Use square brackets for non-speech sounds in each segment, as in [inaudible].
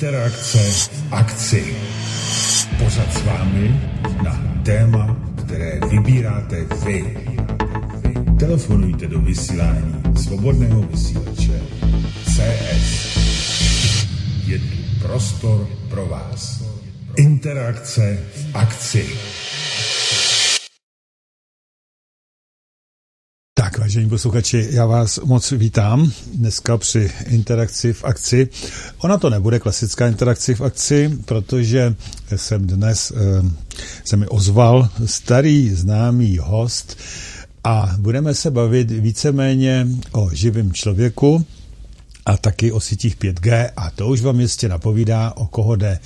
Interakce akci. Pořad s vámi na téma, které vybíráte vy. Telefonujte do vysílání svobodného vysílače CS. Je tu prostor pro vás. Interakce v akci. Vážení posluchači, já vás moc vítám dneska při interakci v akci. Ona to nebude klasická interakci v akci, protože jsem dnes eh, se mi ozval starý známý host a budeme se bavit víceméně o živém člověku, a taky o sítích 5G a to už vám jistě napovídá, o koho jde.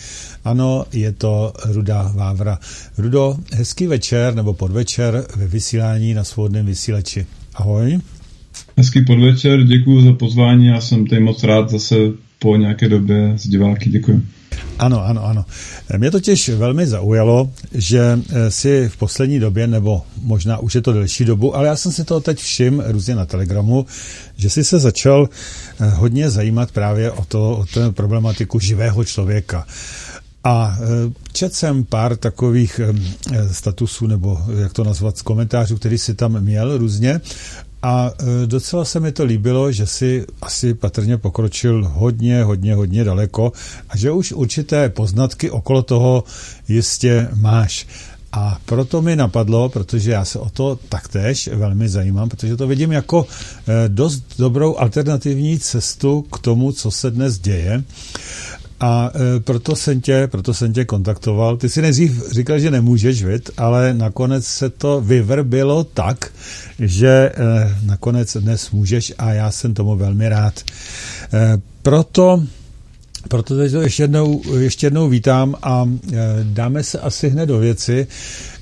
Ano, je to Ruda Vávra. Rudo, hezký večer nebo podvečer ve vysílání na svobodném vysílači. Ahoj. Hezký podvečer, děkuji za pozvání, já jsem tady moc rád zase po nějaké době s diváky, děkuji. Ano, ano, ano. Mě totiž velmi zaujalo, že eh, si v poslední době, nebo možná už je to delší dobu, ale já jsem si to teď všim různě na Telegramu, že si se začal eh, hodně zajímat právě o, to, o tu problematiku živého člověka. A eh, čet jsem pár takových statusů, nebo jak to nazvat, z komentářů, který si tam měl různě. A e, docela se mi to líbilo, že si asi patrně pokročil hodně, hodně, hodně daleko a že už určité poznatky okolo toho jistě máš. A proto mi napadlo, protože já se o to taktéž velmi zajímám, protože to vidím jako e, dost dobrou alternativní cestu k tomu, co se dnes děje. A e, proto jsem tě, proto jsem tě kontaktoval. Ty si nejdřív říkal, že nemůžeš, vit, ale nakonec se to vyvrbilo tak, že e, nakonec dnes můžeš a já jsem tomu velmi rád. E, proto proto teď to ještě jednou, ještě jednou vítám a e, dáme se asi hned do věci.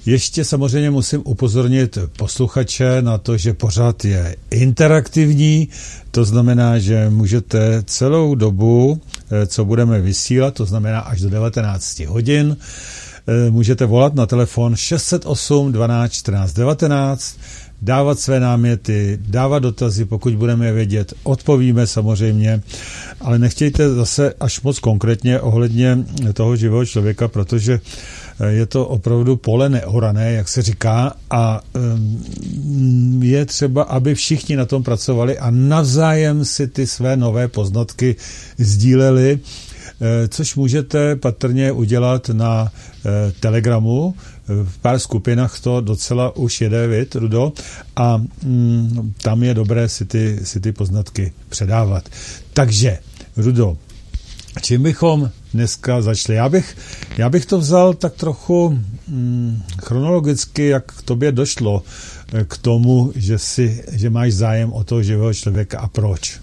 Ještě samozřejmě musím upozornit posluchače na to, že pořád je interaktivní, to znamená, že můžete celou dobu, co budeme vysílat, to znamená až do 19 hodin, eh, můžete volat na telefon 608 12 14 19, dávat své náměty, dávat dotazy, pokud budeme vědět, odpovíme samozřejmě, ale nechtějte zase až moc konkrétně ohledně toho živého člověka, protože je to opravdu pole neorané, jak se říká, a je třeba, aby všichni na tom pracovali a navzájem si ty své nové poznatky sdíleli, eh, což můžete patrně udělat na eh, Telegramu, v pár skupinách to docela už jede, vid, Rudo, a mm, tam je dobré si ty, si ty poznatky předávat. Takže, Rudo, čím bychom dneska začali? Já bych, já bych to vzal tak trochu mm, chronologicky, jak k tobě došlo eh, k tomu, že, si, že máš zájem o toho živého člověka a proč?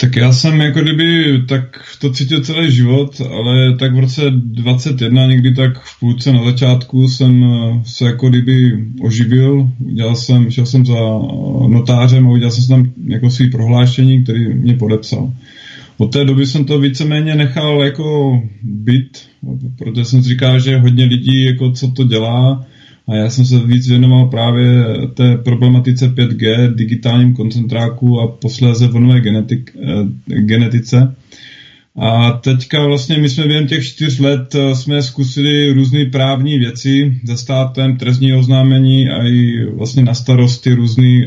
Tak já jsem jako kdyby tak to cítil celý život, ale tak v roce 21 někdy tak v půlce na začátku jsem eh, se jako kdyby oživil. Udělal jsem, šel jsem za notářem a udělal jsem tam jako svý prohlášení, který mě podepsal. Od té doby jsem to víceméně nechal jako byt, protože jsem si říkal, že hodně lidí jako co to dělá, a já jsem se víc věnoval právě té problematice 5G, digitálním koncentráku a posléze vonové genetik, eh, genetice. A teďka vlastně my jsme během těch čtyř let eh, jsme zkusili různé právní věci ze státem, trestní oznámení a i vlastně na starosti různé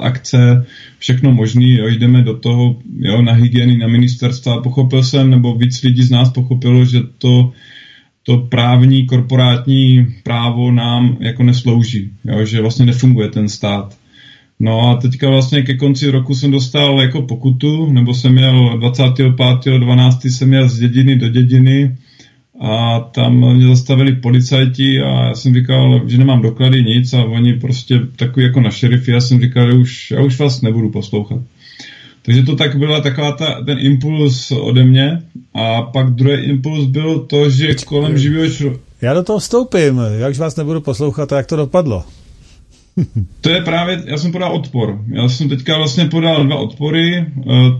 akce, všechno možné. Jdeme do toho jo, na hygieny, na ministerstva. Pochopil jsem, nebo víc lidí z nás pochopilo, že to to právní korporátní právo nám jako neslouží, jo, že vlastně nefunguje ten stát. No a teďka vlastně ke konci roku jsem dostal jako pokutu, nebo jsem měl 25.12. jsem měl z dědiny do dědiny a tam mě zastavili policajti a já jsem říkal, že nemám doklady nic a oni prostě takový jako na šerify, já jsem říkal, že už, já už vás nebudu poslouchat. Takže to tak byla taková ta, ten impuls ode mě. A pak druhý impuls byl to, že kolem živého. Já do toho vstoupím, jak vás nebudu poslouchat a jak to dopadlo. To je právě, já jsem podal odpor. Já jsem teďka vlastně podal dva odpory, eh,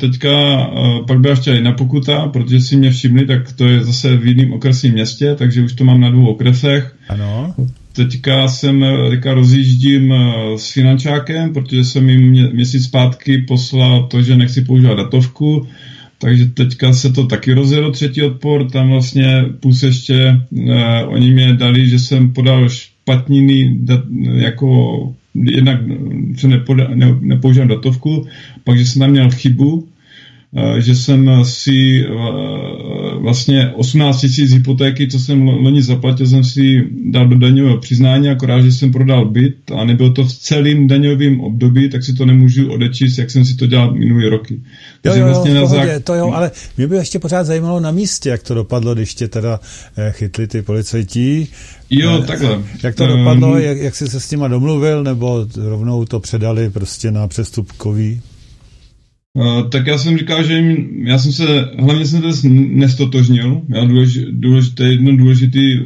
teďka eh, pak byla ještě jedna pokuta, protože si mě všimli, tak to je zase v jiném okresním městě, takže už to mám na dvou okresech. Ano. Teďka jsem teďka rozjíždím eh, s finančákem, protože jsem jim měsíc zpátky poslal to, že nechci používat datovku, takže teďka se to taky rozjelo třetí odpor, tam vlastně plus ještě uh, oni mě dali, že jsem podal špatniny jako jednak se nepoužívám datovku, pak, že jsem tam měl chybu, že jsem si eh, vlastně 18 tisíc hypotéky, co jsem loni zaplatil, jsem si dal do daňového přiznání, akorát, že jsem prodal byt a nebylo to v celém daňovém období, tak si to nemůžu odečíst, jak jsem si to dělal minulý roky. Jo, jo, vlastně jo, pohodě, zák... to jo, ale mě by ještě pořád zajímalo na místě, jak to dopadlo, když tě teda eh, chytli ty policajti. Jo, takhle. Jak to dopadlo, jak, jak jsi se s nima domluvil, nebo rovnou to předali prostě na přestupkový Uh, tak já jsem říkal, že jim, já jsem se, hlavně jsem se nestotožnil. Já důlež, důležité, jedno důležitý,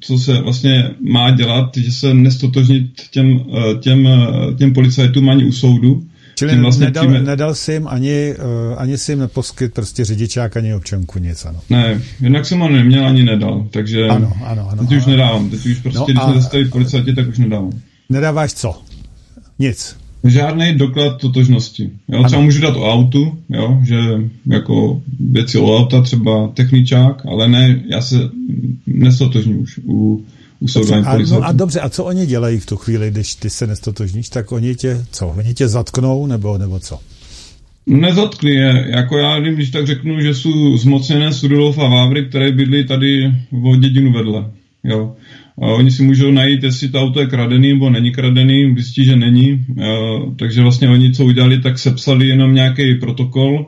co se vlastně má dělat, že se nestotožnit těm, eh, těm, eh, těm policajtům ani u soudu. Čili vlastně nedal, tím... nedal jsi jim ani, ani si jim neposkyt prostě řidičák, ani občanku, nic, ano. Ne, jinak jsem ho neměl, ani nedal, takže ano, ano, ano, teď už nedávám, teď už prostě, no když a... jsme zastavili policajti, tak už nedávám. Nedáváš co? Nic žádný doklad totožnosti. Jo, třeba můžu dát o autu, jo, že jako věci o auta, třeba techničák, ale ne, já se nestotožním už u, u soudání a, no a dobře, a co oni dělají v tu chvíli, když ty se nestotožníš, tak oni tě, co, oni tě zatknou, nebo, nebo co? Nezatkli je, jako já když tak řeknu, že jsou zmocněné Sudolov a Vávry, které bydlí tady v dědinu vedle, jo. Oni si můžou najít, jestli to auto je kradený nebo není kradený, zjistí, že není. Takže vlastně oni, co udělali, tak sepsali jenom nějaký protokol.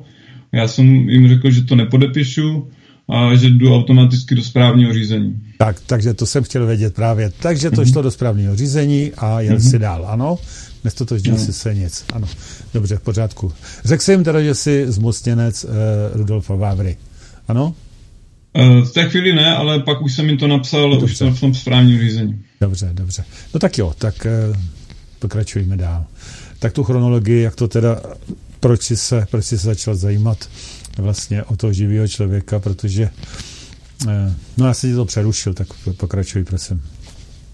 Já jsem jim řekl, že to nepodepíšu a že jdu automaticky do správního řízení. Tak, takže to jsem chtěl vědět právě. Takže to mm-hmm. šlo do správního řízení a jel mm-hmm. si dál, ano? Nestotožnil no. si se nic, ano. Dobře, v pořádku. Řekl jsem jim teda, že jsi zmocněnec uh, Rudolfa Vávry, ano? Eh, v té chvíli ne, ale pak už jsem jim to napsal dobře. už jsem v tom správním řízení. Dobře, dobře. No tak jo, tak eh, pokračujeme dál. Tak tu chronologii, jak to teda, proč jsi se, proč jsi se začal zajímat vlastně o toho živého člověka, protože eh, no já jsem ti to přerušil, tak pokračuj, prosím.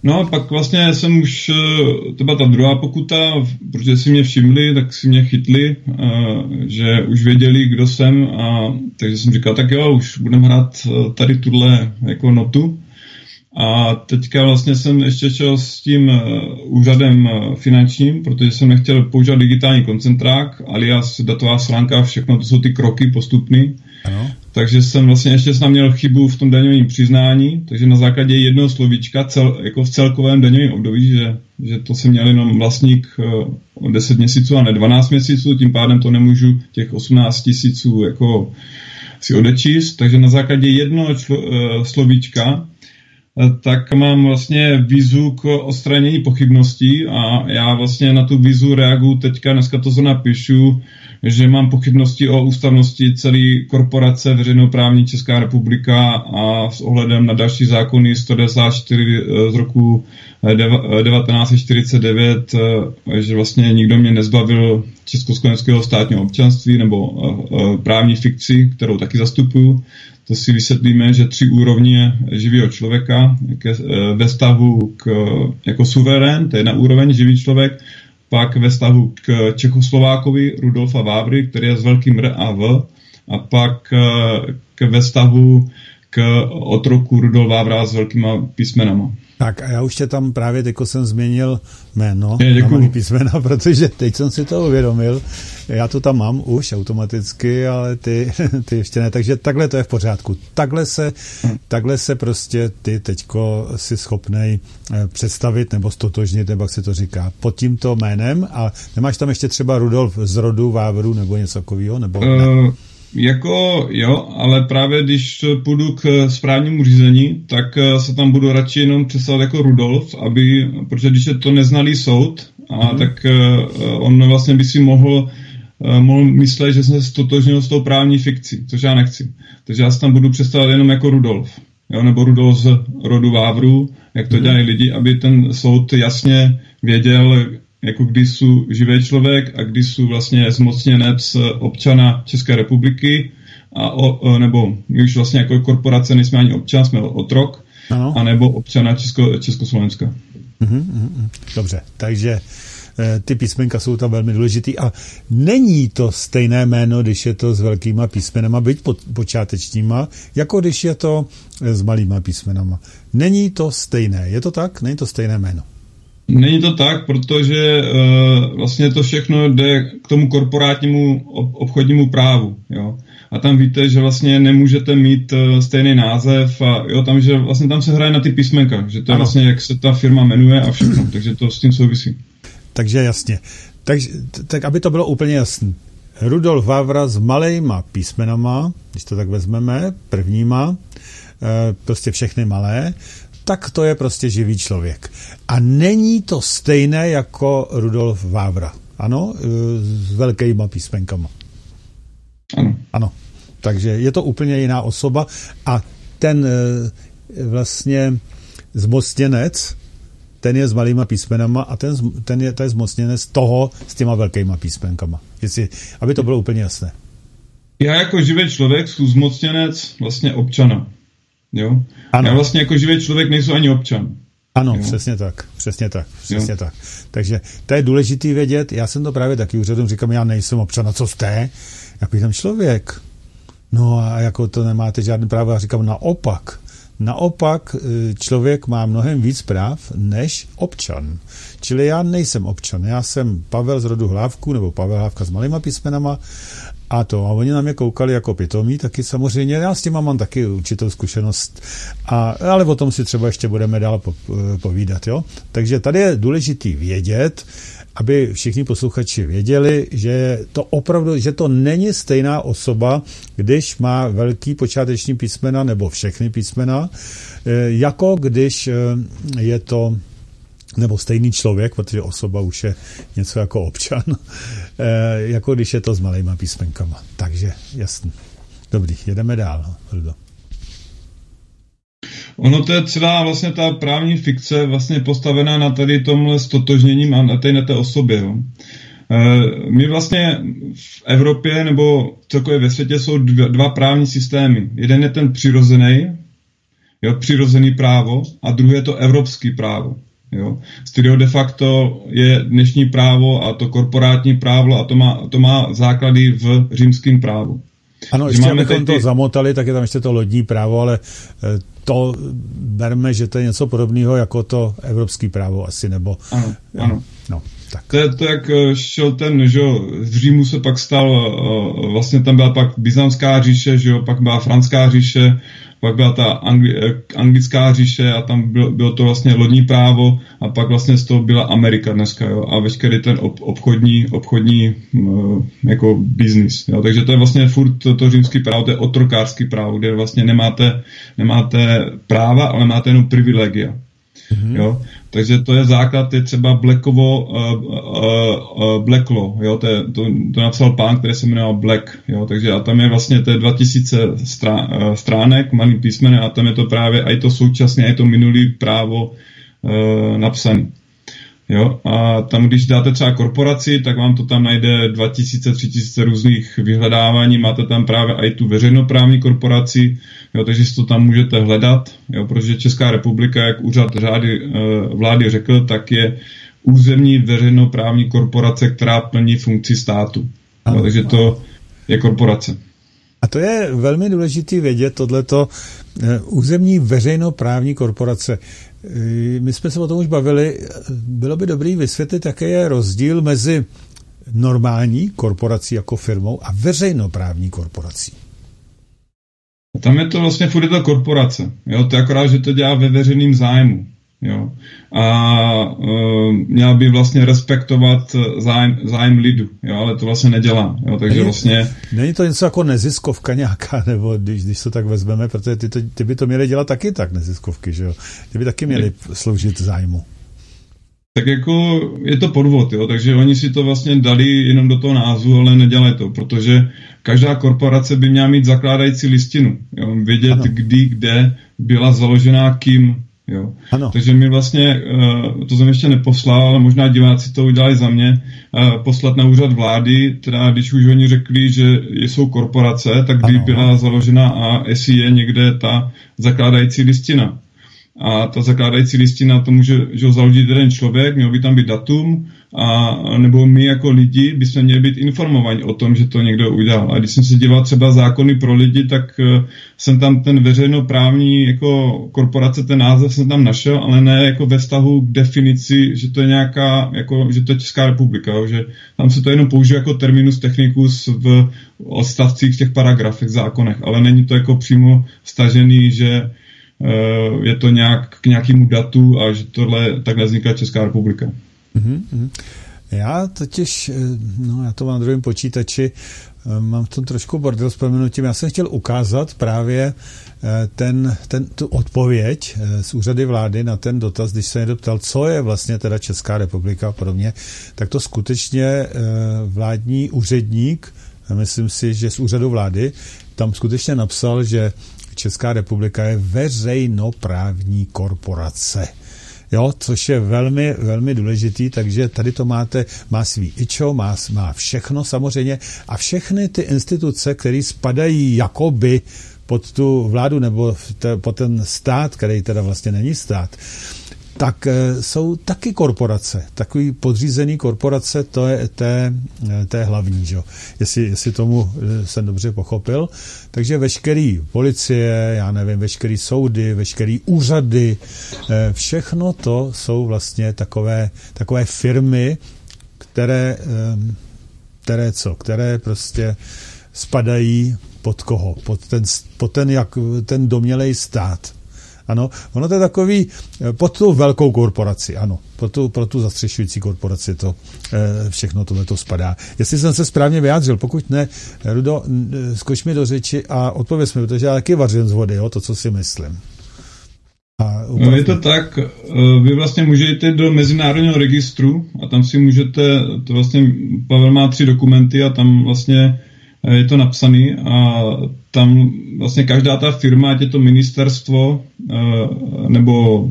No a pak vlastně jsem už, eh, to byla ta druhá pokuta, protože si mě všimli, tak si mě chytli, eh, že už věděli, kdo jsem a takže jsem říkal, tak jo, už budeme hrát eh, tady tuhle jako notu. A teďka vlastně jsem ještě šel s tím úřadem finančním, protože jsem nechtěl používat digitální koncentrák, alias datová schránka, všechno to jsou ty kroky postupný. Ano. Takže jsem vlastně ještě snad měl chybu v tom daňovém přiznání, takže na základě jednoho slovíčka cel, jako v celkovém daňovém období, že, že to jsem měl jenom vlastník uh, o 10 měsíců a ne 12 měsíců, tím pádem to nemůžu těch 18 tisíců jako si odečíst, takže na základě jednoho člo, uh, slovíčka tak mám vlastně vízu k odstranění pochybností a já vlastně na tu vízu reaguju teďka, dneska to zrovna píšu, že mám pochybnosti o ústavnosti celé korporace veřejnoprávní Česká republika a s ohledem na další zákony 194 eh, z roku 1949, eh, eh, že vlastně nikdo mě nezbavil československého státního občanství nebo právní fikci, kterou taky zastupuju. To si vysvětlíme, že tři úrovně živého člověka ve vztahu k, jako suverén, to je na úroveň živý člověk, pak ve vztahu k Čechoslovákovi Rudolfa Vávry, který je s velkým R a V, a pak eh, k ve vztahu k otroku Rudolf Vávra s velkýma písmenama. Tak a já už tě tam právě teď jsem změnil jméno je, na malý písmena, [laughs] protože teď jsem si to uvědomil. Já to tam mám už automaticky, ale ty, [laughs] ty ještě ne. Takže takhle to je v pořádku. Takhle se, hm. takhle se prostě ty teďko si schopnej eh, představit nebo stotožnit, nebo jak se to říká, pod tímto jménem. A nemáš tam ještě třeba Rudolf z rodu Vávru nebo něco takového? Nebo uh, ne? Jako jo, ale právě když půjdu k správnímu řízení, tak eh, se tam budu radši jenom představit jako Rudolf, aby, protože když je to neznalý soud, a mm-hmm. tak uh, on vlastně by si mohl, mohl myslet, že jsem se stotožnil s tou právní fikcí, což já nechci. Takže já se tam budu představit jenom jako Rudolf, jo, nebo Rudolf z rodu Vávru, jak to mm-hmm. dělají lidi, aby ten soud jasně věděl, jako když jsou živý člověk a když jsou vlastně zmocněnec občana České republiky, a o, nebo my už vlastně jako korporace nejsme ani občan, jsme otrok, ano. anebo občana Česko, Československa. Uh-huh, uh-huh. Dobře, takže eh, ty písmenka jsou tam velmi důležitý a není to stejné jméno, když je to s velkýma písmenama, byť počátečníma, jako když je to eh, s malýma písmenama. Není to stejné, je to tak? Není to stejné jméno. Není to tak, protože uh, vlastně to všechno jde k tomu korporátnímu obchodnímu právu. Jo? A tam víte, že vlastně nemůžete mít uh, stejný název a jo, tam, že vlastně tam se hraje na ty písmenka, že to je ano. vlastně, jak se ta firma jmenuje a všechno, [clears throat] takže to s tím souvisí. Takže jasně. Tak, tak aby to bylo úplně jasné. Rudolf Vávra s malejma písmenama, když to tak vezmeme, prvníma, eh, prostě všechny malé, tak to je prostě živý člověk. A není to stejné jako Rudolf Vávra. Ano, e, s velkýma písmenkama. Ano. Ano. Takže je to úplně jiná osoba a ten e, vlastně zmocněnec, ten je s malýma písmenama a ten, ten, je, ten je zmocněnec toho s těma velkýma písmenkama. Jestli, aby to bylo úplně jasné. Já jako živý člověk jsem zmocněnec vlastně občana. Jo? Ano. Já vlastně jako živý člověk nejsou ani občan. Ano, jo. přesně tak, přesně tak, přesně jo. tak. Takže to je důležitý vědět, já jsem to právě taky úřadům říkám, já nejsem občan, a co jste? Jako jsem člověk. No a jako to nemáte žádný právo, já říkám naopak. Naopak e, člověk má mnohem víc práv než občan. Čili já nejsem občan, já jsem Pavel z rodu Hlávku, nebo Pavel Hlávka s malýma písmenama a to. A oni na mě koukali jako pitomí, taky samozřejmě. Já s tím mám taky určitou zkušenost, a, ale o tom si třeba ještě budeme dál po, povídat. Jo? Takže tady je důležitý vědět, aby všichni posluchači věděli, že to opravdu, že to není stejná osoba, když má velký počáteční písmena nebo všechny písmena, e, jako když e, je to nebo stejný člověk, protože osoba už je něco jako občan, [laughs] eh, jako když je to s malýma písmenkama. Takže jasný. Dobrý, jedeme dál, Hildo. Ono to je celá vlastně ta právní fikce vlastně postavená na tady tomhle stotožněním a na té, na té osobě. Jo. Eh, my vlastně v Evropě nebo celkově ve světě jsou dva, dva právní systémy. Jeden je ten přirozený, jo, přirozený právo a druhý je to evropský právo. Jo. Styrio de facto je dnešní právo a to korporátní právo a to má, to má základy v římském právu. Ano, ještě abychom ty... to zamotali, tak je tam ještě to lodní právo, ale eh, to berme, že to je něco podobného jako to evropský právo asi, nebo... Ano, ano. No, tak. To je to, jak eh, šel ten, že v Římu se pak stal, eh, vlastně tam byla pak byzantská říše, že jo, pak byla franská říše, pak byla ta angli, eh, anglická říše a tam bylo, bylo to vlastně lodní právo a pak vlastně z toho byla Amerika dneska, jo, a veškerý ten ob, obchodní, obchodní uh, jako biznis, jo, takže to je vlastně furt to, to římský právo, to je otrokářský právo, kde vlastně nemáte, nemáte práva, ale máte jenom privilegia. Mm-hmm. Jo? Takže to je základ, je třeba Blackovo, uh, uh, uh, Black Law, jo? To, je, to, to napsal pán, který se jmenoval Black, jo? takže a tam je vlastně to je 2000 strá, uh, stránek, malý písmene a tam je to právě i to současně, i to minulý právo uh, napsané. Jo? A tam, když dáte třeba korporaci, tak vám to tam najde 2000, 3000 různých vyhledávání, máte tam právě i tu veřejnoprávní korporaci, jo, takže si to tam můžete hledat, jo, protože Česká republika, jak úřad řády e, vlády řekl, tak je územní veřejnoprávní korporace, která plní funkci státu. Jo, takže to je korporace. A to je velmi důležité vědět, tohleto e, územní veřejnoprávní korporace. E, my jsme se o tom už bavili. Bylo by dobrý vysvětlit, jaký je rozdíl mezi normální korporací jako firmou a veřejnoprávní korporací. Tam je to vlastně furt je to korporace. Jo? To je akorát, že to dělá ve veřejným zájmu. Jo? A uh, měla by vlastně respektovat zájem, zájem lidu, jo? ale to vlastně nedělá. Jo? Takže není, vlastně... Není to něco jako neziskovka nějaká, [laughs] nebo když, když to tak vezmeme, protože ty, to, ty by to měly dělat taky tak, neziskovky, že jo? Ty by taky měly sloužit zájmu tak jako je to podvod, jo? takže oni si to vlastně dali jenom do toho názvu, ale nedělají to, protože každá korporace by měla mít zakládající listinu, jo? vědět ano. kdy, kde byla založená kým. Jo? Ano. Takže mi vlastně, eh, to jsem ještě neposlal, ale možná diváci to udělali za mě, eh, poslat na úřad vlády, teda když už oni řekli, že jsou korporace, tak kdy ano. byla založena a jestli je někde ta zakládající listina. A ta zakládající listina to může že ho založit jeden člověk, měl by tam být datum, a nebo my jako lidi bychom měli být informovaní o tom, že to někdo udělal. A když jsem se díval třeba zákony pro lidi, tak uh, jsem tam ten veřejnoprávní jako korporace, ten název jsem tam našel, ale ne jako ve vztahu k definici, že to je nějaká, jako, že to je Česká republika, že tam se to jenom použije jako terminus technicus v odstavcích, v těch paragrafech, zákonech, ale není to jako přímo stažený, že je to nějak k nějakému datu a že tohle takhle vznikla Česká republika. Mm-hmm. Já totiž, eh, no já to mám na druhém počítači, eh, mám v tom trošku bordel s proměnutím. Já jsem chtěl ukázat právě eh, ten, ten, tu odpověď z úřady vlády na ten dotaz, když se někdo ptal, co je vlastně teda Česká republika a podobně, tak to skutečně vládní úředník, myslím si, že z úřadu vlády, tam skutečně napsal, že Česká republika je veřejnoprávní korporace. Jo, což je velmi, velmi důležitý, takže tady to máte, má svý ičo, má, má všechno samozřejmě a všechny ty instituce, které spadají jakoby pod tu vládu nebo pod ten stát, který teda vlastně není stát, tak eh, jsou taky korporace, takový podřízený korporace, to je té, eh, té hlavní, že? Jestli, jestli tomu eh, jsem dobře pochopil. Takže veškerý policie, já nevím, veškerý soudy, veškerý úřady, všechno to jsou vlastně takové, takové firmy, které, které co, které prostě spadají pod koho? Pod ten, pod ten, jak, ten domělej stát. Ano, ono to je takový eh, pod tu velkou korporaci, ano, pro tu, pro tu zastřešující korporaci to eh, všechno tohle to spadá. Jestli jsem se správně vyjádřil, pokud ne, Rudo, skoč mi do řeči a odpověz mi, protože já taky vařím z vody, jo, to, co si myslím. A no je to tak, eh, vy vlastně můžete do mezinárodního registru a tam si můžete, to vlastně Pavel má tři dokumenty a tam vlastně je to napsaný a tam vlastně každá ta firma, ať je to ministerstvo eh, nebo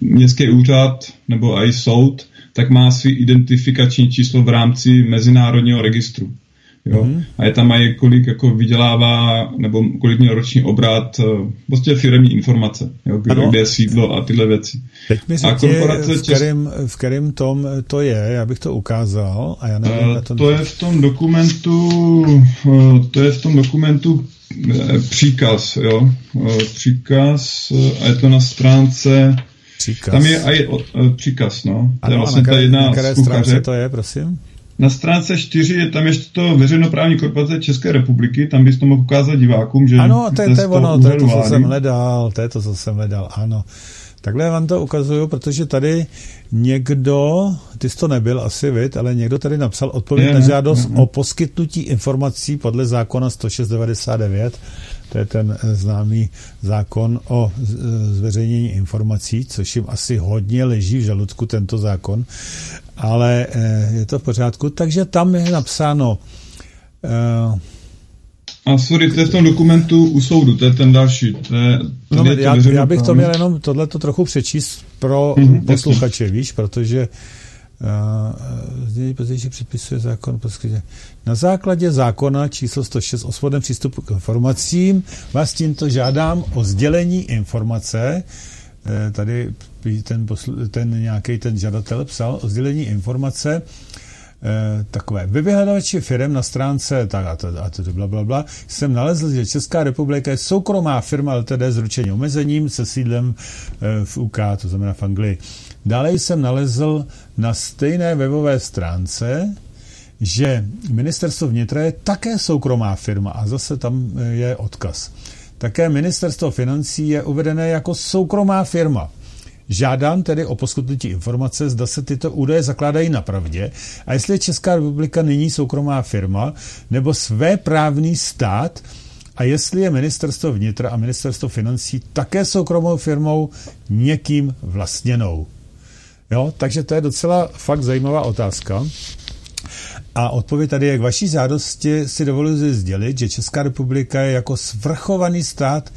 městský úřad nebo i soud, tak má svý identifikační číslo v rámci mezinárodního registru. Jo? Mm-hmm. A je tam mají kolik jako vydělává, nebo kolik měl roční obrat, eh, prostě firmní informace, jo? Kde, kde je sídlo a tyhle věci. Teď mi a korporace v, kterém, v kterém tom to je, já bych to ukázal a já nevím, uh, to... to je v tom dokumentu, to je v tom dokumentu příkaz, jo, příkaz a je to na stránce Příkaz. Tam je i příkaz, no. Ano, to je vlastně na, jedna na které stránce to je, prosím? Na stránce 4 je tam ještě to veřejnoprávní korporace České republiky, tam bys to mohl ukázat divákům, že... Ano, to je, to je ono, to je to, co jsem hledal, to je to, co jsem hledal, ano. Takhle vám to ukazuju, protože tady někdo, ty jsi to nebyl asi vid, ale někdo tady napsal odpověď na žádost o poskytnutí informací podle zákona 10699, to je ten eh, známý zákon o eh, zveřejnění informací, což jim asi hodně leží v žaludku tento zákon, ale eh, je to v pořádku. Takže tam je napsáno a sorry, to je v tom dokumentu u soudu, to je ten další. To je, no, je já, já bych to měl jenom tohleto trochu přečíst pro mm-hmm, posluchače, jasný. víš, protože uh, pozdější předpisuje zákon poskytě. Na základě zákona číslo 106 o svobodném přístupu k informacím vás tímto žádám o sdělení informace, eh, tady ten, ten nějaký ten žadatel psal o sdělení informace Eh, takové. Ve vyhledávači firm na stránce tak a to, a to bla, bla, bla, jsem nalezl, že Česká republika je soukromá firma LTD s ručením omezením se sídlem eh, v UK, to znamená v Anglii. Dále jsem nalezl na stejné webové stránce, že ministerstvo vnitra je také soukromá firma a zase tam eh, je odkaz. Také ministerstvo financí je uvedené jako soukromá firma. Žádám tedy o poskytnutí informace, zda se tyto údaje zakládají na pravdě a jestli je Česká republika nyní soukromá firma nebo své právní stát a jestli je ministerstvo vnitra a ministerstvo financí také soukromou firmou někým vlastněnou. Jo, takže to je docela fakt zajímavá otázka. A odpověď tady je, k vaší žádosti si dovoluji sdělit, že Česká republika je jako svrchovaný stát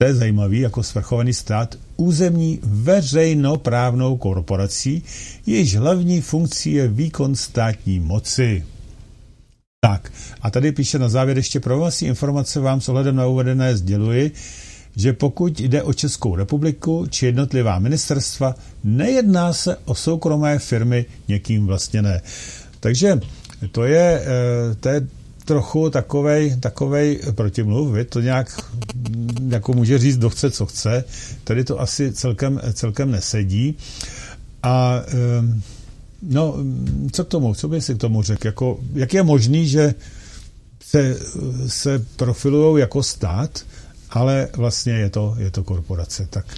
to je zajímavý, jako svrchovaný stát, územní veřejnoprávnou korporací, jejíž hlavní funkcí je výkon státní moci. Tak, a tady píše na závěr ještě pro vás informace vám s ohledem na uvedené sděluji, že pokud jde o Českou republiku či jednotlivá ministerstva, nejedná se o soukromé firmy někým vlastně ne. Takže to je, eh, to je trochu takovej, takovej protimluv, vy to nějak jako může říct, kdo chce, co chce, tady to asi celkem, celkem nesedí. A ehm, no, co k tomu, co by si k tomu řekl? Jako, jak je možný, že se, se profilují jako stát, ale vlastně je to, je to korporace. Tak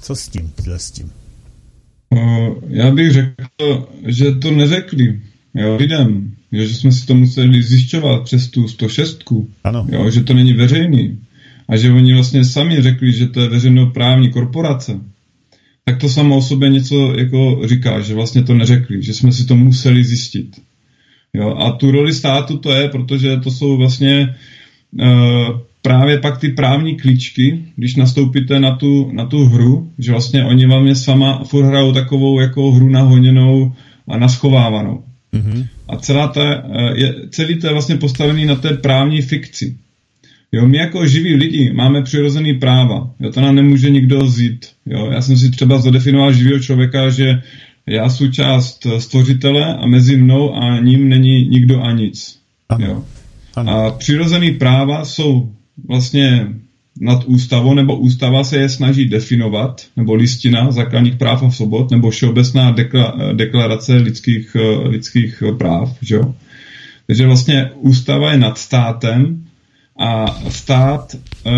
co s tím, s tím? Já bych řekl, že to neřekli jo, lidem, jo, že jsme si to museli zjišťovat přes tu 106, ano. Jo, že to není veřejný a že oni vlastně sami řekli, že to je veřejnoprávní korporace, tak to samo o sobě něco jako říká, že vlastně to neřekli, že jsme si to museli zjistit. Jo, a tu roli státu to je, protože to jsou vlastně uh, právě pak ty právní klíčky, když nastoupíte na tu, na tu hru, že vlastně oni vám je sama furt hrajou takovou jako hru nahoněnou a naschovávanou. Mm-hmm. A celá ta, eh, je, celý to je vlastně postavený na té právní fikci. Jo, my jako živí lidi máme přirozený práva. Jo, to nám nemůže nikdo vzít. Jo, já jsem si třeba zadefinoval živého člověka, že já jsem část stvořitele a mezi mnou a ním není nikdo a nic. Ano. Jo. Ano. A přirozený práva jsou vlastně nad ústavou, nebo ústava se je snaží definovat, nebo listina základních práv a svobod, nebo všeobecná dekla, deklarace lidských, lidských práv. Že? Takže vlastně ústava je nad státem a stát e,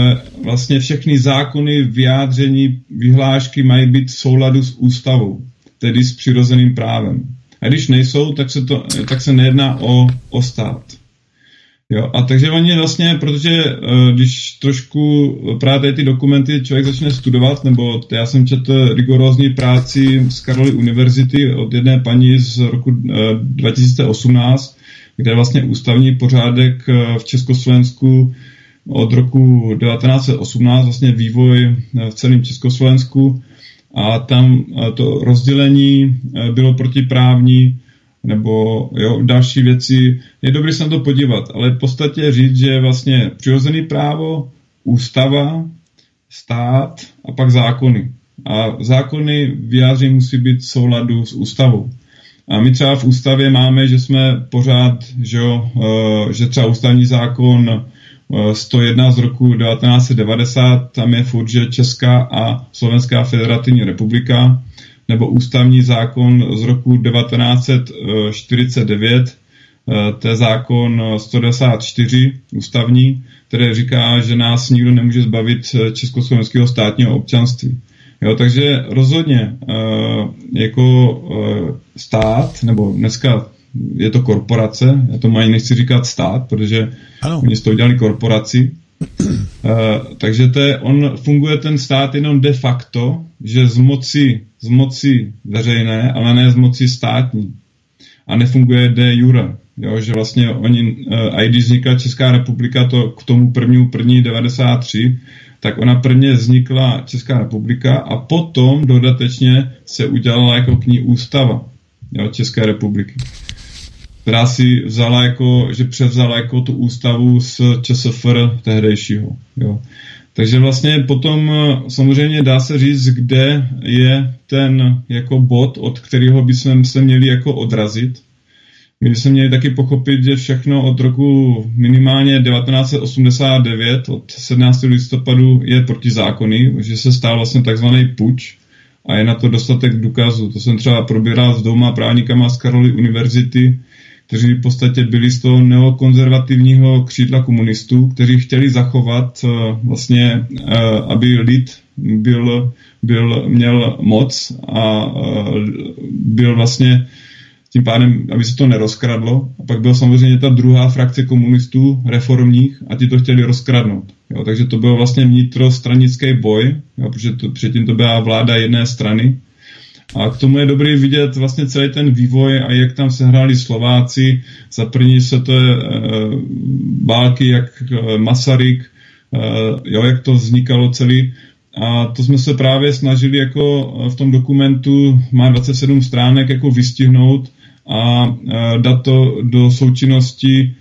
vlastně všechny zákony, vyjádření, vyhlášky mají být v souladu s ústavou, tedy s přirozeným právem. A když nejsou, tak se, to, tak se nejedná o, o stát. Jo, a takže oni vlastně, protože uh, když trošku právě ty dokumenty člověk začne studovat, nebo já jsem četl rigorózní práci z Karoly univerzity od jedné paní z roku uh, 2018, kde je vlastně ústavní pořádek uh, v Československu od roku 1918, vlastně vývoj v celém Československu. A tam to rozdělení bylo protiprávní, nebo jo, další věci. Je dobré se na to podívat, ale v podstatě říct, že vlastně přirozený právo, ústava, stát a pak zákony. A zákony vyjádření musí být v souladu s ústavou. A my třeba v ústavě máme, že jsme pořád, že, jo, eh, že třeba ústavní zákon 101 eh, z roku 1990, tam je furt, že Česká a Slovenská federativní republika nebo ústavní zákon z roku 1949, eh, to je zákon 194 ústavní, který říká, že nás nikdo nemůže zbavit eh, československého státního občanství. Jo, takže rozhodně eh, jako stát, nebo dneska je to korporace, já to mají nechci říkat stát, protože ano. oni z toho udělali korporaci, Uh, takže to je, on funguje ten stát jenom de facto, že z moci, z moci veřejné, ale ne z moci státní. A nefunguje de jure. Jo, že vlastně oni, uh, a když vznikla Česká republika to k tomu prvnímu první 93, tak ona prvně vznikla Česká republika a potom dodatečně se udělala jako k ní ústava jo, České republiky která si vzala jako, že převzala jako tu ústavu z ČSFR tehdejšího. Jo. Takže vlastně potom samozřejmě dá se říct, kde je ten jako bod, od kterého bychom se měli jako odrazit. My bychom měli taky pochopit, že všechno od roku minimálně 1989, od 17. listopadu je proti zákony, že se stál vlastně takzvaný puč a je na to dostatek důkazů. To jsem třeba probíral s dvouma právníkama z Karoly univerzity, kteří v podstatě byli z toho neokonzervativního křídla komunistů, kteří chtěli zachovat eh, vlastně, eh, aby lid byl, byl, měl moc a eh, byl vlastně tím pádem, aby se to nerozkradlo. A pak byla samozřejmě ta druhá frakce komunistů reformních a ti to chtěli rozkradnout. Jo, takže to byl vlastně vnitrostranický boj, jo, protože to, předtím to byla vláda jedné strany a k tomu je dobrý vidět vlastně celý ten vývoj a jak tam se hráli Slováci. Za první se to je e, války, jak e, Masaryk, e, jo, jak to vznikalo celý. A to jsme se právě snažili jako v tom dokumentu, má 27 stránek, jako vystihnout a dát to do součinnosti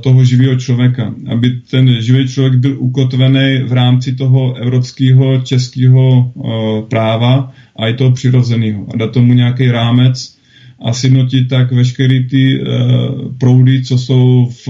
toho živého člověka. Aby ten živý člověk byl ukotvený v rámci toho evropského, českého práva a i toho přirozeného. A dát tomu nějaký rámec a sjednotit tak veškeré ty proudy, co jsou v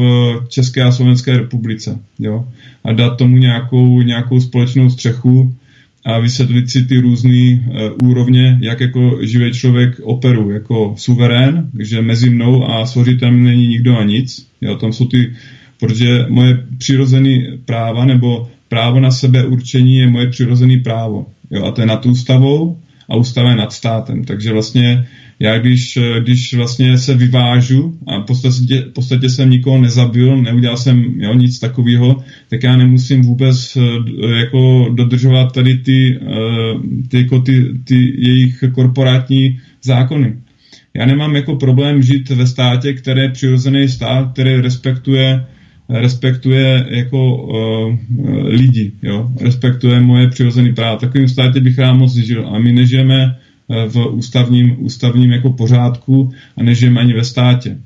České a Slovenské republice. Jo? A dát tomu nějakou, nějakou společnou střechu, a vysvětlit si ty různé uh, úrovně, jak jako živý člověk operu, jako suverén, že mezi mnou a složitem není nikdo a nic. Jo, tam jsou ty, protože moje přirozené práva nebo právo na sebe určení je moje přirozené právo. Jo, a to je nad ústavou a ústava je nad státem. Takže vlastně já když, když vlastně se vyvážu a v podstatě, v podstatě jsem nikoho nezabil, neudělal jsem jo, nic takového, tak já nemusím vůbec eh, jako dodržovat tady ty, eh, ty, jako ty, ty jejich korporátní zákony. Já nemám jako problém žít ve státě, který je přirozený stát, který respektuje respektuje jako uh, lidi, jo? respektuje moje přirozené práva. Takovým státě bych rád moc žil. A my nežijeme Eh, v ústavním, ústavním jako pořádku a nežijeme ani ve státě.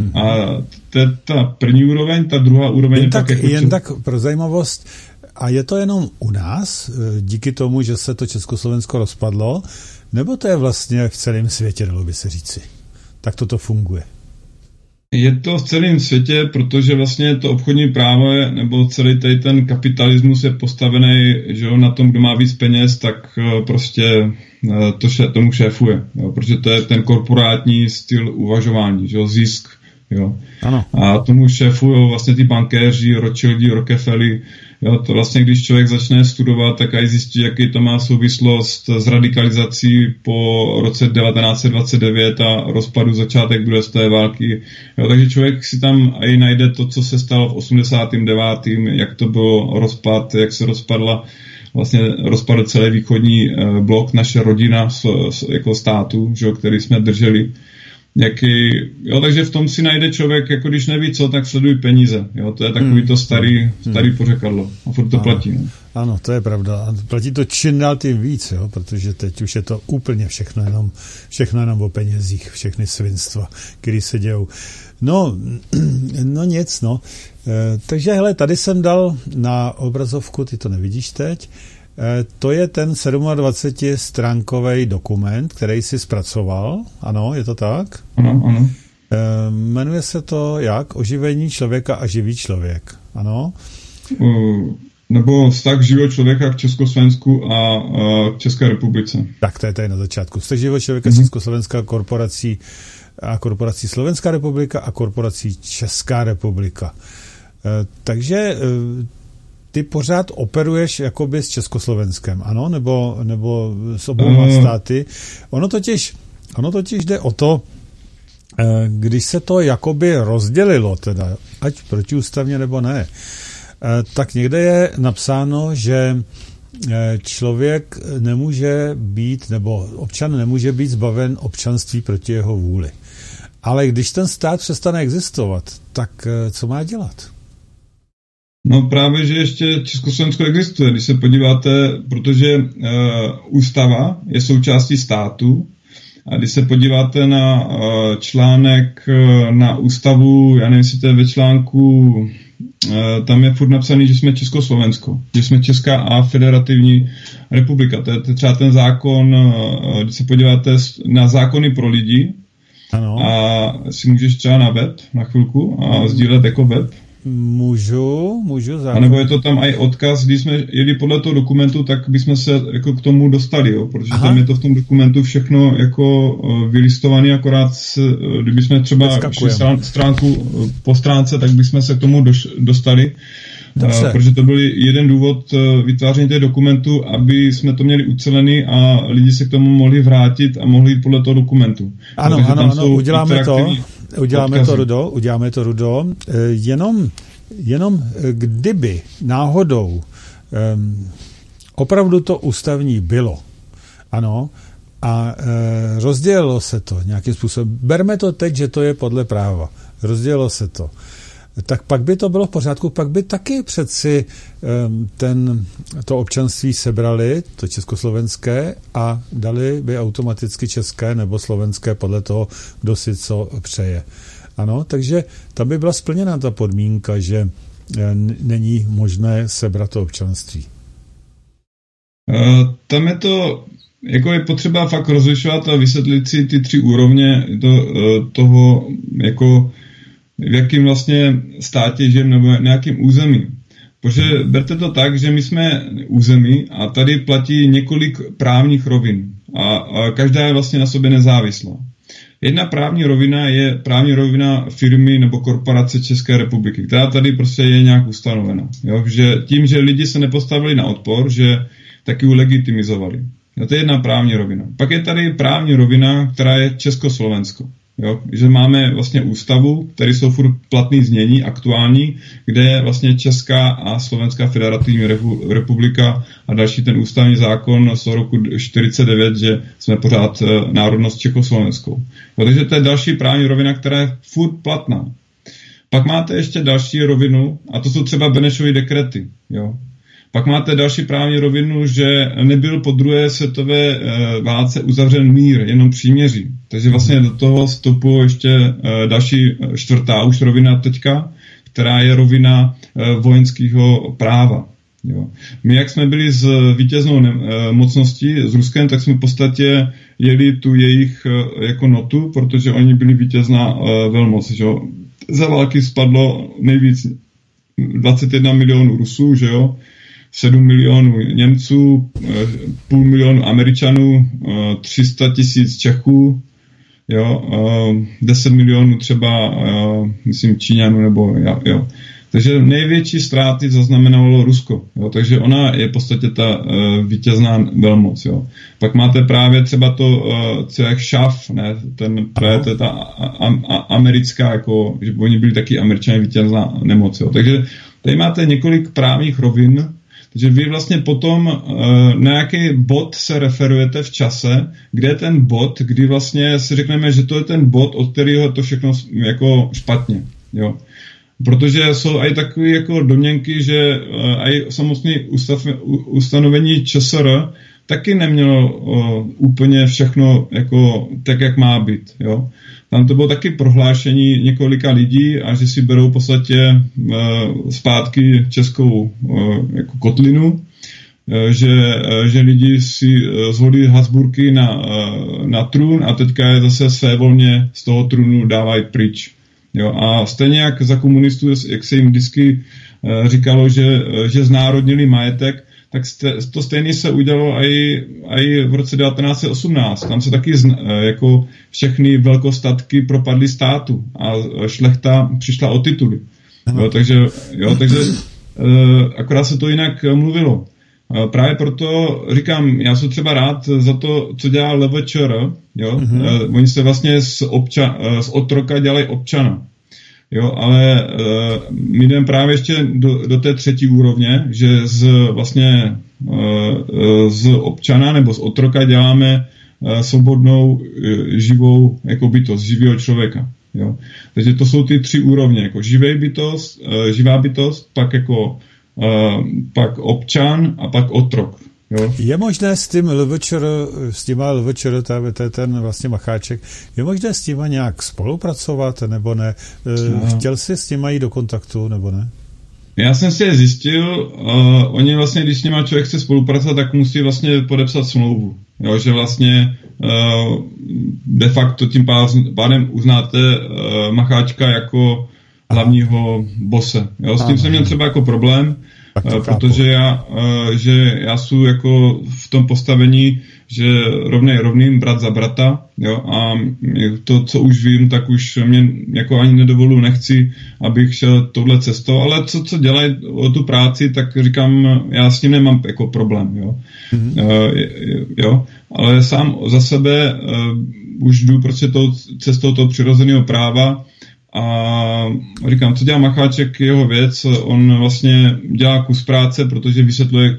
Hmm. A te, ta první úroveň, ta druhá úroveň... Jen, tak, jako jen tak pro zajímavost, a je to jenom u nás, eh, díky tomu, že se to Československo rozpadlo, nebo to je vlastně v celém světě, dalo by se říci? Tak toto funguje. Je to v celém světě, protože vlastně to obchodní právo je, nebo celý tady ten kapitalismus je postavený že jo, na tom, kdo má víc peněz, tak eh, prostě eh, to tomu šéfuje. Jo, protože to je ten korporátní styl uvažování, že jo, zisk. Jo. Ano. A tomu šéfují vlastně ty bankéři, Rothschildi, Rockefelli, Jo, to vlastně, když člověk začne studovat, tak aj zjistí, jaký to má souvislost s radikalizací po roce 1929 a rozpadu začátek druhé světové války. Jo, takže člověk si tam i najde to, co se stalo v 89. jak to bylo rozpad, jak se rozpadla vlastně rozpadl celý východní eh, blok, naše rodina jako státu, že, který jsme drželi jaký, jo, takže v tom si najde člověk, jako když neví co, tak sleduj peníze, jo, to je takový to hmm. starý, hmm. starý pořekadlo a furt to ano. platí, no. Ano, to je pravda. A platí to čím dál tím víc, jo, protože teď už je to úplně všechno jenom, všechno jenom o penězích, všechny svinstva, které se dějou. No, [clears throat] no nic, no. E, takže hele, tady jsem dal na obrazovku, ty to nevidíš teď, to je ten 27-stránkový dokument, který si zpracoval. Ano, je to tak? Ano, ano. Eh, jmenuje se to jak? Oživení člověka a živý člověk. Ano? Uh, nebo vztah živého člověka k Československu a k České republice. Tak to je tady na začátku. Vztah živého člověka mm-hmm. Československá korporací a korporací Slovenská republika a korporací Česká republika. Takže ty pořád operuješ jakoby s Československem, ano? Nebo, nebo s oboma mm. státy. Ono totiž, ono totiž jde o to, eh, když se to jakoby rozdělilo, teda, ať protiústavně nebo ne, eh, tak někde je napsáno, že eh, člověk nemůže být, nebo občan nemůže být zbaven občanství proti jeho vůli. Ale když ten stát přestane existovat, tak co má dělat? No právě, že ještě Československo existuje. Když se podíváte, protože uh, ústava je součástí státu, a když se podíváte na uh, článek uh, na ústavu, já nevím, jestli to je ve článku, uh, tam je furt napsaný, že jsme Československo, že jsme Česká a federativní republika. To je, to je třeba ten zákon, uh, když se podíváte na zákony pro lidi, ano. a si můžeš třeba na web na chvilku a sdílet jako web, Můžu, můžu zároveň. A nebo je to tam i odkaz, když jsme jeli podle toho dokumentu, tak bychom se jako k tomu dostali, jo, protože Aha. tam je to v tom dokumentu všechno jako uh, vylistované, akorát s, kdyby jsme třeba šli stránku uh, po stránce, tak bychom se k tomu doš, dostali. Dobře. Protože to byl jeden důvod vytváření těch dokumentů, aby jsme to měli ucelený a lidi se k tomu mohli vrátit a mohli jít podle toho dokumentu. Ano, no, ano, ano, uděláme to. Uděláme odkazy. to, Rudo, uděláme to, Rudo. Eh, jenom, jenom eh, kdyby náhodou um, opravdu to ústavní bylo, ano, a e, rozdělilo se to nějakým způsobem. Berme to teď, že to je podle práva. Rozdělilo se to tak pak by to bylo v pořádku, pak by taky přeci ten, to občanství sebrali, to československé, a dali by automaticky české nebo slovenské podle toho, kdo si co přeje. Ano, takže tam by byla splněna ta podmínka, že není možné sebrat to občanství. Tam je to jako je potřeba fakt rozlišovat a vysvětlit si ty tři úrovně to, toho, jako v jakým vlastně státě žijeme nebo na jakým území. Protože berte to tak, že my jsme území a tady platí několik právních rovin a, a každá je vlastně na sobě nezávislá. Jedna právní rovina je právní rovina firmy nebo korporace České republiky, která tady prostě je nějak ustanovena. Jo? Že tím, že lidi se nepostavili na odpor, že taky ji legitimizovali. Jo, to je jedna právní rovina. Pak je tady právní rovina, která je Československo. Jo? Že máme vlastně ústavu, které jsou furt platný znění, aktuální, kde je vlastně Česká a Slovenská federativní republika a další ten ústavní zákon z roku 49, že jsme pořád eh, národnost Čechoslovenskou. Jo, takže to je další právní rovina, která je furt platná. Pak máte ještě další rovinu, a to jsou třeba Benešovy dekrety. Jo? Pak máte další právní rovinu, že nebyl po druhé světové e, válce uzavřen mír, jenom příměří. Takže vlastně do toho vstupuje ještě e, další eh, čtvrtá už rovina teďka, která je rovina vojenského práva. Jo. My, jak jsme byli s vítěznou ne, mocností, s Ruskem, tak jsme v podstatě jeli tu jejich jako notu, protože oni byli vítězná velmoc. Že jo. Za války spadlo nejvíc 21 milionů Rusů, že jo, 7 milionů Němců, eh, půl milionu Američanů, 300 eh, tisíc Čechů, jo, 10 milionů třeba, eh, myslím, Číňanů, nebo jo. Takže největší ztráty zaznamenalo Rusko. Jo? Takže ona je v podstatě ta uh, vítězná velmoc. Jo? Pak máte právě třeba to, uh, co jak šaf, ne? Ten, právě to je ta a, a, americká, jako, že oni byli taky američané vítězná nemoc. Jo? Takže tady máte několik právních rovin, takže vy vlastně potom uh, na jaký bod se referujete v čase, kde je ten bod, kdy vlastně si řekneme, že to je ten bod, od kterého to všechno jako špatně. Jo. Protože jsou i takové jako domněnky, že uh, i samotný ustav, ustanovení ČSR taky nemělo uh, úplně všechno jako tak, jak má být. Jo. Tam to bylo taky prohlášení několika lidí a že si berou v podstatě uh, zpátky českou uh, jako kotlinu, uh, že, že lidi si zvolí Hasburky na, na trůn a teďka je zase své volně z toho trůnu dávají pryč. Jo, a stejně jak za komunistů, jak se jim vždycky říkalo, že, že znárodnili majetek, tak to stejně se udělalo i, i v roce 1918. Tam se taky eh, jako všechny velkostatky propadly státu a šlechta přišla o tituly. Jo, takže, jo, takže eh, akorát se to jinak mluvilo. Právě proto říkám, já jsem třeba rád za to, co dělá LVČR. Jo? Mm-hmm. Oni se vlastně z, obča, z otroka dělají občana. Jo, ale uh, my jdeme právě ještě do, do té třetí úrovně, že z vlastně uh, z občana nebo z otroka děláme uh, svobodnou uh, živou jako bytost, živého člověka. Jo. Takže to jsou ty tři úrovně, jako živý bytost, uh, živá bytost, pak jako uh, pak občan a pak otrok. Jo. Je možné s tím LVČR, s těma LVČR, to je ten vlastně macháček, je možné s těma nějak spolupracovat, nebo ne? No. Chtěl jsi s těma jít do kontaktu, nebo ne? Já jsem si je zjistil, uh, oni vlastně, když s nima člověk chce spolupracovat, tak musí vlastně podepsat smlouvu. Jo, že vlastně uh, de facto tím pádem uznáte uh, macháčka jako hlavního bose. Jo, s tím jsem měl třeba jako problém, protože já, uh, že já jsem jako v tom postavení, že rovnej rovným, brat za brata, jo, a to, co už vím, tak už mě jako ani nedovolu, nechci, abych šel touhle cestou, ale co, co dělají o tu práci, tak říkám, já s tím nemám jako problém, jo. Mm-hmm. Uh, jo, ale sám za sebe uh, už jdu prostě tou cestou toho přirozeného práva, a říkám, co dělá Macháček, jeho věc, on vlastně dělá kus práce, protože vysvětluje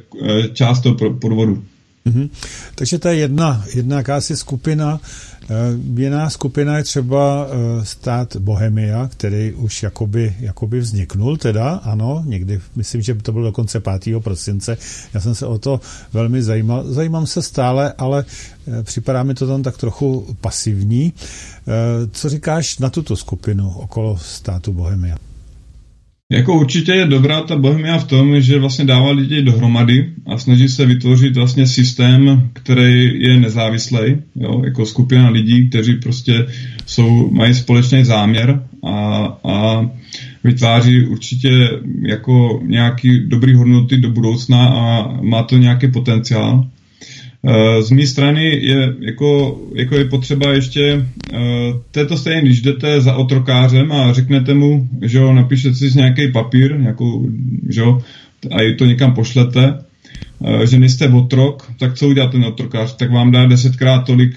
část toho podvodu. Mm-hmm. Takže to je jedna, jedna jakási skupina. Eh, jiná skupina je třeba eh, stát Bohemia, který už jakoby, jakoby vzniknul teda, ano, někdy, myslím, že to bylo dokonce 5. prosince. Já jsem se o to velmi zajímal. Zajímám se stále, ale eh, připadá mi to tam tak trochu pasivní. Co říkáš na tuto skupinu okolo státu Bohemia? Jako určitě je dobrá ta Bohemia v tom, že vlastně dává lidi dohromady a snaží se vytvořit vlastně systém, který je nezávislý, jo, jako skupina lidí, kteří prostě jsou, mají společný záměr a, a vytváří určitě jako nějaký dobrý hodnoty do budoucna a má to nějaký potenciál. Eh, z mé strany je, jako, jako je potřeba ještě uh, této stejně, když jdete za otrokářem a řeknete mu, že jo, napíšete si nějaký papír, nějakou, že jo, a to někam pošlete, uh, že nejste otrok, tak co udělá ten otrokář? Tak vám dá desetkrát tolik,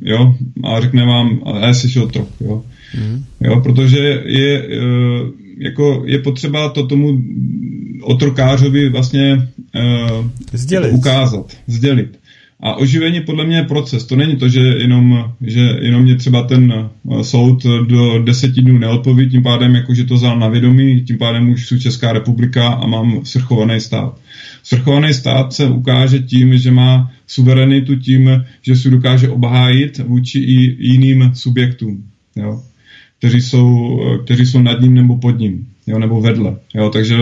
jo, a řekne vám, a jsi otrok, jo. Mm. Jo, protože je, jako je potřeba to tomu otrokářovi vlastně uh, sdělit. ukázat, sdělit. A oživení podle mě je proces. To není to, že jenom, že jenom mě třeba ten eh, soud do deseti dnů neodpoví, tím pádem jako, že to vzal na vědomí, tím pádem už jsou Česká republika a mám svrchovaný stát. Svrchovaný stát se ukáže tím, že má suverenitu tím, že se dokáže obhájit vůči i jiným subjektům, jo, kteří, jsou, eh, kteří jsou nad ním nebo pod ním jo, nebo vedle. Jo, takže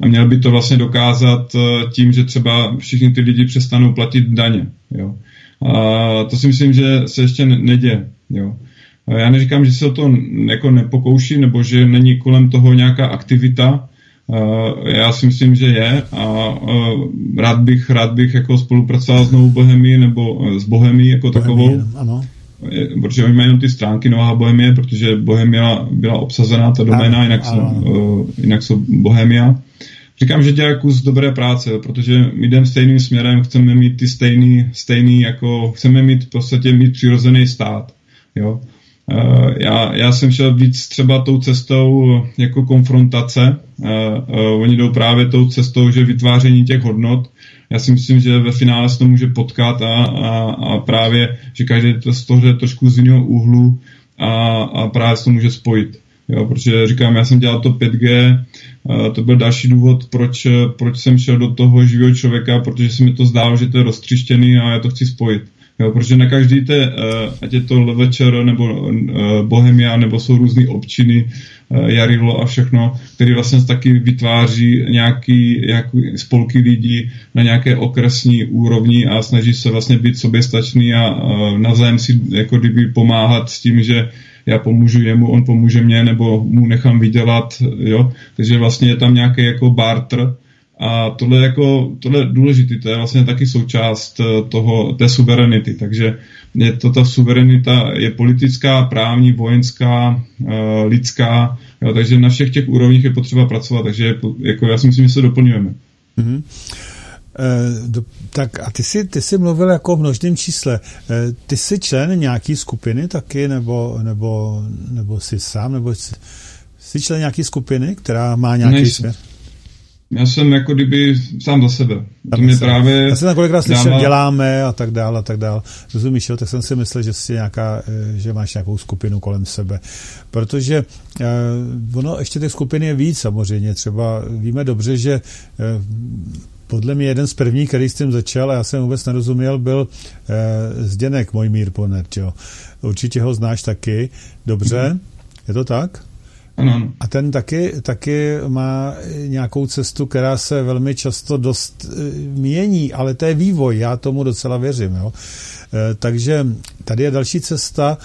a měl by to vlastně dokázat eh, tím, že třeba všichni ty lidi přestanou platit daně. Jo. A to si myslím, že se ještě neděje. Jo. A já neříkám, že se o to jako nepokouší, nebo že není kolem toho nějaká aktivita. Já si myslím, že je a rád bych, rád bych jako spolupracoval s Novou Bohemí nebo s Bohemí jako Bohemí, takovou. Ano protože oni mají jenom ty stránky Nová Bohemie, protože Bohemia byla obsazená, ta doména, jinak, ano, jsou. Uh, jinak jsou Bohemia. Říkám, že dělá kus dobré práce, protože my jdeme stejným směrem, chceme mít ty stejný, stejný jako, chceme mít v podstatě mít přirozený stát. Jo? Uh, já, já jsem šel víc třeba tou cestou jako konfrontace. Uh, uh, oni jdou právě tou cestou, že vytváření těch hodnot, já si myslím, že ve finále se to může potkat a, a, a právě, že každý to z toho trošku z jiného úhlu a, a právě se to může spojit. Jo, protože říkám, já jsem dělal to 5G, to byl další důvod, proč, proč jsem šel do toho živého člověka, protože se mi to zdálo, že to je roztřištěný a já to chci spojit. Jo, protože na každý té, ať je to Levečer nebo Bohemia, nebo jsou různé občiny, Eh, Jarilo a všechno, který vlastně taky vytváří nějaký, nějaký spolky lidí na nějaké okresní úrovni a snaží se vlastně být soběstačný a navzájem si jako kdyby pomáhat s tím, že já pomůžu jemu, on pomůže mě, nebo mu nechám vydělat, jo. Takže vlastně je tam nějaký jako barter, a tohle, jako, tohle je důležité, to je vlastně taky součást eh, toho, té suverenity. Takže je to ta suverenita je politická, právní, vojenská, eh, lidská, jo, takže na všech těch úrovních je potřeba pracovat, takže jako já si myslím, že se doplňujeme. Mm-hmm. E, do, tak a ty jsi, ty jsi mluvil jako v množném čísle. E, ty jsi člen nějaký skupiny taky, nebo, nebo, nebo jsi sám, nebo jsi, jsi člen nějaký skupiny, která má nějaký Nejsem. směr? Já jsem jako kdyby sám za sebe. To mě právě Já jsem kolikrát slyšel, dává... děláme a tak dále a tak dále. Rozumíš, jo? Tak jsem si myslel, že, jsi nějaká, eh, že máš nějakou skupinu kolem sebe. Protože eh, ono, ještě těch skupin je víc samozřejmě. Třeba víme dobře, že eh, podle mě jeden z prvních, který s tím začal, a já jsem vůbec nerozuměl, byl eh, Zděnek Mojmír Ponet, jo. Určitě ho znáš taky. Dobře, mm-hmm. je to tak? Ano. A ten taky, taky má nějakou cestu, která se velmi často dost eh, mění, ale to je vývoj, já tomu docela věřím. Jo? Eh, takže tady je další cesta,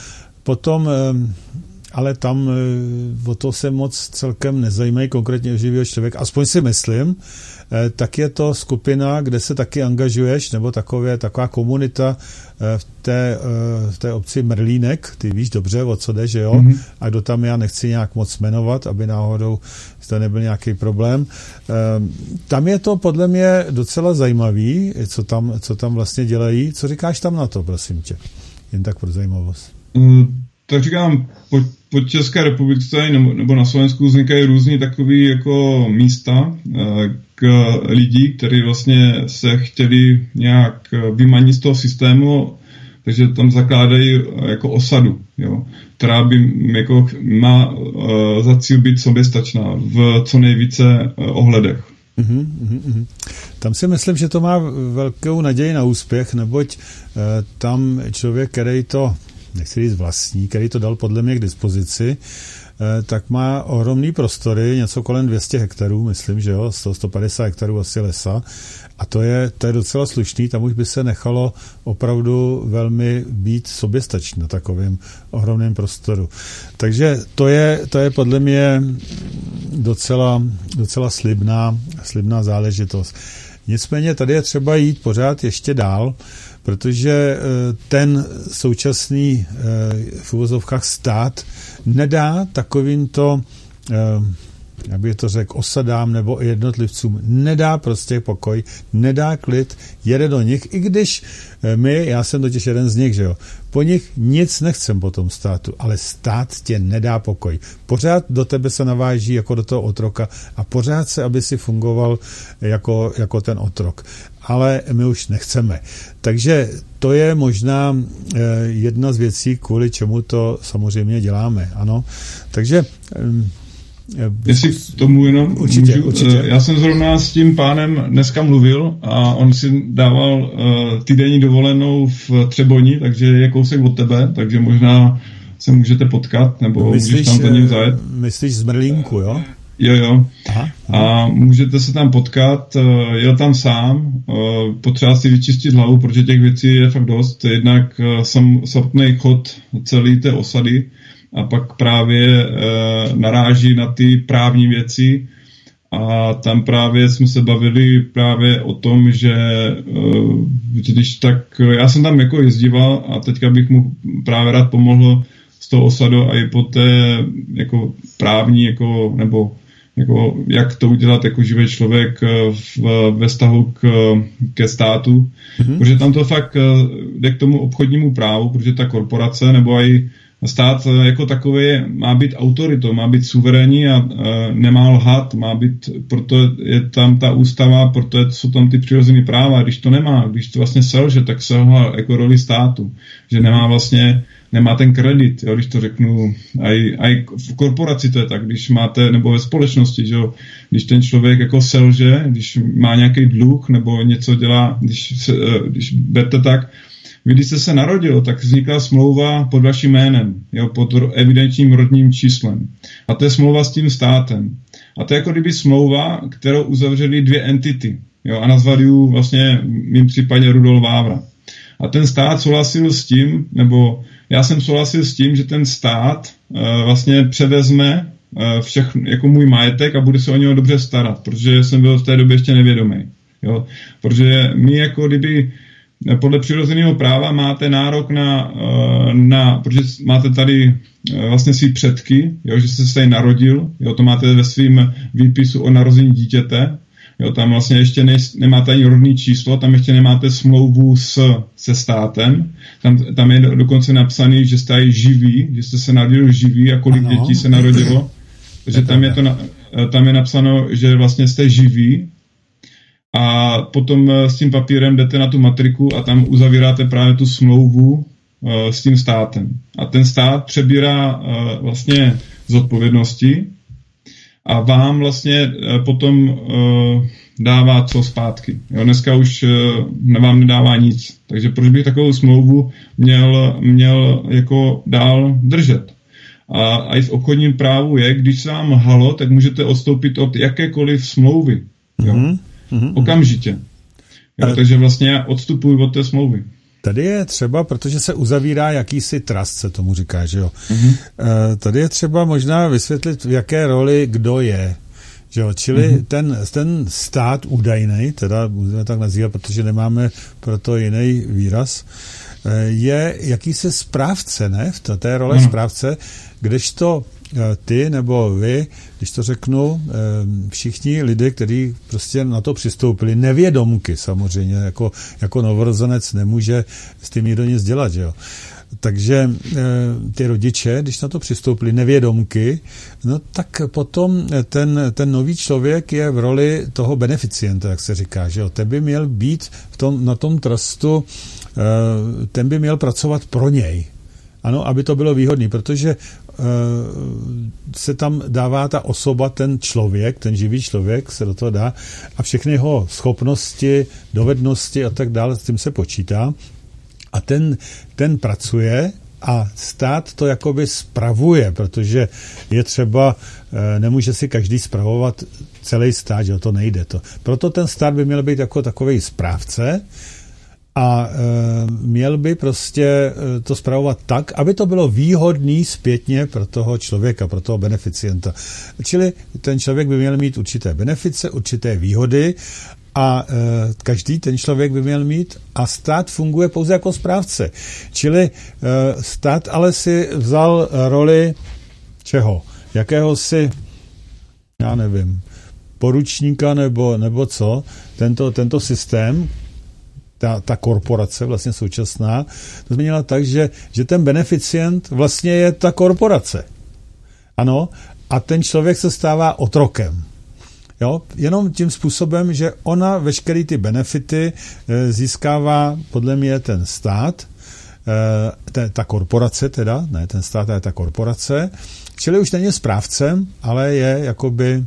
potom eh, ale tam o to se moc celkem nezajímají konkrétně živého člověk, aspoň si myslím, Eh, tak je to skupina, kde se taky angažuješ, nebo takové, taková komunita eh, v té, v té obci Merlínek, ty víš dobře, o co jde, že jo? Mm-hmm. A kdo tam já nechci nějak moc jmenovat, aby náhodou to nebyl nějaký problém. Tam je to podle mě docela zajímavý, co tam, co tam vlastně dělají. Co říkáš tam na to, prosím tě? Jen tak pro zajímavost. Mm tak říkám, po, po České republice nebo, nebo na Slovensku vznikají různý takový jako místa k lidí, kteří vlastně se chtěli nějak vymanit z toho systému takže tam zakládají eh, jako osadu, jo, která by jako má za cíl být soběstačná v co nejvíce ohledech. Uhum, uhum. Tam si myslím, že to má velkou naději na úspěch, neboť tam člověk, který to, nechci říct vlastní, který to dal podle mě k dispozici, uh, tak má ohromný prostory, něco kolem 200 hektarů, myslím, že jo, 100, 150 hektarů asi lesa a to je, to je docela slušný, tam už by se nechalo opravdu velmi být soběstačný na takovém ohromném prostoru. Takže to je, to je podle mě docela, docela slibná, slibná záležitost. Nicméně tady je třeba jít pořád ještě dál, protože eh, ten současný eh, v uvozovkách stát nedá takovýmto bych to řekl, osadám nebo jednotlivcům nedá prostě pokoj, nedá klid, jede do nich, i když eh, my, já jsem totiž jeden z nich, že jo, po nich nic nechcem po tom státu, ale stát tě nedá pokoj. Pořád do tebe se naváží jako do toho otroka a pořád se, aby si fungoval jako, jako ten otrok. Ale my už nechceme. Takže to je možná eh, jedna z věcí, kvůli čemu to samozřejmě děláme. Ano. Takže Jestli k tomu jenom určitě, můžu, určitě. Eh, já jsem zrovna s tím pánem dneska mluvil a on si dával uh, týdenní dovolenou v Třeboni, takže je kousek od tebe, takže možná se můžete potkat, nebo myslíš, můžeš tam za ním zajet. Myslíš z Merlínku, jo? Jo, jo. Aha, aha. A můžete se tam potkat, jel tam sám, potřeba si vyčistit hlavu, protože těch věcí je fakt dost. Jednak sam, samotný chod celé té osady, a pak právě e, naráží na ty právní věci a tam právě jsme se bavili právě o tom, že e, když tak, já jsem tam jako jezdíval a teďka bych mu právě rád pomohl z toho osadu a i po té jako právní, jako, nebo jako jak to udělat jako živý člověk v, ve vztahu k, ke státu, mm-hmm. protože tam to fakt jde k tomu obchodnímu právu, protože ta korporace nebo i stát eh, jako takový má být autoritou, má být suverénní a uh, nemá lhat, má být, proto je tam ta ústava, proto jsou tam ty přirozené práva. Když to nemá, když to vlastně selže, tak selha jako roli státu, že nemá vlastně nemá ten kredit, jo, když to řeknu, aj v korporaci to je tak, když máte, nebo ve společnosti, že jo, když ten člověk jako selže, když má nějaký dluh, nebo něco dělá, když, se, eh, když berte tak, vy, když jste se narodil, tak vznikla smlouva pod vaším jménem, jo, pod evidentním rodním číslem. A to je smlouva s tím státem. A to je jako kdyby smlouva, kterou uzavřeli dvě entity. Jo, a nazvali ji vlastně v mým případě Rudolf Vávra. A ten stát souhlasil s tím, nebo já jsem souhlasil s tím, že ten stát uh, vlastně převezme uh, všechno, jako můj majetek a bude se o něho dobře starat, protože jsem byl v té době ještě nevědomý. Jo? Protože my jako kdyby podle přirozeného práva máte nárok na, eh, na protože máte tady eh, vlastně svý předky, jo, že jste se tady narodil, jo, to máte ve svém výpisu o narození dítěte, jo, tam vlastně ještě ne, nemáte ani rodný číslo, tam ještě nemáte smlouvu s, se státem, tam, tam je dokonce napsaný, že jste tady živí, že jste se narodil živí a kolik ano. dětí se narodilo, [laughs] takže tam je, to, eh, tam je napsáno, že vlastně jste živí, a potom eh, s tím papírem jdete na tu matriku a tam uzavíráte právě tu smlouvu eh, s tím státem. A ten stát přebírá eh, vlastně zodpovědnosti a vám vlastně potom dává co zpátky. Jo, dneska už vám nedává nic. Takže proč bych takovou smlouvu měl, měl jako dál držet? A, a i v obchodním právu je, když se vám halo, tak můžete odstoupit od jakékoliv smlouvy. Jo? Mm-hmm mm-hmm. okamžitě. Jo, Ale... Takže vlastně já odstupuji od té smlouvy. Tady je třeba, protože se uzavírá jakýsi trust, se tomu říká, že jo. Mm-hmm. Tady je třeba možná vysvětlit, v jaké roli kdo je. Že jo? Čili mm-hmm. ten, ten stát údajný, teda můžeme tak nazývat, protože nemáme pro to jiný výraz, eh, je jakýsi správce, ne? V té role mm-hmm. správce, kdežto ty nebo vy, když to řeknu, eh, všichni lidé, kteří prostě na to přistoupili, nevědomky samozřejmě, jako, jako novorozenec nemůže s tím nikdo nic dělat, že jo. Takže ty rodiče, když na to přistoupili nevědomky, no tak potom ten, ten nový člověk je v roli toho beneficienta, jak se říká, že jo. Ten by měl být v tom, na tom trustu, ten by měl pracovat pro něj. Ano, aby to bylo výhodné, protože se tam dává ta osoba, ten člověk, ten živý člověk se do toho dá a všechny jeho schopnosti, dovednosti a tak dále, s tím se počítá. A ten, ten pracuje a stát to jakoby spravuje, protože je třeba, eh, nemůže si každý spravovat celý stát, že to nejde. To. Proto ten stát by měl být jako takový správce, a e, měl by prostě e, to zpravovat tak, aby to bylo výhodný zpětně pro toho člověka, pro toho beneficienta. Čili ten člověk by měl mít určité benefice, určité výhody a e, každý ten člověk by měl mít a stát funguje pouze jako správce. Čili e, stát ale si vzal roli čeho? Jakéhosi, já nevím, poručníka nebo, nebo co, tento, tento systém, ta, ta korporace vlastně současná, to změnila tak, že, že ten beneficient vlastně je ta korporace. Ano, a ten člověk se stává otrokem. Jo? Jenom tím způsobem, že ona veškeré ty benefity e, získává podle mě ten stát, e, ta, ta korporace teda, ne ten stát, ale ta korporace, čili už není správcem, ale je jakoby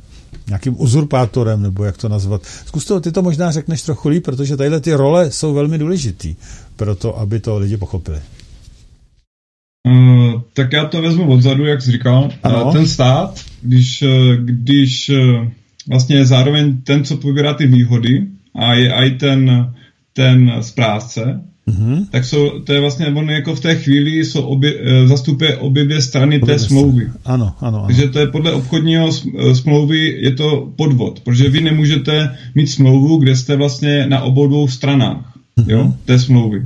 nějakým uzurpátorem, nebo jak to nazvat. Zkus to, ty to možná řekneš trochu líp, protože tadyhle ty role jsou velmi důležitý pro to, aby to lidi pochopili. Uh, tak já to vezmu odzadu, jak jsi říkal. Ano. Uh, ten stát, když, uh, když vlastně je zároveň ten, co pobírá ty výhody a je i ten, ten správce, Mm-hmm. tak jsou, to je vlastně, on jako v té chvíli jsou obě, eh, zastupuje obě dvě strany obě té smlouvy. Ano, ano, ano. Takže to je podle obchodního eh, smlouvy je to podvod, protože vy nemůžete mít smlouvu, kde jste vlastně na obou dvou stranách mm-hmm. jo, té smlouvy.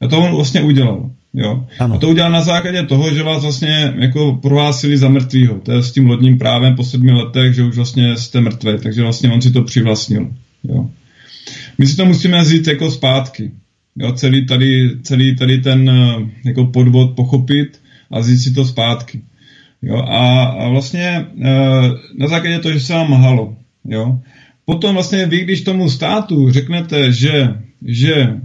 A to on vlastně udělal. Jo? Ano. A to udělal na základě toho, že vás vlastně jako prohlásili za mrtvýho. To je s tím lodním právem po sedmi letech, že už vlastně jste mrtvé, takže vlastně on si to přivlastnil. Jo? My si to musíme říct jako zpátky jo, celý, tady, celý tady ten eh, jako podvod pochopit a vzít si to zpátky. Jo, a, a vlastně e, na základě toho, že se vám mahalo. Jo. Potom vlastně vy, když tomu státu řeknete, že, že e,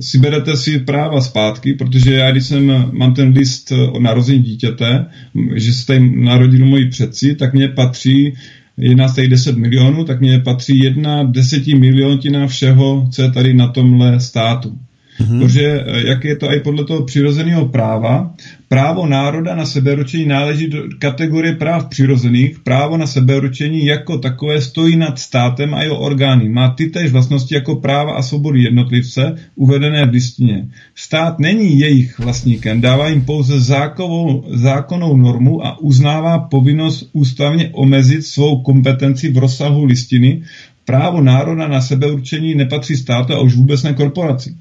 si berete si práva zpátky, protože já, když jsem, mám ten list o narození dítěte, že jste narodili moji předci, tak mě patří je nás tady 10 milionů, tak mě patří jedna desetimiliontina všeho, co je tady na tomhle státu. Mm-hmm. Protože eh, jak je to i podle toho přirozeného práva, právo národa na seberučení náleží do kategorie práv přirozených. Právo na seberučení jako takové stojí nad státem a jeho orgány. Má ty též vlastnosti jako práva a svobody jednotlivce uvedené v listině. Stát není jejich vlastníkem, dává jim pouze zákovou, zákonnou normu a uznává povinnost ústavně omezit svou kompetenci v rozsahu listiny. Právo národa na sebeurčení nepatří státu a už vůbec ne korporaci.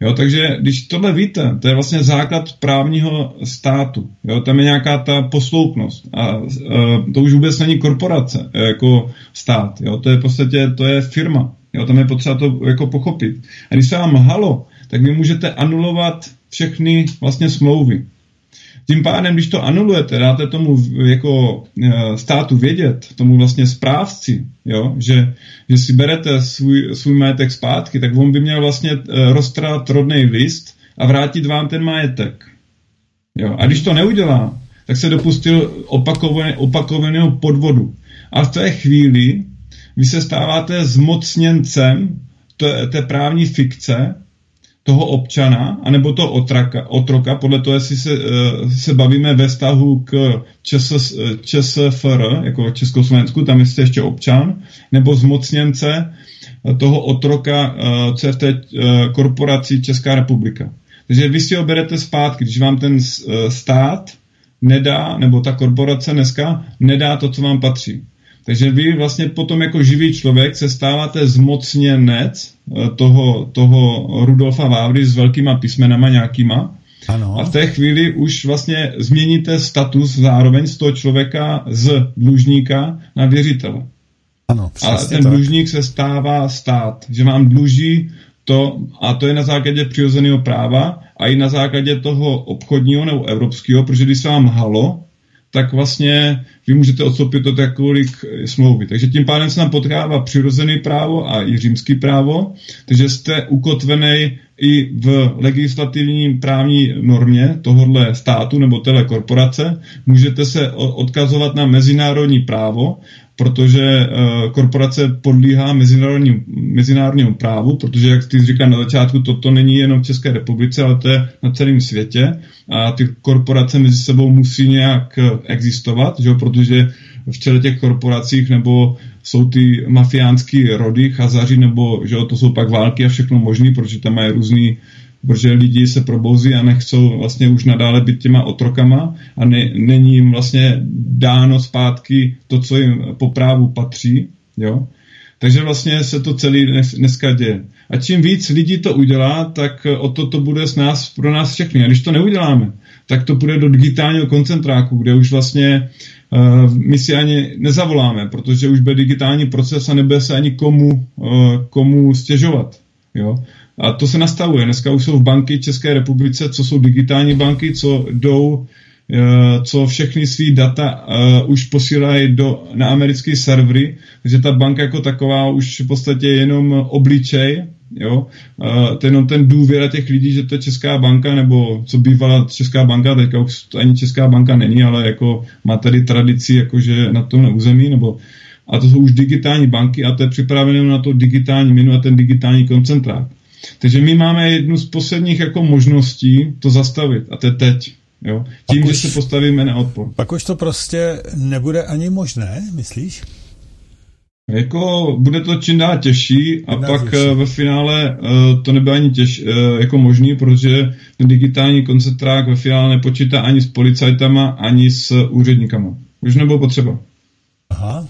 Jo, takže když tohle víte, to je vlastně základ právního státu. Jo, tam je nějaká ta posloupnost. A, a to už vůbec není korporace jako stát. Jo, to je v podstatě to je firma. Jo, tam je potřeba to jako pochopit. A když se vám halo, tak vy můžete anulovat všechny vlastně smlouvy. Tím pádem, když to anulujete, dáte tomu jako e, státu vědět, tomu vlastně správci, jo, že, že si berete svůj, svůj majetek zpátky, tak on by měl vlastně e, roztrhat rodný list a vrátit vám ten majetek. Jo. A když to neudělá, tak se dopustil opakované, opakovaného podvodu. A v té chvíli vy se stáváte zmocněncem té, té právní fikce, toho občana, anebo toho otraka, otroka, podle toho, jestli se, eh, se bavíme ve vztahu k ČS, ČSFR, jako Československu, tam jste ještě občan, nebo zmocněnce toho otroka, eh, co je v té eh, korporaci Česká republika. Takže vy si ho berete zpátky, když vám ten stát nedá, nebo ta korporace dneska nedá to, co vám patří. Takže vy vlastně potom jako živý člověk se stáváte zmocněnec eh, toho, toho Rudolfa Vávry s velkýma písmenama nějakýma. Ano. A v té chvíli už vlastně změníte status zároveň z toho člověka z dlužníka na věřitele. Ano, a ten tak. dlužník se stává stát, že vám dluží to, a to je na základě přirozeného práva a i na základě toho obchodního nebo evropského, protože když se vám halo, tak vlastně vy můžete odstoupit od jakoukoliv smlouvy. Takže tím pádem se nám potkává přirozený právo a i římský právo, takže jste ukotvený i v legislativní právní normě tohohle státu nebo téhle korporace. Můžete se odkazovat na mezinárodní právo protože uh, korporace podlíhá mezinárodním, mezinárodnímu právu, protože, jak ty říkal na začátku, toto není jenom v České republice, ale to je na celém světě a ty korporace mezi sebou musí nějak eh, existovat, že? protože v čele těch korporacích nebo jsou ty mafiánský rody, chazaři, nebo že to jsou pak války a všechno možné, protože tam mají různý protože lidi se probouzí a nechcou vlastně už nadále být těma otrokama a ne, není jim vlastně dáno zpátky to, co jim po právu patří, jo. Takže vlastně se to celý dneska děje. A čím víc lidí to udělá, tak o to to bude s nás, pro nás všechny. A když to neuděláme, tak to bude do digitálního koncentráku, kde už vlastně uh, my si ani nezavoláme, protože už bude digitální proces a nebude se ani komu, uh, komu stěžovat. Jo? A to se nastavuje. Dneska už jsou v banky České republice, co jsou digitální banky, co jdou, eh, co všechny svý data uh, už posílají do, na americké servery, takže ta banka jako taková už v podstatě je jenom obličej, jo, uh, to jenom ten důvěra těch lidí, že to je Česká banka, nebo co bývala Česká banka, teďka už to ani Česká banka není, ale jako má tady tradici jakože na tom území, nebo a to jsou už digitální banky a to je připraveno na to digitální minu a ten digitální koncentrát. Takže my máme jednu z posledních jako možností to zastavit a to je teď. Jo? Tím, pak že už, se postavíme na odpor. Pak už to prostě nebude ani možné, myslíš? Jako bude to čím dál těžší a pak těžší. Eh, ve finále uh, to nebude ani těž, uh, jako možný, protože ten digitální koncentrák ve finále nepočítá ani s policajtama, ani s úředníkama. Už nebylo potřeba. Aha,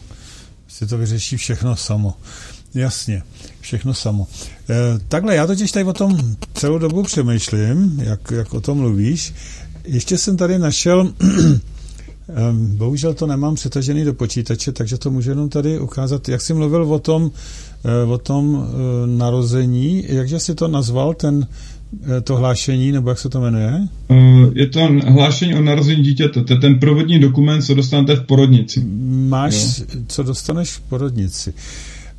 si to vyřeší všechno samo. Jasně, všechno samo. E, takhle, já totiž tady o tom celou dobu přemýšlím, jak, jak o tom mluvíš. Ještě jsem tady našel, [clears throat] bohužel to nemám přetažený do počítače, takže to můžu jenom tady ukázat. Jak jsi mluvil o tom, e, o tom e, narození, jakže jsi to nazval, ten, to hlášení, nebo jak se to jmenuje? Je to hlášení o narození dítěte. To je ten provodní dokument, co dostanete v porodnici. Máš, jo. co dostaneš v porodnici.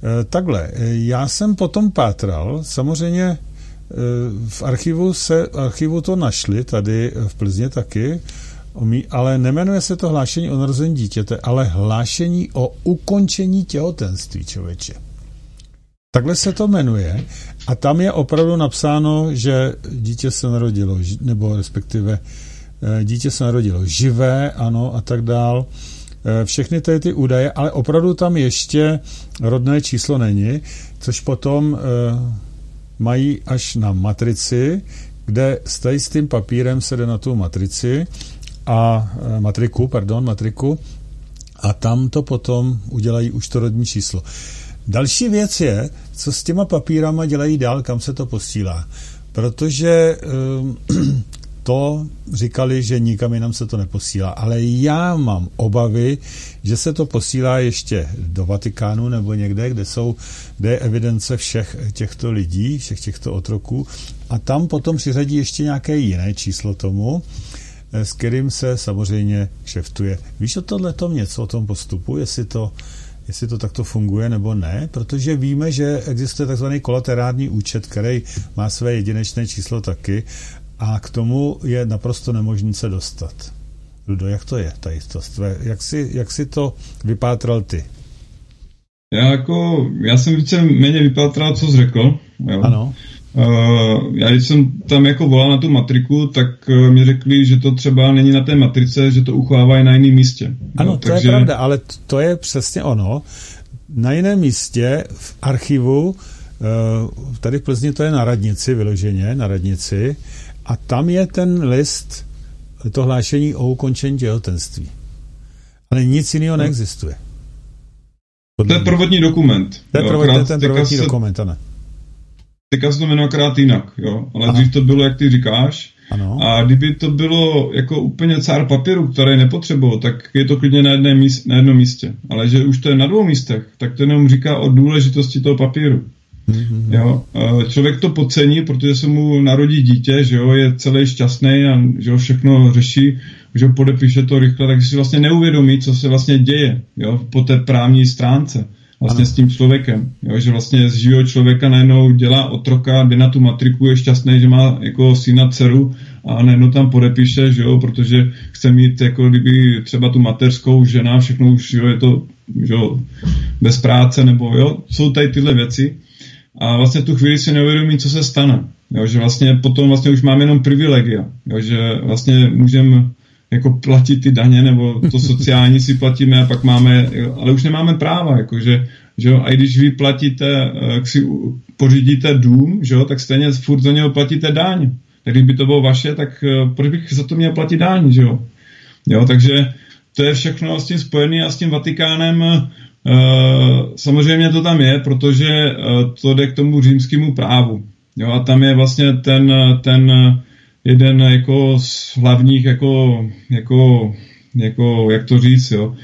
Eh, takhle, eh, já jsem potom pátral, samozřejmě eh, v archivu se, archivu to našli, tady v Plzně taky, ale nemenuje se to hlášení o narození dítěte, ale hlášení o ukončení těhotenství člověče. Takhle se to jmenuje a tam je opravdu napsáno, že dítě se narodilo, nebo respektive dítě se narodilo živé, ano, a tak dál. Eh, všechny ty, ty údaje, ale opravdu tam ještě rodné číslo není, což potom eh, mají až na matrici, kde s tím papírem se jde na tu matrici a eh, matriku, pardon, matriku a tam to potom udělají už to rodní číslo. Další věc je, co s těma papírama dělají dál, kam se to posílá. Protože to říkali, že nikam jinam se to neposílá. Ale já mám obavy, že se to posílá ještě do Vatikánu nebo někde, kde jsou, kde je evidence všech těchto lidí, všech těchto otroků a tam potom přiřadí ještě nějaké jiné číslo tomu, eh, s kterým se samozřejmě kšeftuje. Víš o tohle tom něco, o tom postupu, jestli to, jestli to takto funguje nebo ne, protože víme, že existuje takzvaný kolaterální účet, který má své jedinečné číslo taky a k tomu je naprosto nemožné se dostat. Ludo, jak to je, ta jistost? Jak jsi, jak jsi to vypátral ty? Já jako, já jsem více méně vypátral, co jsi řekl. Jo. Ano. Uh, já když jsem tam jako volal na tu matriku, tak uh, mi řekli, že to třeba není na té matrice, že to uchovávají na jiném místě. Ano, jo, to takže... je pravda, ale to je přesně ono. Na jiném místě v archivu, uh, tady v Plzni to je na radnici vyloženě, na radnici, a tam je ten list, to hlášení o ukončení těhotenství. Ale nic jiného no. neexistuje. Podle to je provodní dokument. To je provodní, ten provodní se, dokument, ano. Teďka se to jmenuje akorát jinak, jo. Ale Aha. dřív to bylo, jak ty říkáš. Ano. A kdyby to bylo jako úplně cár papíru, který nepotřeboval, tak je to klidně na, jedné míst, na jednom místě. Ale že už to je na dvou místech, tak to jenom říká o důležitosti toho papíru. Mm-hmm. Jo? Člověk to podcení, protože se mu narodí dítě, že jo, je celý šťastný a že jo, všechno řeší, že jo, podepíše to rychle, tak si vlastně neuvědomí, co se vlastně děje jo, po té právní stránce vlastně ano. s tím člověkem. Jo, že vlastně z živého člověka najednou dělá otroka, jde na tu matriku, je šťastný, že má jako syna, dceru a najednou tam podepíše, že jo, protože chce mít jako kdyby třeba tu mateřskou žena, všechno už jo, je to že jo, bez práce, nebo jo, jsou tady tyhle věci a vlastně tu chvíli si neuvědomí, co se stane. Jo, že vlastně potom vlastně už máme jenom privilegia, jo, že vlastně můžeme jako platit ty daně, nebo to [laughs] sociální si platíme a pak máme, ale už nemáme práva, jakože, že jo, a i když vy platíte, eh, jak si pořídíte dům, že jo, tak stejně furt za něho platíte daň. Tak kdyby to bylo vaše, tak eh, proč bych za to měl platit daň, že jo? Jo, takže to je všechno s tím spojené a s tím Vatikánem samozřejmě to tam je, protože uh, to jde k tomu římskému právu. Jo, a tam je vlastně ten, ten jeden jako z hlavních, jako, jako, jako jak to říct, jo.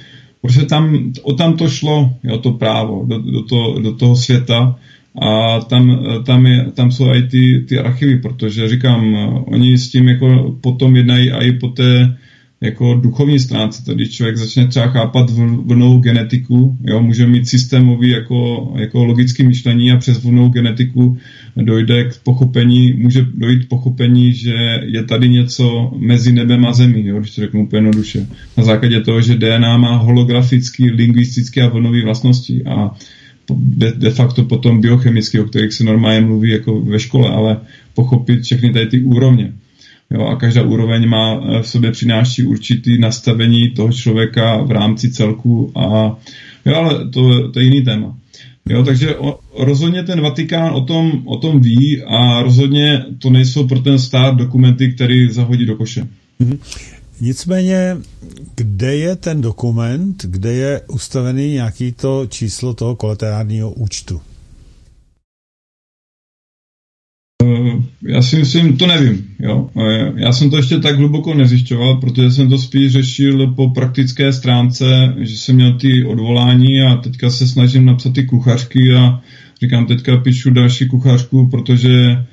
Protože tam, o tam to šlo, jo, to právo, do, do, to, do toho světa a tam, tam, je, tam jsou i ty, ty archivy, protože říkám, oni s tím jako potom jednají i po té jako duchovní stránce, to když člověk začne třeba chápat vlnou genetiku, jo, může mít systémový jako, jako logický myšlení a přes vlnou genetiku dojde k pochopení, může dojít k pochopení, že je tady něco mezi nebem a zemí, jo, když to řeknu úplně jednoduše. Na základě toho, že DNA má holografický, lingvistické a vlnové vlastnosti a de, de facto potom biochemicky, o kterých se normálně mluví jako ve škole, ale pochopit všechny tady ty úrovně. Jo, a každá úroveň má eh, v sobě přináší určitý nastavení toho člověka v rámci celku a jo, ale to, to je jiný téma. Jo, takže o, rozhodně ten Vatikán o tom, o tom ví a rozhodně to nejsou pro ten stát dokumenty, který zahodí do koše. Mm-hmm. Nicméně, kde je ten dokument, kde je ustavený nějaký to číslo toho kolaterálního účtu? Já si myslím, to nevím. Jo. Eh, já jsem to ještě tak hluboko nezjišťoval, protože jsem to spíš řešil po praktické stránce, že jsem měl ty odvolání a teďka se snažím napsat ty kuchařky a říkám, teďka píšu další kuchařku, protože Eh,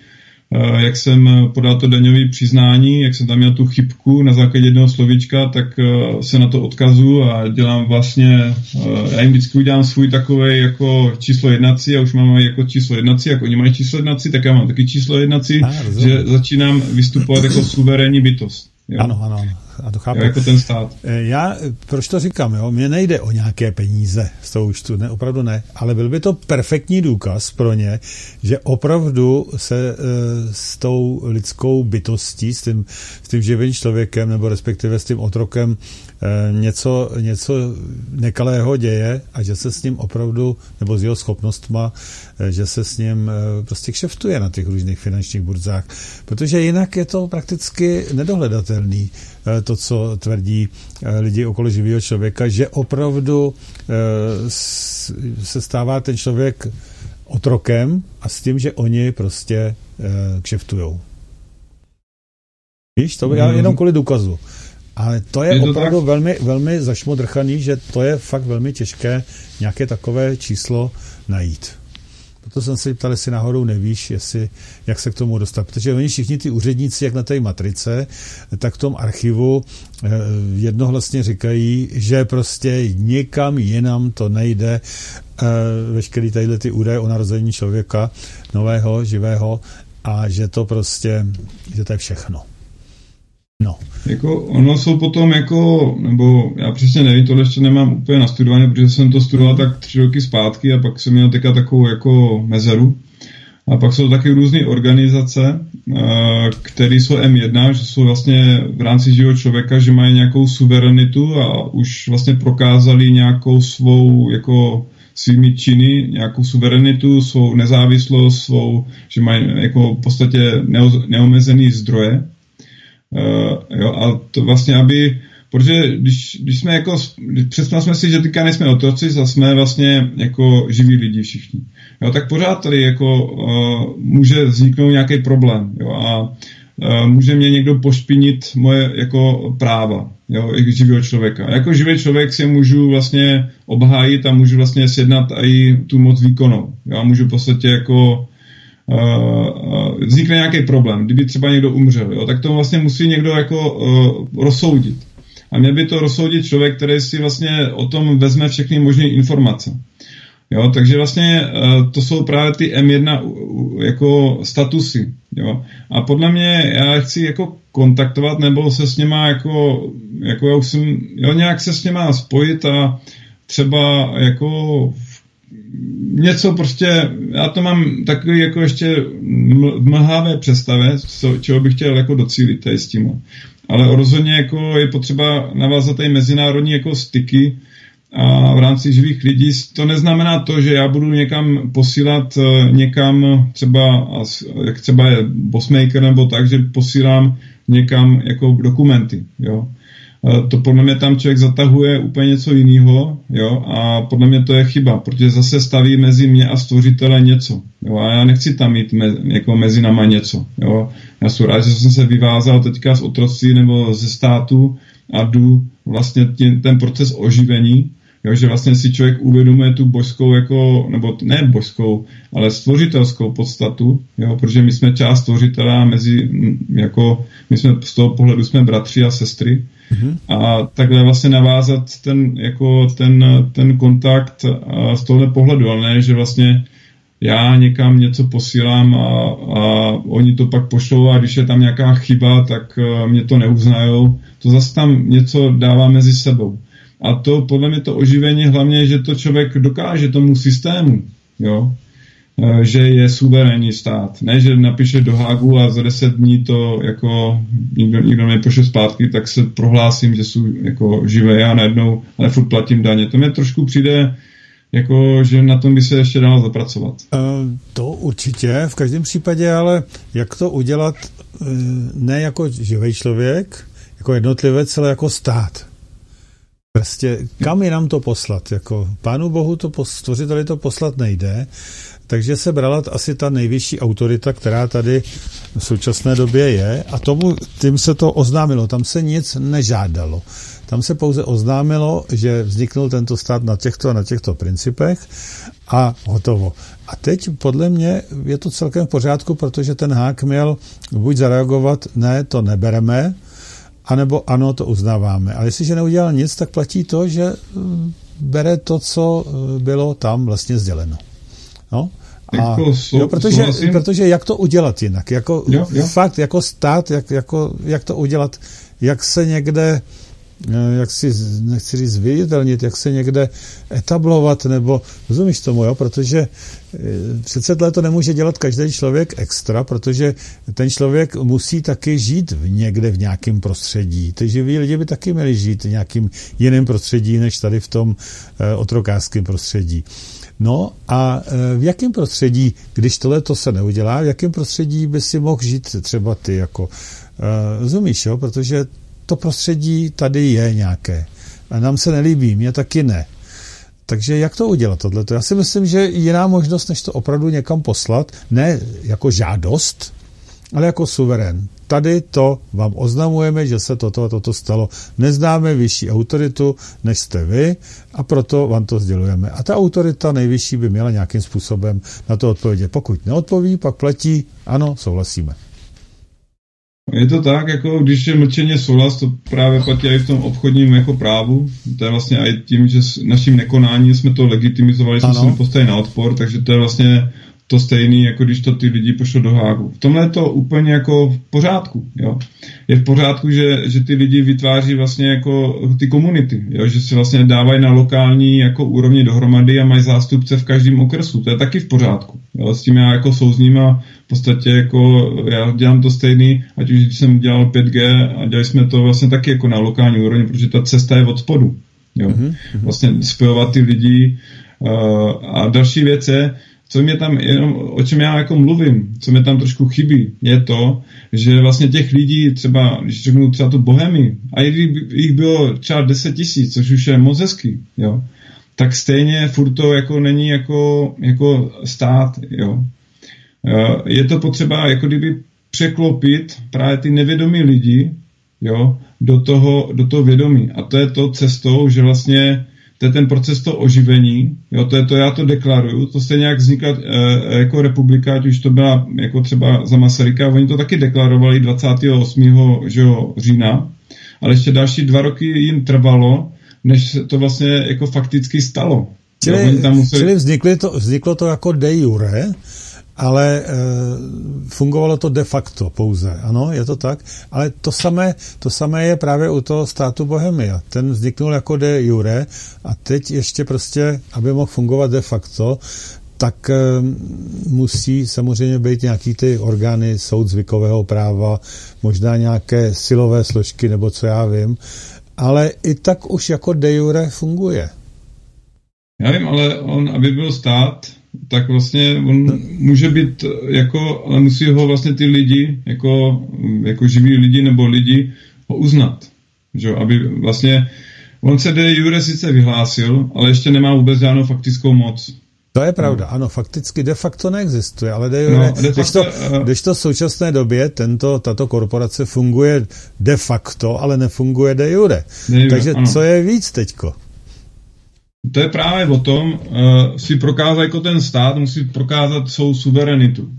jak jsem podal to daňové přiznání, jak jsem tam měl tu chybku na základě jednoho slovíčka, tak eh, se na to odkazu a dělám vlastně, eh, já jim vždycky udělám svůj takový jako číslo jednací a už mám jako číslo jednací, jak oni mají číslo jednací, tak já mám taky číslo jednací, ah, že začínám vystupovat jako suverénní bytost. Jo. Ano, ano, ano. A to chápu. Jako ten stát. Eh, já, proč to říkám, jo? Mně nejde o nějaké peníze z toho účtu, ne, opravdu ne, ale byl by to perfektní důkaz pro ně, že opravdu se e, s tou lidskou bytostí, s tím, s tím živým člověkem, nebo respektive s tím otrokem e, něco, něco nekalého děje a že se s ním opravdu, nebo s jeho schopnostma, e, že se s ním e, prostě kšeftuje na těch různých finančních burzách, protože jinak je to prakticky nedohledatelný. Eh, to, co tvrdí eh, lidi okolo živého člověka, že opravdu eh, se stává ten člověk otrokem a s tím, že oni prostě kšeftujou. Víš, to já mhm. jenom kvůli důkazu. Ale to je, je to opravdu tak? velmi, velmi zašmodrchaný, že to je fakt velmi těžké nějaké takové číslo najít. Proto jsem se ptal, jestli náhodou nevíš, jestli, jak se k tomu dostat. Protože oni všichni ty úředníci, jak na té matrice, tak v tom archivu eh, jednohlasně říkají, že prostě nikam jinam to nejde. Eh, veškerý tadyhle ty údaje o narození člověka, nového, živého, a že to prostě, že to je všechno. No. Jako ono jsou potom jako, nebo já přesně nevím, tohle ještě nemám úplně nastudované, protože jsem to studoval tak tři roky zpátky a pak jsem měl teďka takovou jako mezeru. A pak jsou taky různé organizace, eh, které jsou M1, že jsou vlastně v rámci živého člověka, že mají nějakou suverenitu a už vlastně prokázali nějakou svou jako svými činy, nějakou suverenitu, svou nezávislost, svou, že mají jako v podstatě neomezený zdroje Uh, jo, a to vlastně, aby, protože když, když jsme jako, představme jsme si, že teďka nejsme otroci, a jsme vlastně jako živí lidi všichni. Jo, tak pořád tady jako uh, může vzniknout nějaký problém. Jo, a může mě někdo pošpinit moje jako práva, jo, živého člověka. Jako živý člověk si můžu vlastně obhájit a můžu vlastně sjednat i tu moc výkonou. Já můžu v podstatě jako uh, vznikne nějaký problém, kdyby třeba někdo umřel, jo, tak to vlastně musí někdo jako uh, rozsoudit. A měl by to rozsoudit člověk, který si vlastně o tom vezme všechny možné informace. Jo, takže vlastně uh, to jsou právě ty M1 uh, jako statusy. Jo. A podle mě já chci jako kontaktovat nebo se s něma jako, jako já už jsem, jo, nějak se s něma spojit a třeba jako něco prostě, já to mám takový jako ještě mlhavé představě, co, čeho bych chtěl jako docílit tady s tím. Ale rozhodně jako je potřeba navázat tady mezinárodní jako styky a v rámci živých lidí. To neznamená to, že já budu někam posílat eh, někam třeba, jak třeba je bossmaker nebo tak, že posílám někam jako dokumenty, jo to podle mě tam člověk zatahuje úplně něco jiného, jo, a podle mě to je chyba, protože zase staví mezi mě a stvořitele něco, jo, a já nechci tam mít me, jako mezi náma něco, jo. Já jsem rád, že jsem se vyvázal teďka z otroctví nebo ze státu a jdu vlastně tím, ten proces oživení, jo, že vlastně si člověk uvědomuje tu božskou, jako, nebo ne božskou, ale stvořitelskou podstatu, jo, protože my jsme část stvořitele a mezi, jako, my jsme z toho pohledu jsme bratři a sestry, Mm-hmm. A takhle vlastně navázat ten, jako ten, ten kontakt z tohle pohledu, ale ne, že vlastně já někam něco posílám a, a oni to pak pošlou a když je tam nějaká chyba, tak e, mě to neuznajou. To zase tam něco dává mezi sebou. A to podle mě to oživení hlavně, že to člověk dokáže tomu systému. Jo? Eh, že je suverénní stát. Ne, že napíše do Hágu a za deset dní to jako nikdo, nikdo nepošle zpátky, tak se prohlásím, že jsou jako živé a najednou, ale furt platím daně. To mě trošku přijde jako, že na tom by se ještě dalo zapracovat. Uh, to určitě, v každém případě, ale jak to udělat uh, ne jako živý člověk, jako jednotlivec, ale jako stát. Prostě kam nám to poslat? Jako Pánu Bohu to stvořiteli to poslat nejde, takže se brala asi ta nejvyšší autorita, která tady v současné době je a tomu tím se to oznámilo. Tam se nic nežádalo. Tam se pouze oznámilo, že vzniknul tento stát na těchto a na těchto principech a hotovo. A teď podle mě je to celkem v pořádku, protože ten hák měl buď zareagovat, ne, to nebereme, anebo ano, to uznáváme. Ale jestliže neudělal nic, tak platí to, že mm, bere to, co eh, bylo tam vlastně sděleno. No? A, jo, protože, protože jak to udělat jinak? Jako, jo, jo. Fakt, jako stát, jak, jako, jak to udělat, jak se někde, jak si, nechci říct zviditelnit, jak se někde etablovat, nebo rozumíš tomu, jo? protože eh, přece to nemůže dělat každý člověk extra, protože ten člověk musí taky žít v někde v nějakém prostředí. Ty živí lidi by taky měli žít v nějakým jiném prostředí, než tady v tom eh, otrokářském prostředí. No a v jakém prostředí, když tohle to se neudělá, v jakém prostředí by si mohl žít třeba ty, jako, rozumíš, jo? protože to prostředí tady je nějaké. A nám se nelíbí, mě taky ne. Takže jak to udělat tohle? Já si myslím, že jiná možnost, než to opravdu někam poslat, ne jako žádost, ale jako suverén tady to vám oznamujeme, že se toto a toto stalo. Neznáme vyšší autoritu, než jste vy a proto vám to sdělujeme. A ta autorita nejvyšší by měla nějakým způsobem na to odpovědět. Pokud neodpoví, pak platí, ano, souhlasíme. Je to tak, jako když je mlčeně souhlas, to právě platí i v tom obchodním jako právu. To je vlastně i tím, že s naším nekonáním jsme to legitimizovali, jsme se nepostavili na odpor, takže to je vlastně to stejný, jako když to ty lidi pošlo do hágu. V tomhle je to úplně jako v pořádku. Jo. Je v pořádku, že, že ty lidi vytváří vlastně jako ty komunity, jo, že si vlastně dávají na lokální jako úrovni dohromady a mají zástupce v každém okresu. To je taky v pořádku. Jo. S tím já jako souzním a v podstatě jako já dělám to stejný, ať už když jsem dělal 5G a dělali jsme to vlastně taky jako na lokální úrovni, protože ta cesta je od spodu. Jo. Mm-hmm. Vlastně spojovat ty lidi uh, a další věc je, co mě tam, jenom, o čem já jako mluvím, co mě tam trošku chybí, je to, že vlastně těch lidí třeba, když řeknu třeba tu Bohemy, a jich bylo třeba 10 tisíc, což už je moc hezký, jo, tak stejně furt to jako není jako, jako stát, jo. Je to potřeba jako kdyby překlopit právě ty nevědomí lidi jo, do, toho, do toho vědomí. A to je to cestou, že vlastně to je ten proces toho oživení, jo, to je to, já to deklaruju, to se nějak vznikla e, jako republika, ať už to byla jako třeba za Masaryka, oni to taky deklarovali 28. Že jo, října, ale ještě další dva roky jim trvalo, než to vlastně jako fakticky stalo. Čili, jo, tam museli... čili vzniklo, to, vzniklo to jako de jure, ale e, fungovalo to de facto pouze, ano, je to tak, ale to samé, to samé je právě u toho státu Bohemia. Ten vzniknul jako de jure a teď ještě prostě, aby mohl fungovat de facto, tak e, musí samozřejmě být nějaký ty orgány soud zvykového práva, možná nějaké silové složky, nebo co já vím, ale i tak už jako de jure funguje. Já vím, ale on, aby byl stát, tak vlastně on může být jako, ale musí ho vlastně ty lidi, jako, jako živí lidi nebo lidi, ho uznat. Že? Aby vlastně, on se de jure sice vyhlásil, ale ještě nemá vůbec žádnou faktickou moc. To je pravda, no. ano, fakticky de facto neexistuje, ale de jure, no, de facto, když, to, uh, když to v současné době tento, tato korporace funguje de facto, ale nefunguje de jure. De jure Takže ano. co je víc teďko? To je právě o tom, uh, si prokázat jako ten stát, musí prokázat svou suverenitu.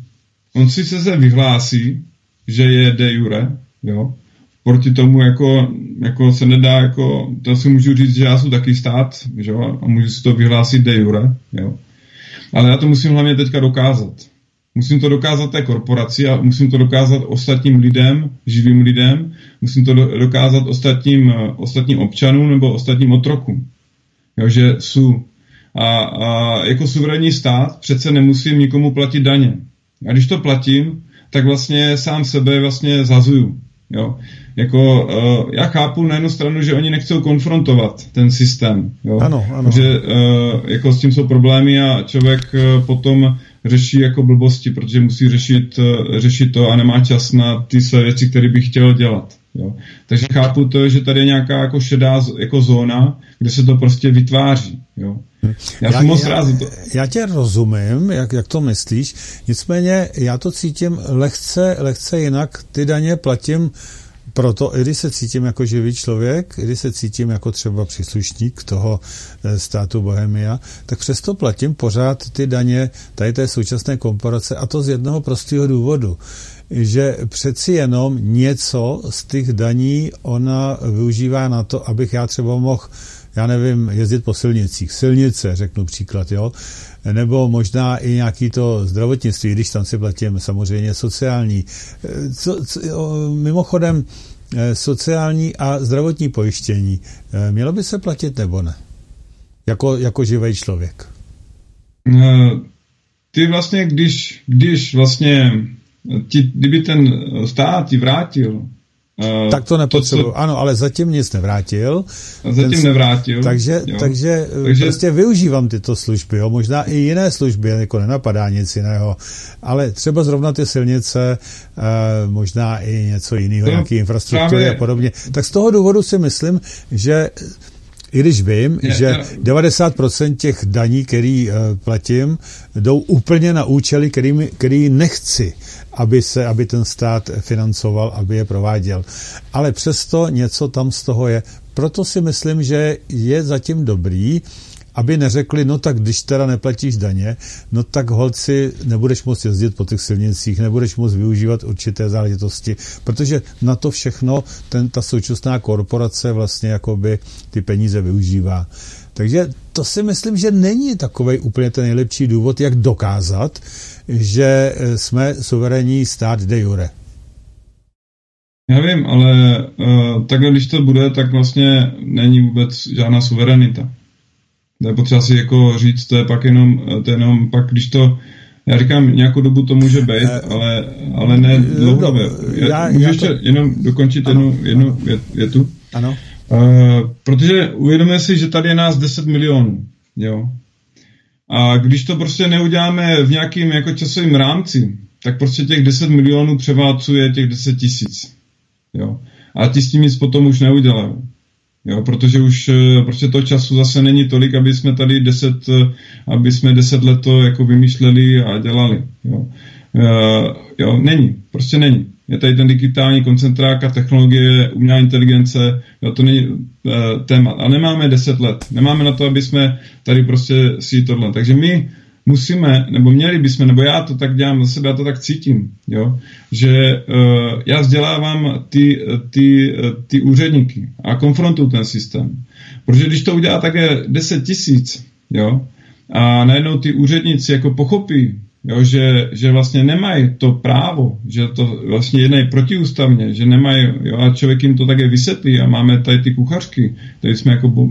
On si se se vyhlásí, že je de jure, jo, proti tomu jako, jako se nedá, jako, to si můžu říct, že já jsem taky stát, jo, a můžu si to vyhlásit de jure, jo. Ale já to musím hlavně teďka dokázat. Musím to dokázat té korporaci a musím to dokázat ostatním lidem, živým lidem, musím to dokázat ostatním, eh, ostatním občanům nebo ostatním otrokům jo, že jsou. A, a jako suverénní stát přece nemusím nikomu platit daně. A když to platím, tak vlastně sám sebe vlastně zazuju. Jo. Jako, uh, já chápu na jednu stranu, že oni nechcou konfrontovat ten systém. Jo. Ano, ano. Že uh, jako s tím jsou problémy a člověk uh, potom řeší jako blbosti, protože musí řešit, uh, řešit to a nemá čas na ty své věci, které by chtěl dělat. Jo. Takže chápu to, že tady je nějaká jako šedá jako zóna, kde se to prostě vytváří. Jo. Já, já jsem moc rád to. Já tě rozumím, jak, jak to myslíš, nicméně já to cítím lehce, lehce jinak. Ty daně platím proto, i když se cítím jako živý člověk, i když se cítím jako třeba příslušník toho eh, státu Bohemia, tak přesto platím pořád ty daně tady té současné komparace a to z jednoho prostého důvodu že přeci jenom něco z těch daní ona využívá na to, abych já třeba mohl já nevím, jezdit po silnicích. Silnice, řeknu příklad, jo. Nebo možná i nějaký to zdravotnictví, když tam si platím samozřejmě sociální. Co, co, mimochodem, eh, sociální a zdravotní pojištění. Eh, mělo by se platit nebo ne? Jako, jako živý člověk. No, ty vlastně, když, když vlastně ti, kdyby ten stát ti vrátil Uh, tak to nepotřebuji. To, co... Ano, ale zatím nic nevrátil. Zatím ten, nevrátil. Takže, takže, takže prostě využívám tyto služby. Jo. Možná i jiné služby, jako nenapadá nic jiného. Ale třeba zrovna ty silnice, uh, možná i něco jiného, no, nějaké infrastruktury právě... a podobně. Tak z toho důvodu si myslím, že i když vím, je, že je. 90% těch daní, který uh, platím, jdou úplně na účely, který, který nechci aby, se, aby ten stát financoval, aby je prováděl. Ale přesto něco tam z toho je. Proto si myslím, že je zatím dobrý, aby neřekli, no tak když teda neplatíš daně, no tak holci nebudeš moct jezdit po těch silnicích, nebudeš moct využívat určité záležitosti, protože na to všechno ten, ta současná korporace vlastně jakoby ty peníze využívá. Takže to si myslím, že není takový úplně ten nejlepší důvod, jak dokázat, že eh, jsme suverénní stát de jure. Já vím, ale uh, takhle, když to bude, tak vlastně není vůbec žádná suverenita. To je potřeba si jako říct, to je pak jenom, eh, to je jenom pak, když to, já říkám, nějakou dobu to může být, ale, ale ne dlouhodobě. Já, Můžu já ještě to... jenom dokončit ano, jednu, jednu větu? Ano. Uh, protože uvědomíme si, že tady je nás 10 milionů. Jo? A když to prostě neuděláme v nějakým jako časovým rámci, tak prostě těch 10 milionů převálcuje těch 10 tisíc. Jo. A ti s tím nic potom už neudělají. Jo, protože už eh, prostě to času zase není tolik, aby jsme tady 10, eh, aby jsme 10 let to jako vymýšleli a dělali. Jo. jo, není, prostě není. Je tady ten digitální koncentrák a technologie, umělá inteligence, jo, to není téma. A nemáme 10 let. Nemáme na to, aby jsme tady prostě si tohle. Takže my musíme, nebo měli bychom, nebo já to tak dělám za sebe, já to tak cítím, jo, že uh, já vzdělávám ty, ty, ty úředníky a konfrontuju ten systém. Protože když to udělá také 10 tisíc, jo, a najednou ty úředníci jako pochopí, jo, že, že vlastně nemají to právo, že to vlastně jednají protiústavně, že nemají, jo, a člověk jim to také vysvětlí a máme tady ty kuchařky, tady jsme jako,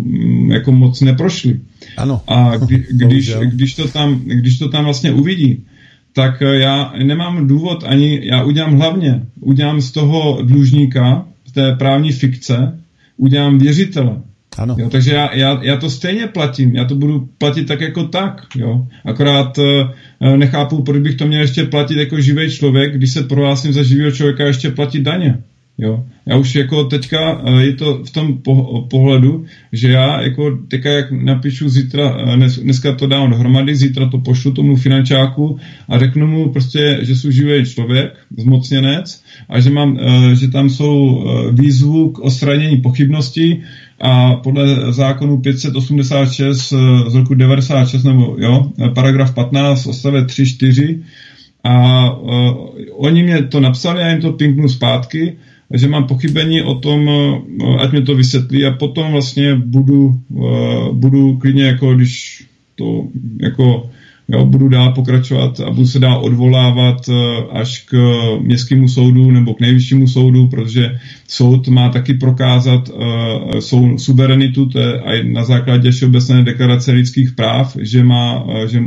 jako moc neprošli. Ano. A kdy, [laughs] když, když, to tam, když to tam vlastně uvidí, tak já nemám důvod ani, já udělám hlavně, udělám z toho dlužníka, z té právní fikce, udělám věřitele. Ano. Jo, takže já, já, já to stejně platím, já to budu platit tak jako tak, jo. Akorát uh, nechápu, proč bych to měl ještě platit jako živý člověk, když se prohlásím za živého člověka ještě platit daně. Jo. Já už jako teďka uh, je to v tom po, pohledu, že já jako teďka jak napíšu zítra, dnes, dneska to dám dohromady, zítra to pošlu tomu finančáku a řeknu mu prostě, že jsem živý člověk, zmocněnec a že, mám, že tam jsou výzvu k odstranění pochybností, a podle zákonu 586 z roku 96, nebo jo, paragraf 15, ostave 3, 4, a uh, oni mě to napsali, já jim to pinknu zpátky, že mám pochybení o tom, uh, ať mě to vysvětlí. A potom vlastně budu, uh, budu klidně jako když to jako Jo, budu dál pokračovat a budu se dál odvolávat eh, až k městskému soudu nebo k nejvyššímu soudu, protože soud má taky prokázat uh, suverenitu, to je aj na základě Všeobecné deklarace lidských práv, že má, uh, že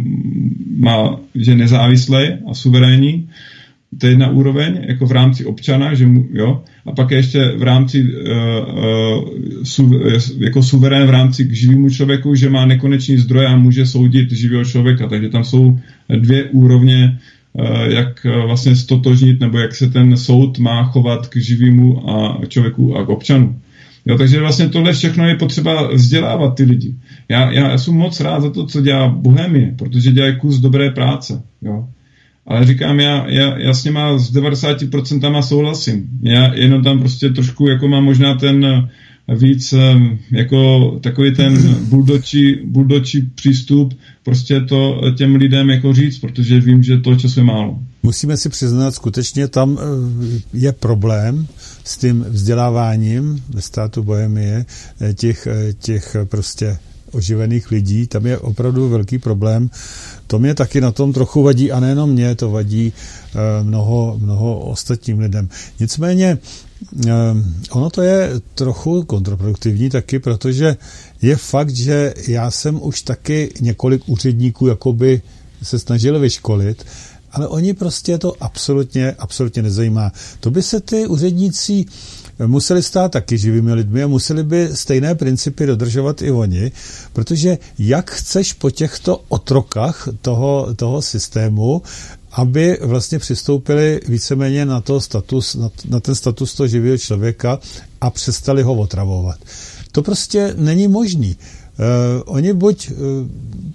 má, že nezávislý a suverénní to je jedna úroveň, jako v rámci občana, že mu, jo, a pak je ještě v rámci uh, uh, su, jako suverén v rámci k živému člověku, že má nekonečný zdroj a může soudit živého člověka, takže tam jsou dvě úrovně, uh, jak vlastně stotožnit, nebo jak se ten soud má chovat k živému a člověku a k občanu. Jo, takže vlastně tohle všechno je potřeba vzdělávat ty lidi. Já, já, já jsem moc rád za to, co dělá Bohemie, protože dělají kus dobré práce. Jo. Ale říkám, já, já, já s něma s 90% souhlasím. Já jenom tam prostě trošku jako mám možná ten eh, víc eh, jako takový ten buldočí, buldočí přístup prostě to těm lidem jako říct, protože vím, že to času je málo. Musíme si přiznat, skutečně tam eh, je problém s tím vzděláváním ve státu Bohemie těch, těch prostě oživených lidí, tam je opravdu velký problém. To mě taky na tom trochu vadí a nejenom mě, to vadí eh, mnoho, mnoho ostatním lidem. Nicméně eh, ono to je trochu kontraproduktivní taky, protože je fakt, že já jsem už taky několik úředníků jakoby se snažil vyškolit, ale oni prostě to absolutně, absolutně nezajímá. To by se ty úředníci museli stát taky živými lidmi a museli by stejné principy dodržovat i oni, protože jak chceš po těchto otrokách toho, toho systému, aby vlastně přistoupili víceméně na, to status, na, ten status toho živého člověka a přestali ho otravovat. To prostě není možný. Uh, oni buď uh,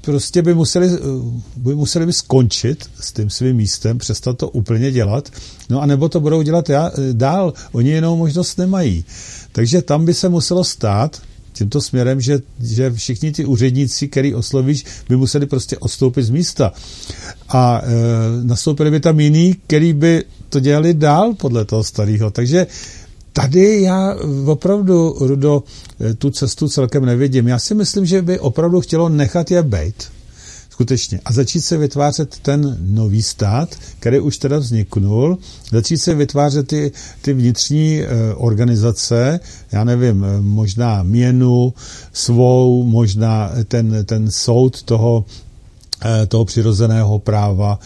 prostě by museli, uh, by museli by skončit s tím svým místem, přestat to úplně dělat, no a nebo to budou dělat já, dál. Oni jinou možnost nemají. Takže tam by se muselo stát tímto směrem, že, že všichni ty úředníci, který oslovíš, by museli prostě odstoupit z místa. A e, nastoupili by tam jiný, který by to dělali dál podle toho starého. Takže tady já opravdu, Rudo, tu cestu celkem nevidím. Já si myslím, že by opravdu chtělo nechat je být. Skutečně. A začít se vytvářet ten nový stát, který už teda vzniknul, začít se vytvářet ty, ty vnitřní e, organizace, já nevím, eh, možná měnu svou, možná ten, ten soud toho eh, toho přirozeného práva,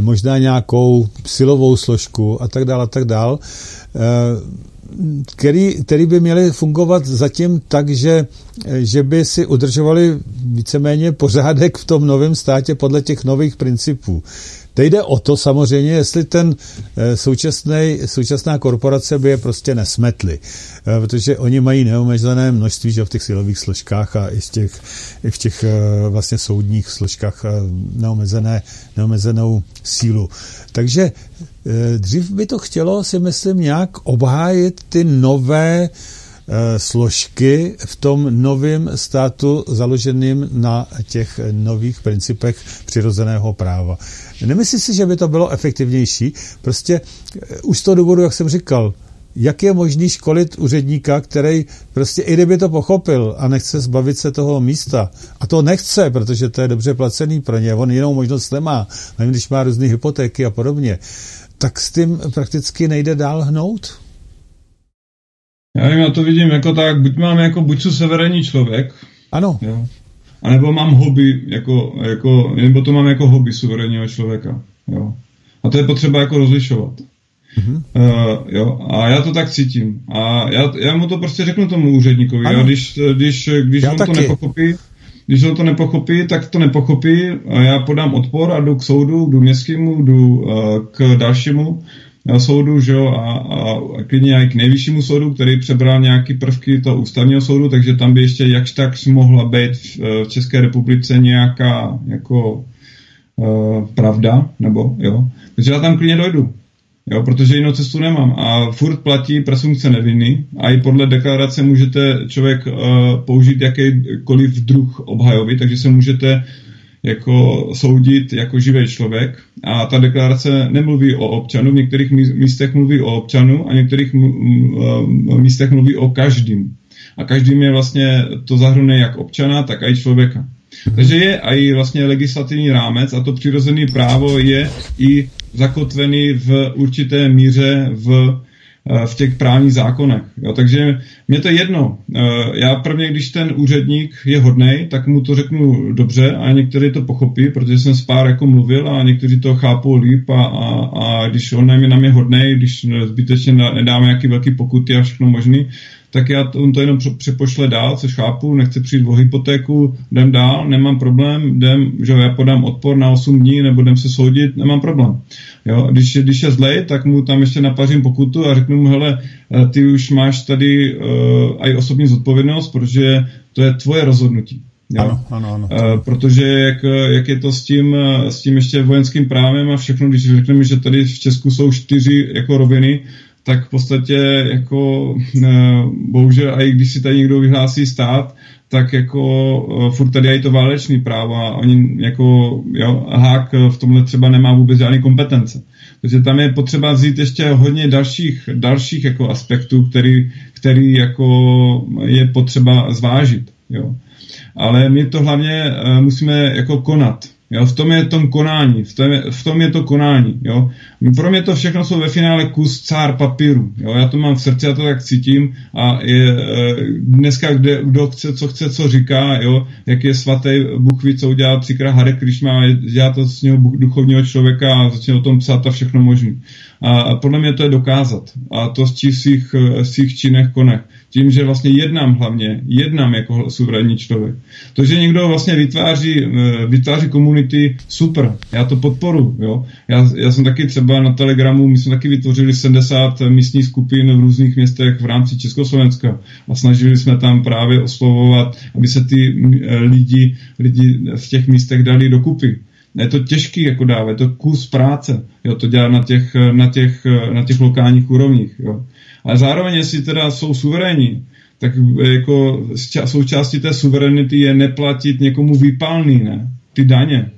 možná nějakou silovou složku a tak dále a tak dále který, který by měly fungovat zatím tak, že, že by si udržovali víceméně pořádek v tom novém státě podle těch nových principů. Teď jde o to samozřejmě, jestli ten eh, současný, současná korporace by je prostě nesmetli, eh, protože oni mají neomezené množství že v těch silových složkách a i, z těch, i v těch vlastně soudních složkách neomezené, neomezenou sílu. Takže dřív by to chtělo, si myslím, nějak obhájit ty nové Eh, složky v tom novém státu založeným na těch nových principech přirozeného práva. Nemyslím si, že by to bylo efektivnější. Prostě eh, už z toho důvodu, jak jsem říkal, jak je možný školit úředníka, který prostě i kdyby to pochopil a nechce zbavit se toho místa, a to nechce, protože to je dobře placený pro ně, on jinou možnost nemá, nevím, když má různé hypotéky a podobně, tak s tím prakticky nejde dál hnout? Já nevím, já to vidím jako tak, buď mám jako, buď jsou severní člověk. Ano. Jo, a nebo mám hobby, jako, jako, nebo to mám jako hobby suverénního člověka. Jo. A to je potřeba jako rozlišovat. Mm-hmm. Uh, jo, a já to tak cítím. A já, já mu to prostě řeknu tomu úředníkovi, jo, když, když, když on taky. to nepochopí, když to nepochopí, tak to nepochopí a já podám odpor a jdu k soudu, jdu městskému, jdu uh, k dalšímu soudu, že jo, a, a klidně i k nejvyššímu soudu, který přebral nějaký prvky toho ústavního soudu, takže tam by ještě jakž tak mohla být v, v České republice nějaká jako uh, pravda, nebo jo. Takže já tam klidně dojdu. Jo, protože jinou cestu nemám. A furt platí presumce neviny a i podle deklarace můžete člověk uh, použít jakýkoliv druh obhajoby, takže se můžete jako soudit jako živý člověk a ta deklarace nemluví o občanu, v některých místech mluví o občanu a v některých místech mluví o každým. A každým je vlastně to zahrnuje jak občana, tak i člověka. Takže je i vlastně legislativní rámec a to přirozené právo je i zakotvený v určité míře v v těch právních zákonech. Jo, takže mě to jedno. Eh, já prvně, když ten úředník je hodnej, tak mu to řeknu dobře a někteří to pochopí, protože jsem s pár jako mluvil a někteří to chápou líp a, a, a když on je na mě hodnej, když zbytečně nedáme nějaký velký pokuty a všechno možný, tak já to, on to jenom přepošle dál, což chápu, nechce přijít o hypotéku, jdem dál, nemám problém, jdem, že já podám odpor na 8 dní, nebo jdem se soudit, nemám problém. Jo, když, když je zlej, tak mu tam ještě napařím pokutu a řeknu mu, hele, eh, ty už máš tady uh, i osobní zodpovědnost, protože to je tvoje rozhodnutí. Jo? Ano, ano, ano. Uh, protože jak, jak je to s tím, s tím ještě vojenským právem a všechno, když řekneme, že tady v Česku jsou čtyři jako roviny, tak v podstatě jako bohužel, a i když si tady někdo vyhlásí stát, tak jako uh, furt tady je to válečný právo a oni jako, jo, Hák v tomhle třeba nemá vůbec žádné kompetence. Takže tam je potřeba vzít ještě hodně dalších, dalších jako aspektů, který, který jako je potřeba zvážit. Jo. Ale my to hlavně musíme jako konat. Jo, v tom je tom konání, v tom je, v tom je to konání. Jo. Pro mě to všechno jsou ve finále kus cár papíru. Jo. Já to mám v srdci, já to tak cítím a je, e, dneska kde, kdo chce, co chce, co říká, jo, jak je svatý Bůh ví, co udělal třikrát Hare Krishna, dělá to z něho duchovního člověka a začne o tom psát a všechno možné. A podle mě to je dokázat. A to z svých, svých činech konech. Tím, že vlastně jednám hlavně, jednám jako suverénní člověk. To, že někdo vlastně vytváří, eh, vytváří komunity, super. Já to podporu. Jo? Já, já jsem taky třeba na Telegramu, my jsme taky vytvořili 70 místních skupin v různých městech v rámci Československa a snažili jsme tam právě oslovovat, aby se ty eh, lidi, lidi v těch místech dali dokupy je to těžký jako dávat, je to kus práce, jo, to dělat na těch, na těch, na těch lokálních úrovních, jo. Ale zároveň, jestli teda jsou suverénní, tak jako součástí té suverenity je neplatit někomu výpalný, ne? Ty daně.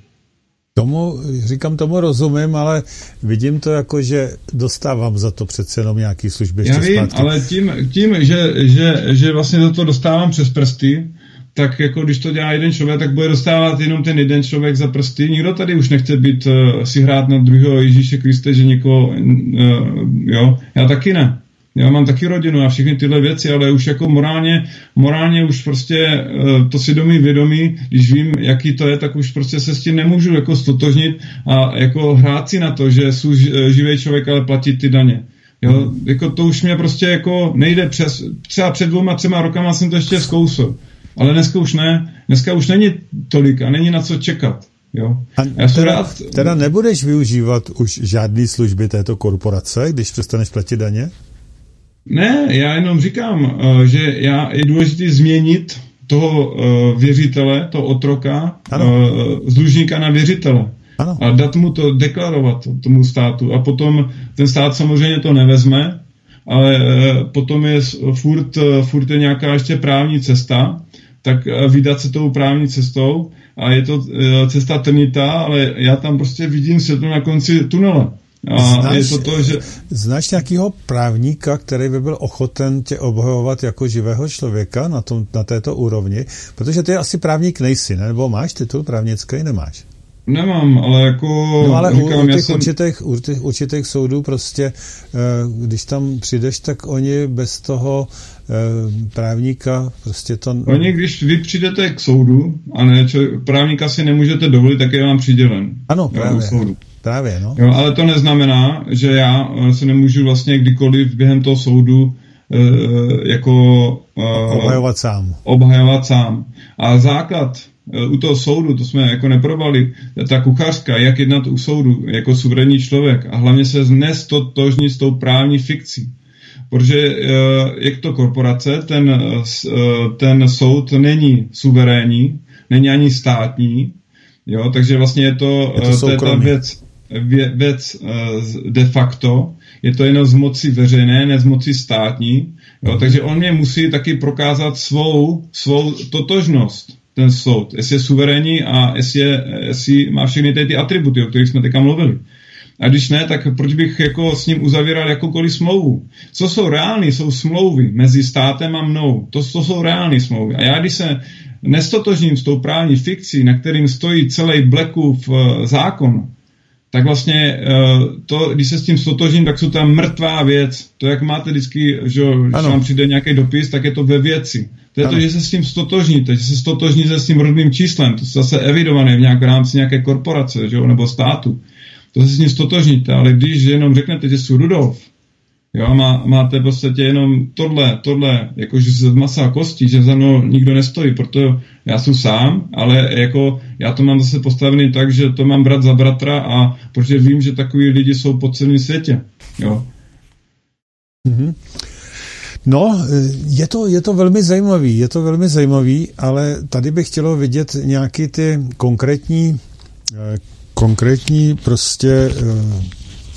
Tomu, říkám, tomu rozumím, ale vidím to jako, že dostávám za to přece jenom nějaký služby. Já vím, zpátky. ale tím, tím že, že, že vlastně za to dostávám přes prsty, tak jako když to dělá jeden člověk, tak bude dostávat jenom ten jeden člověk za prsty. Nikdo tady už nechce být, uh, si hrát na druhého Ježíše Kriste, že někoho, uh, jo, já taky ne. Já mám taky rodinu a všechny tyhle věci, ale už jako morálně, morálně už prostě uh, to si domí vědomí, když vím, jaký to je, tak už prostě se s tím nemůžu jako stotožnit a jako hrát si na to, že jsou živý člověk, ale platit ty daně. Jo, jako to už mě prostě jako nejde přes, třeba před dvouma, třema rokama jsem to ještě zkousl. Ale dneska už ne. Dneska už není tolik a není na co čekat. Jo. A já teda, rád... teda nebudeš využívat už žádné služby této korporace, když přestaneš platit daně? Ne, já jenom říkám, eh, že já, je důležité změnit toho uh, věřitele, toho otroka, uh, z dlužníka na věřitele. Ano. A dát mu to, deklarovat tomu státu. A potom ten stát samozřejmě to nevezme, ale potom je furt, furt je nějaká ještě právní cesta, tak vydat se tou právní cestou a je to cesta trnitá, ale já tam prostě vidím světlo na konci tunele. A znáš, je to to, že... znáš nějakého právníka, který by byl ochoten tě obhajovat jako živého člověka na, tom, na této úrovni? Protože ty asi právník nejsi, ne? nebo máš titul právnický, nemáš? Nemám, ale jako... No ale říkám, u, u, těch jsem... určitých, u těch určitých soudů prostě, eh, když tam přijdeš, tak oni bez toho eh, právníka prostě to... Oni, když vy přijdete k soudu a ne, čo, právníka si nemůžete dovolit, tak je vám přidělen. Ano, právě. soudu. Právě, no. Jo, ale to neznamená, že já eh, se nemůžu vlastně kdykoliv během toho soudu jako... Obhajovat sám. Obhajovat sám. A základ u toho soudu, to jsme jako neprobali, ta kuchařka, jak jednat u soudu jako suverénní člověk a hlavně se nestotožnit s tou právní fikcí. Protože jak to korporace, ten, ten soud není suverénní, není ani státní, jo, takže vlastně je to, je to, to je ta věc, věc eh, de facto, je to jenom z moci veřejné, ne z moci státní, jo, takže on mě musí taky prokázat svou, svou totožnost, ten soud, jestli je suverénní a jestli, je, jestli má všechny ty, ty atributy, o kterých jsme teďka mluvili. A když ne, tak proč bych jako s ním uzavíral jakoukoliv smlouvu? Co jsou reální, jsou smlouvy mezi státem a mnou. To, to jsou reální smlouvy. A já když se nestotožním s tou právní fikcí, na kterým stojí celý Blackův uh, zákon, tak vlastně eh, to, když se s tím stotožím, tak jsou tam mrtvá věc. To, jak máte vždycky, že když vám přijde nějaký dopis, tak je to ve věci. To je ano. to, že se s tím stotožníte, že se stotožníte s tím rodným číslem, to je zase evidované v, nějak, v rámci nějaké korporace, že nebo státu. To se s tím stotožníte, ale když jenom řeknete, že jsou Rudolf, Jo, má, máte v podstatě jenom tohle, tohle, jakože z masa a kostí, že za mnou nikdo nestojí, proto já jsem sám, ale jako já to mám zase postavený tak, že to mám brat za bratra a protože vím, že takový lidi jsou po celém světě. Jo. Mm-hmm. No, je to, je to velmi zajímavý, je to velmi zajímavý, ale tady bych chtělo vidět nějaký ty konkrétní, eh, konkrétní prostě, eh,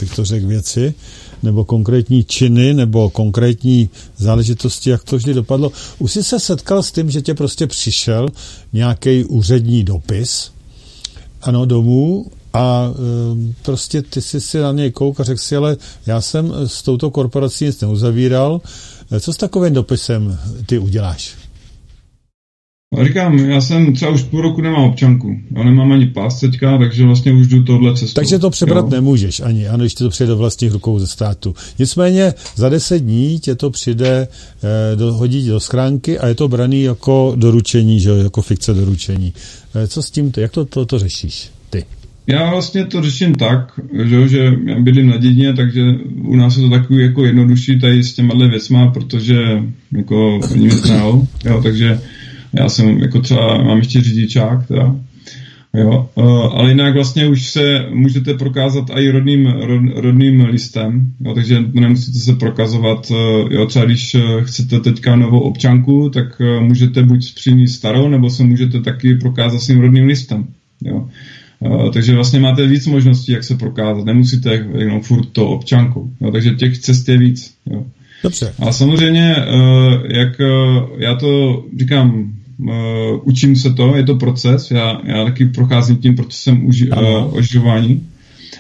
bych to řekl, věci, nebo konkrétní činy, nebo konkrétní záležitosti, jak to vždy dopadlo. Už jsi se setkal s tím, že tě prostě přišel nějaký úřední dopis, ano, domů a e, prostě ty jsi si na něj kouk a řekl si, ale já jsem s touto korporací nic neuzavíral. Co s takovým dopisem ty uděláš? A říkám, já jsem třeba už půl roku nemám občanku. Já nemám ani pás teďka, takže vlastně už jdu tohle cestou. Takže to přebrat jo. nemůžeš ani, ano, když ti to přijde do vlastních rukou ze státu. Nicméně za deset dní tě to přijde eh, do, hodit do schránky a je to braný jako doručení, že jako fikce doručení. Eh, co s tím, jak to, to, to řešíš ty? Já vlastně to řeším tak, že, že já bydlím na dědině, takže u nás je to takový jako jednodušší tady s těma věcma, protože jako oni mě znal, jo, takže já jsem jako třeba, mám ještě řidičák, teda, Jo, uh, ale jinak vlastně už se můžete prokázat i rodným, rod, rodným listem, jo, takže nemusíte se prokazovat, uh, jo, třeba když uh, chcete teďka novou občanku, tak můžete buď přinést starou, nebo se můžete taky prokázat svým rodným listem. Jo. Takže vlastně máte víc možností, jak se prokázat. Nemusíte jenom furt to občankou. Jo, takže těch cest je víc. Jo. Dobře. A samozřejmě, jak já to říkám, uh, učím se to, je to proces, já, já taky procházím tím procesem uži, uh, oživování.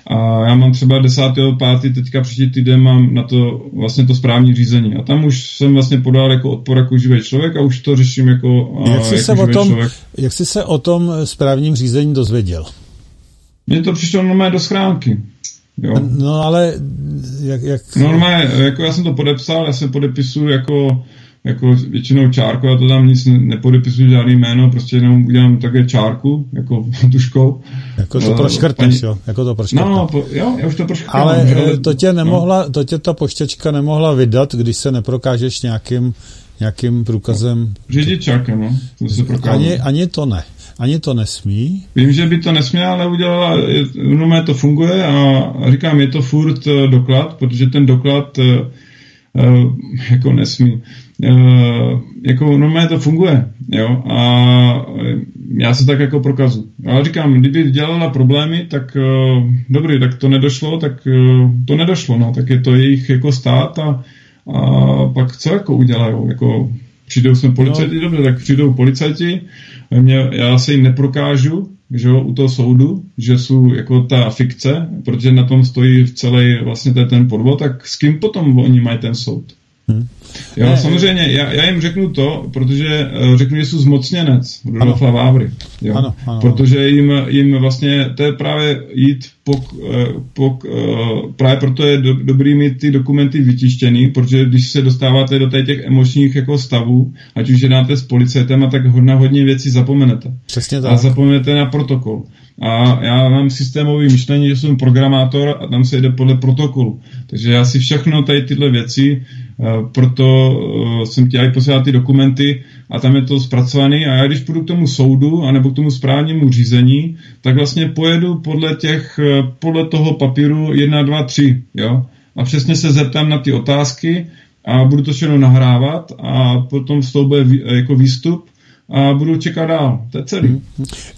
A já mám třeba 10.5. teďka příští týden mám na to vlastně to správní řízení. A tam už jsem vlastně podal jako odpor jako živý člověk a už to řeším jako, uh, jak jsi jako se o tom, člověk. Jak jsi se o tom správním řízení dozvěděl? Mně to přišlo normálně do schránky. Jo. No ale jak, jak... Normálně, jako já jsem to podepsal, já se podepisuju jako jako většinou čárku, já to tam nic nepodepisuju, žádný jméno, prostě jenom udělám také čárku, jako [laughs] tuškou. Jako to proškrtneš, paní... jo? Jako to proškrtneš. No, po, jo, já už to proškrtám. Ale že, to tě nemohla, no. to tě ta poštěčka nemohla vydat, když se neprokážeš nějakým, nějakým průkazem. Řidičákem, no. To se ani, ani to ne. Ani to nesmí? Vím, že by to nesměla, ale udělala, no to funguje a říkám, je to furt eh, doklad, protože ten doklad uh, jako nesmí. Uh, jako normálně to funguje, jo, a já se tak jako prokazu. Ale říkám, kdyby dělala problémy, tak uh, dobrý, tak to nedošlo, tak uh, to nedošlo, no, tak je to jejich jako stát a, a pak co jako udělají, jako přijdou jsme policajti, no. dobře, tak přijdou policajti, mě, já se jim neprokážu, že jo, u toho soudu, že jsou jako ta fikce, protože na tom stojí v celý vlastně ten podvod, tak s kým potom oni mají ten soud? Hmm. Jo, ne, samozřejmě, já, já jim řeknu to, protože uh, řeknu, že jsou zmocněnec Rudolfa Vávry. Jo? Ano, ano. Protože jim, jim vlastně, to je právě jít po, eh, po, uh, právě proto je do, dobrý mít ty dokumenty vytištěný, protože když se dostáváte do těch emočních jako stavů, ať už jednáte s policajtem, a tak na hodně věcí zapomenete. Přesně tak. A zapomenete na protokol. A já mám systémový myšlení, že jsem programátor a tam se jde podle protokolu. Takže já si všechno tady tyhle věci, eh, proto eh, jsem ti posílal ty dokumenty a tam je to zpracované a já když půjdu k tomu soudu anebo k tomu správnímu řízení, tak vlastně pojedu podle těch, eh, podle toho papíru 1, 2, 3, jo. A přesně se zeptám na ty otázky a budu to všechno nahrávat a potom z toho bude jako výstup a budu čekat dál. To je celý. Hmm.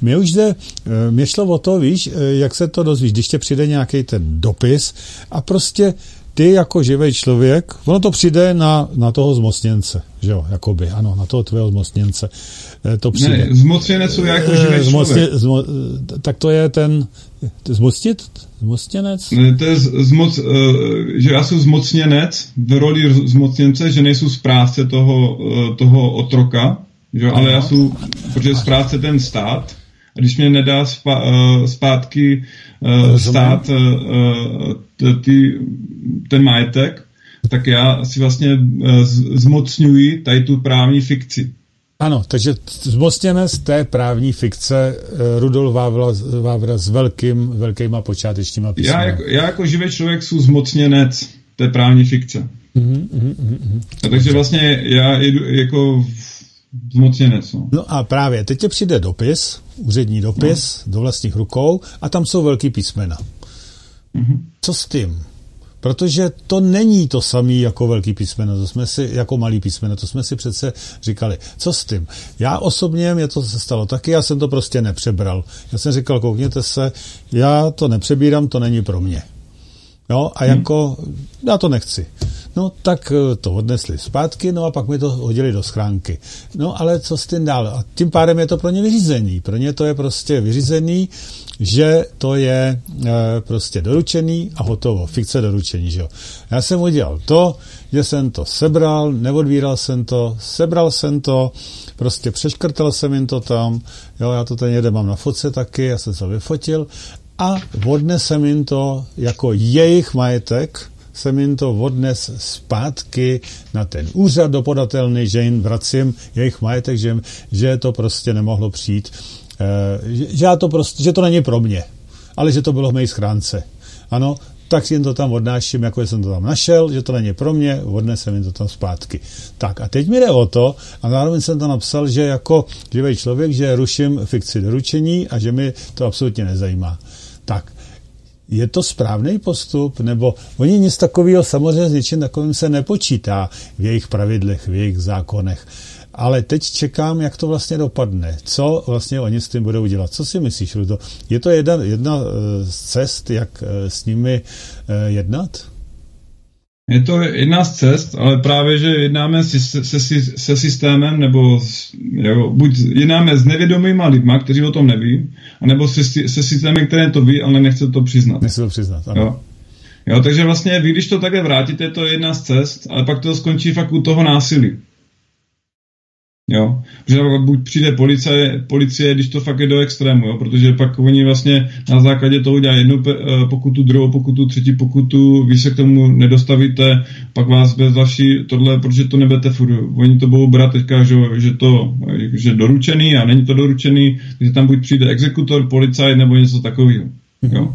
Mě už jde, eh, mě šlo o to, víš, eh, jak se to dozvíš, když tě přijde nějaký ten dopis a prostě ty jako živý člověk, ono to přijde na, na toho zmocněnce, že jo, jakoby, ano, na toho tvého zmocněnce. Eh, to přijde. Ne, zmocněnec jsou jako živý Zmocně, člověk. Zmo, tak to je ten, zmocnit? Zmocněnec? Ne, to je zmoc, že já jsem zmocněnec v roli zmocněnce, že nejsou správce toho, toho otroka, že? ale já jsem, protože zpráce ten stát, když mě nedá spa, uh, zpátky uh, stát ty, ten majetek, tak já si vlastně zmocňuji tady tu právní fikci. Ano, takže zmocněnec té právní fikce Rudolf Vávra, Vávra s velkým, velkýma počátečníma písmy. Já jako, já jako živý člověk jsem zmocněnec té právní fikce. Mm-hmm, mm-hmm. A takže vlastně já jedu jako zmocněnec. No. no a právě, teď tě přijde dopis, úřední dopis no. do vlastních rukou a tam jsou velký písmena. Mm-hmm. Co s tím? Protože to není to samé jako velký písmeno, to jsme si, jako malý písmeno, to jsme si přece říkali. Co s tím? Já osobně, mě to se stalo taky, já jsem to prostě nepřebral. Já jsem říkal, koukněte se, já to nepřebírám, to není pro mě. Jo, a hmm. jako, já to nechci. No tak eh, to odnesli zpátky, no a pak mi to hodili do schránky. No ale co s tím dál? A tím pádem je to pro ně vyřízený. Pro ně to je prostě vyřízený, že to je e, prostě doručený a hotovo. Fikce doručení, že jo. Já jsem udělal to, že jsem to sebral, neodvíral jsem to, sebral jsem to, prostě přeškrtal jsem jim to tam, jo, já to ten jeden mám na fotce taky, já jsem se vyfotil a odnesem jim to jako jejich majetek, jsem jim to odnes zpátky na ten úřad dopodatelný, že jim vracím jejich majetek, že, že to prostě nemohlo přijít, e, že, já to prostě, že to není pro mě, ale že to bylo v mé schránce. Ano, tak jim to tam odnáším, jako jsem to tam našel, že to není pro mě, odnesem jim to tam zpátky. Tak a teď mi jde o to, a zároveň jsem to napsal, že jako živý člověk, že ruším fikci doručení a že mi to absolutně nezajímá. Tak, je to správný postup, nebo oni nic takového samozřejmě s něčím takovým se nepočítá v jejich pravidlech, v jejich zákonech. Ale teď čekám, jak to vlastně dopadne. Co vlastně oni s tím budou dělat? Co si myslíš, Rudo? Je to jedna, jedna eh, z cest, jak eh, s nimi eh, jednat? Je to jedna z cest, ale právě, že jednáme se, se, se systémem, nebo jo, buď jednáme s nevědomýma lidma, kteří o tom neví, anebo se, se systémem, které to ví, ale nechce to přiznat. Nechce to přiznat, ano. Jo. jo, takže vlastně vy, když to takhle vrátíte, to je jedna z cest, ale pak to skončí fakt u toho násilí. Jo, protože buď přijde policie, policie, když to fakt je do extrému, jo, protože pak oni vlastně na základě toho udělají jednu eh, pokutu, druhou pokutu, třetí pokutu, vy se k tomu nedostavíte, pak vás bez další tohle, protože to nebete furt. Oni to budou brát teďka, že, že to že doručený a není to doručený, že tam buď přijde exekutor, policajt nebo něco takového. Jo.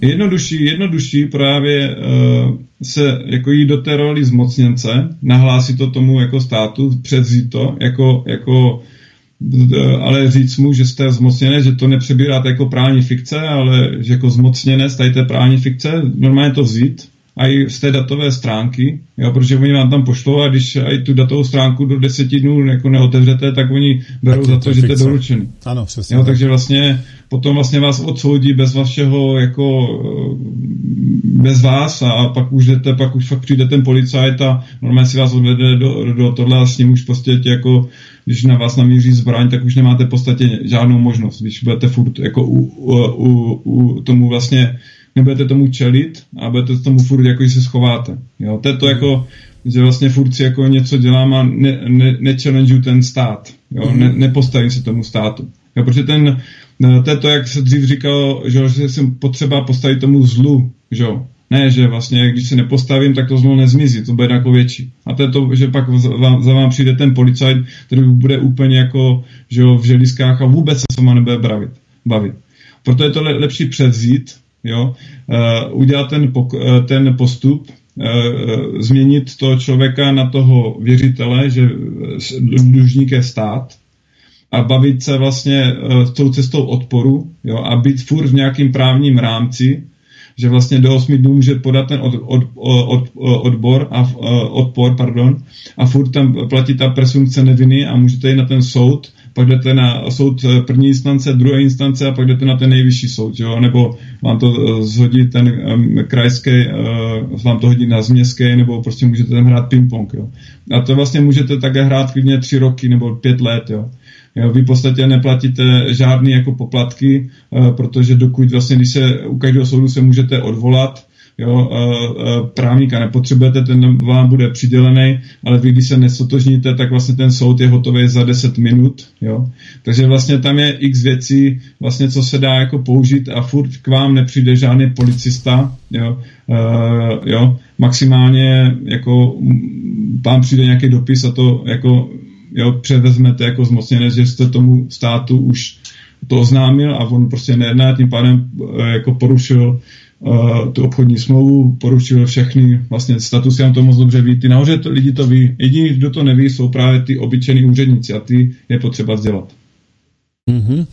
Je jednodušší, jednodušší právě uh, se jako jít do té roli zmocněnce, nahlásit to tomu jako státu, předzít to jako, jako ale říct mu, že jste zmocněné, že to nepřebíráte jako právní fikce, ale že jako zmocněné z té právní fikce, normálně to vzít i z té datové stránky, jo, protože oni vám tam pošlou a když i tu datovou stránku do deseti dnů jako neotevřete, tak oni berou tak za to, to že to je doručený. Ano, přesně. Jo, takže vlastně potom vlastně vás odsoudí bez vašeho, jako bez vás a pak už jdete, pak už fakt přijde ten policajt a normálně si vás odvede do, do tohle a s ním už prostě jako když na vás namíří zbraň, tak už nemáte v podstatě žádnou možnost, když budete furt jako u, u, u, u tomu vlastně nebudete tomu čelit a budete tomu furt jako, se schováte. Jo? To je to jako, že vlastně furt si jako něco dělám a ne, ne, ne ten stát. Jo? Ne, nepostavím se tomu státu. Jo? Protože ten, to je to, jak se dřív říkalo, že, že jsem potřeba postavit tomu zlu. Že? Ne, že vlastně, když se nepostavím, tak to zlo nezmizí, to bude jako větší. A to je to, že pak za vám, za vám přijde ten policajt, který bude úplně jako že jo, v želiskách a vůbec se s váma nebude bavit. bavit. Proto je to lepší převzít, jo, uh, udělat ten, pok, uh, ten postup, uh, změnit toho člověka na toho věřitele, že dlužník je stát, a bavit se vlastně tou cestou odporu jo, a být furt v nějakým právním rámci, že vlastně do 8 dnů může podat ten od, od, od, odbor a, odpor pardon, a furt tam platí ta presumpce neviny a můžete jít na ten soud, pak jdete na soud první instance, druhé instance a pak jdete na ten nejvyšší soud, jo? nebo vám to eh, zhodí ten um, krajský, uh, vám to hodí na změstský, nebo prostě můžete tam hrát ping-pong. Jo? A to vlastně můžete také hrát klidně tři roky nebo pět let. Jo? Jo, vy v podstatě neplatíte žádný jako poplatky, uh, protože dokud vlastně, když se u každého soudu se můžete odvolat, jo, uh, uh, právníka nepotřebujete, ten vám bude přidělený, ale vy, když se nesotožníte, tak vlastně ten soud je hotový za 10 minut, jo. Takže vlastně tam je x věcí, vlastně co se dá jako použít a furt k vám nepřijde žádný policista, jo, uh, jo. maximálně jako vám přijde nějaký dopis a to jako jo, převezmete jako zmocněnec, že jste tomu státu už to oznámil a on prostě nejedná, tím pádem eh, jako porušil uh, tu obchodní smlouvu, porušil všechny vlastně statusy, on to moc dobře ví. Ty nahoře to, lidi to ví. Jediní, kdo to neví, jsou právě ty obyčejní úředníci a ty je potřeba vzdělat. Mm-hmm.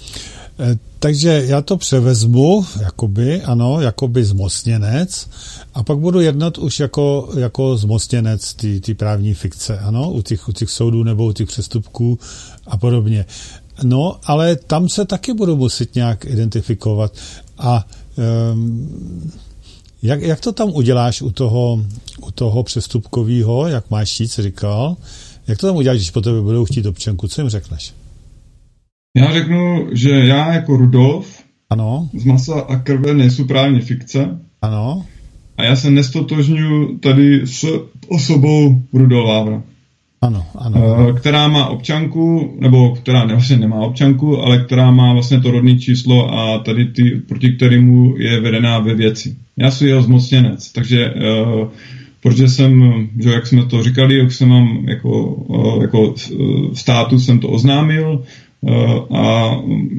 Takže já to převezmu, jakoby, ano, jakoby zmocněnec a pak budu jednat už jako, jako zmocněnec ty právní fikce, ano, u těch, u těch soudů nebo u těch přestupků a podobně. No, ale tam se taky budu muset nějak identifikovat a um, jak, jak to tam uděláš u toho, u toho přestupkového, jak máš šíc říkal, jak to tam uděláš, když po tebe budou chtít občanku, co jim řekneš? Já řeknu, že já jako Rudolf ano. z masa a krve nejsou právně fikce. Ano. A já se nestotožňuji tady s osobou Rudolf Vávra. Ano, ano. Eh, která má občanku, nebo která ne, vlastně nemá občanku, ale která má vlastně to rodné číslo a tady ty, proti kterému je vedená ve věci. Já jsem jeho zmocněnec, takže uh, protože jsem, že jak jsme to říkali, jak jsem mám jako, uh, jako státu jsem to oznámil, Eh, a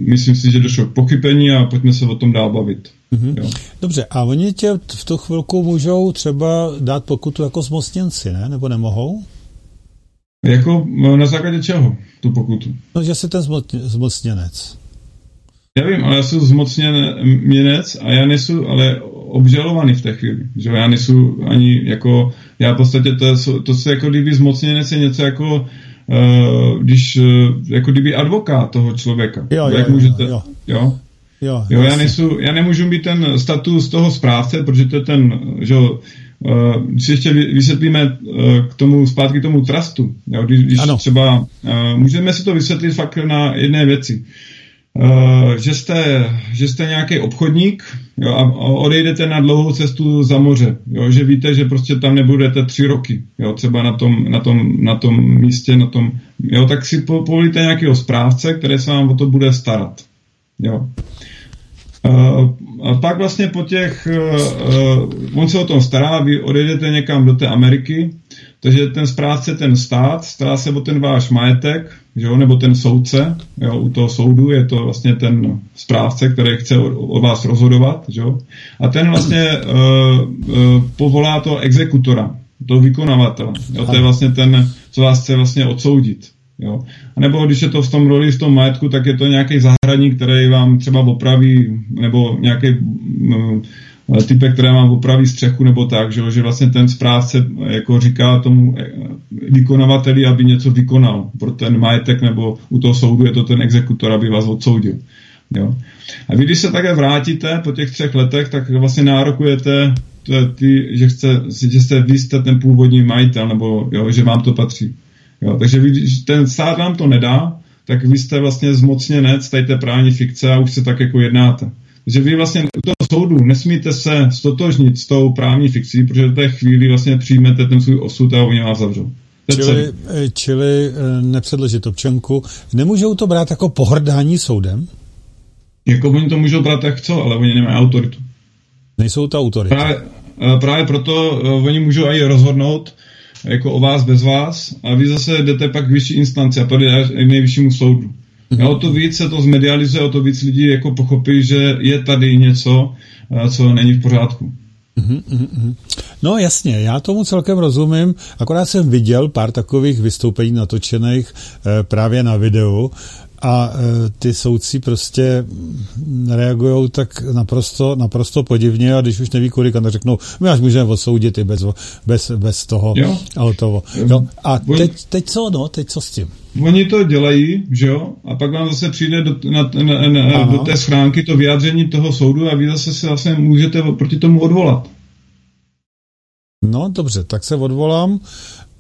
myslím si, že došlo k pochybení a pojďme se o tom dál bavit. Mm-hmm. Jo. Dobře, a oni tě v tu chvilku můžou třeba dát pokutu jako zmocněnci, ne? Nebo nemohou? Jako eh, na základě čeho tu pokutu? No, že jsi ten zmocněnec. Já vím, ale já jsem zmocněnec a já nejsou ale obžalovaný v té chvíli. Že já nejsou ani jako, já v podstatě to, to se jako kdyby zmocněnec je něco jako uh, když, uh, jako kdyby advokát toho člověka. Jo, jo, Jak můžete, jo, jo. Jo, jo já, nejsou, já nemůžu být ten status toho správce, protože to je ten, že uh, když ještě vysvětlíme uh, k tomu, zpátky k tomu trustu, jo, když, když třeba, uh, můžeme si to vysvětlit fakt na jedné věci. Uh, že, jste, že jste nějaký obchodník jo, a odejdete na dlouhou cestu za moře, jo, že víte, že prostě tam nebudete tři roky, jo, třeba na tom, na tom, na tom místě, na tom, jo, tak si povolíte nějakého správce, který se vám o to bude starat. Jo. A pak vlastně po těch, uh, uh, on se o tom stará, vy odejdete někam do té Ameriky, takže ten správce, ten stát, stará se o ten váš majetek, že jo, nebo ten soudce, jo, u toho soudu je to vlastně ten správce, který chce o, o vás rozhodovat, že jo, a ten vlastně uh, uh, povolá toho exekutora, toho vykonavatele, jo, to je vlastně ten, co vás chce vlastně odsoudit, Jo? A nebo když je to v tom roli, v tom majetku, tak je to nějaký zahradník, který vám třeba opraví, nebo nějaký no, typek, který vám opraví střechu nebo tak, že, že vlastně ten správce jako říká tomu eh, vykonavateli, aby něco vykonal pro ten majetek, nebo u toho soudu je to ten exekutor, aby vás odsoudil. Jo. A vy, když se také vrátíte po těch třech letech, tak vlastně nárokujete ty, že, chce, že jste, vy jste ten původní majitel, nebo jo, že vám to patří. Jo, takže když ten stát vám to nedá, tak vy jste vlastně zmocněnec tady té právní fikce a už se tak jako jednáte. Takže vy vlastně u toho soudu nesmíte se stotožnit s tou právní fikcí, protože v té chvíli vlastně přijmete ten svůj osud a oni vás zavřou. Čili, eh, čili eh, nepředložit občanku. Nemůžou to brát jako pohrdání soudem? Jako oni to můžou brát jak co, ale oni nemají autoritu. Nejsou to autority. Právě, eh, právě proto oni můžou i rozhodnout, jako o vás bez vás a vy zase jdete pak k vyšší instanci a pak k nejvyššímu soudu. Mm-hmm. A o to víc se to zmedializuje, o to víc lidí jako pochopí, že je tady něco, eh, co není v pořádku. Mm-hmm. No jasně, já tomu celkem rozumím, akorát jsem viděl pár takových vystoupení natočených e, právě na videu a e, ty soudci prostě reagují tak naprosto, naprosto podivně a když už neví kolik, tak řeknou, my až můžeme odsoudit i bez, bez, bez toho jo. a hotovo. Jo. A teď, teď co, no, teď co s tím? Oni to dělají, že jo, a pak vám zase přijde do, na, na, na, do té schránky to vyjádření toho soudu a vy zase se vlastně můžete proti tomu odvolat. No dobře, tak se odvolám.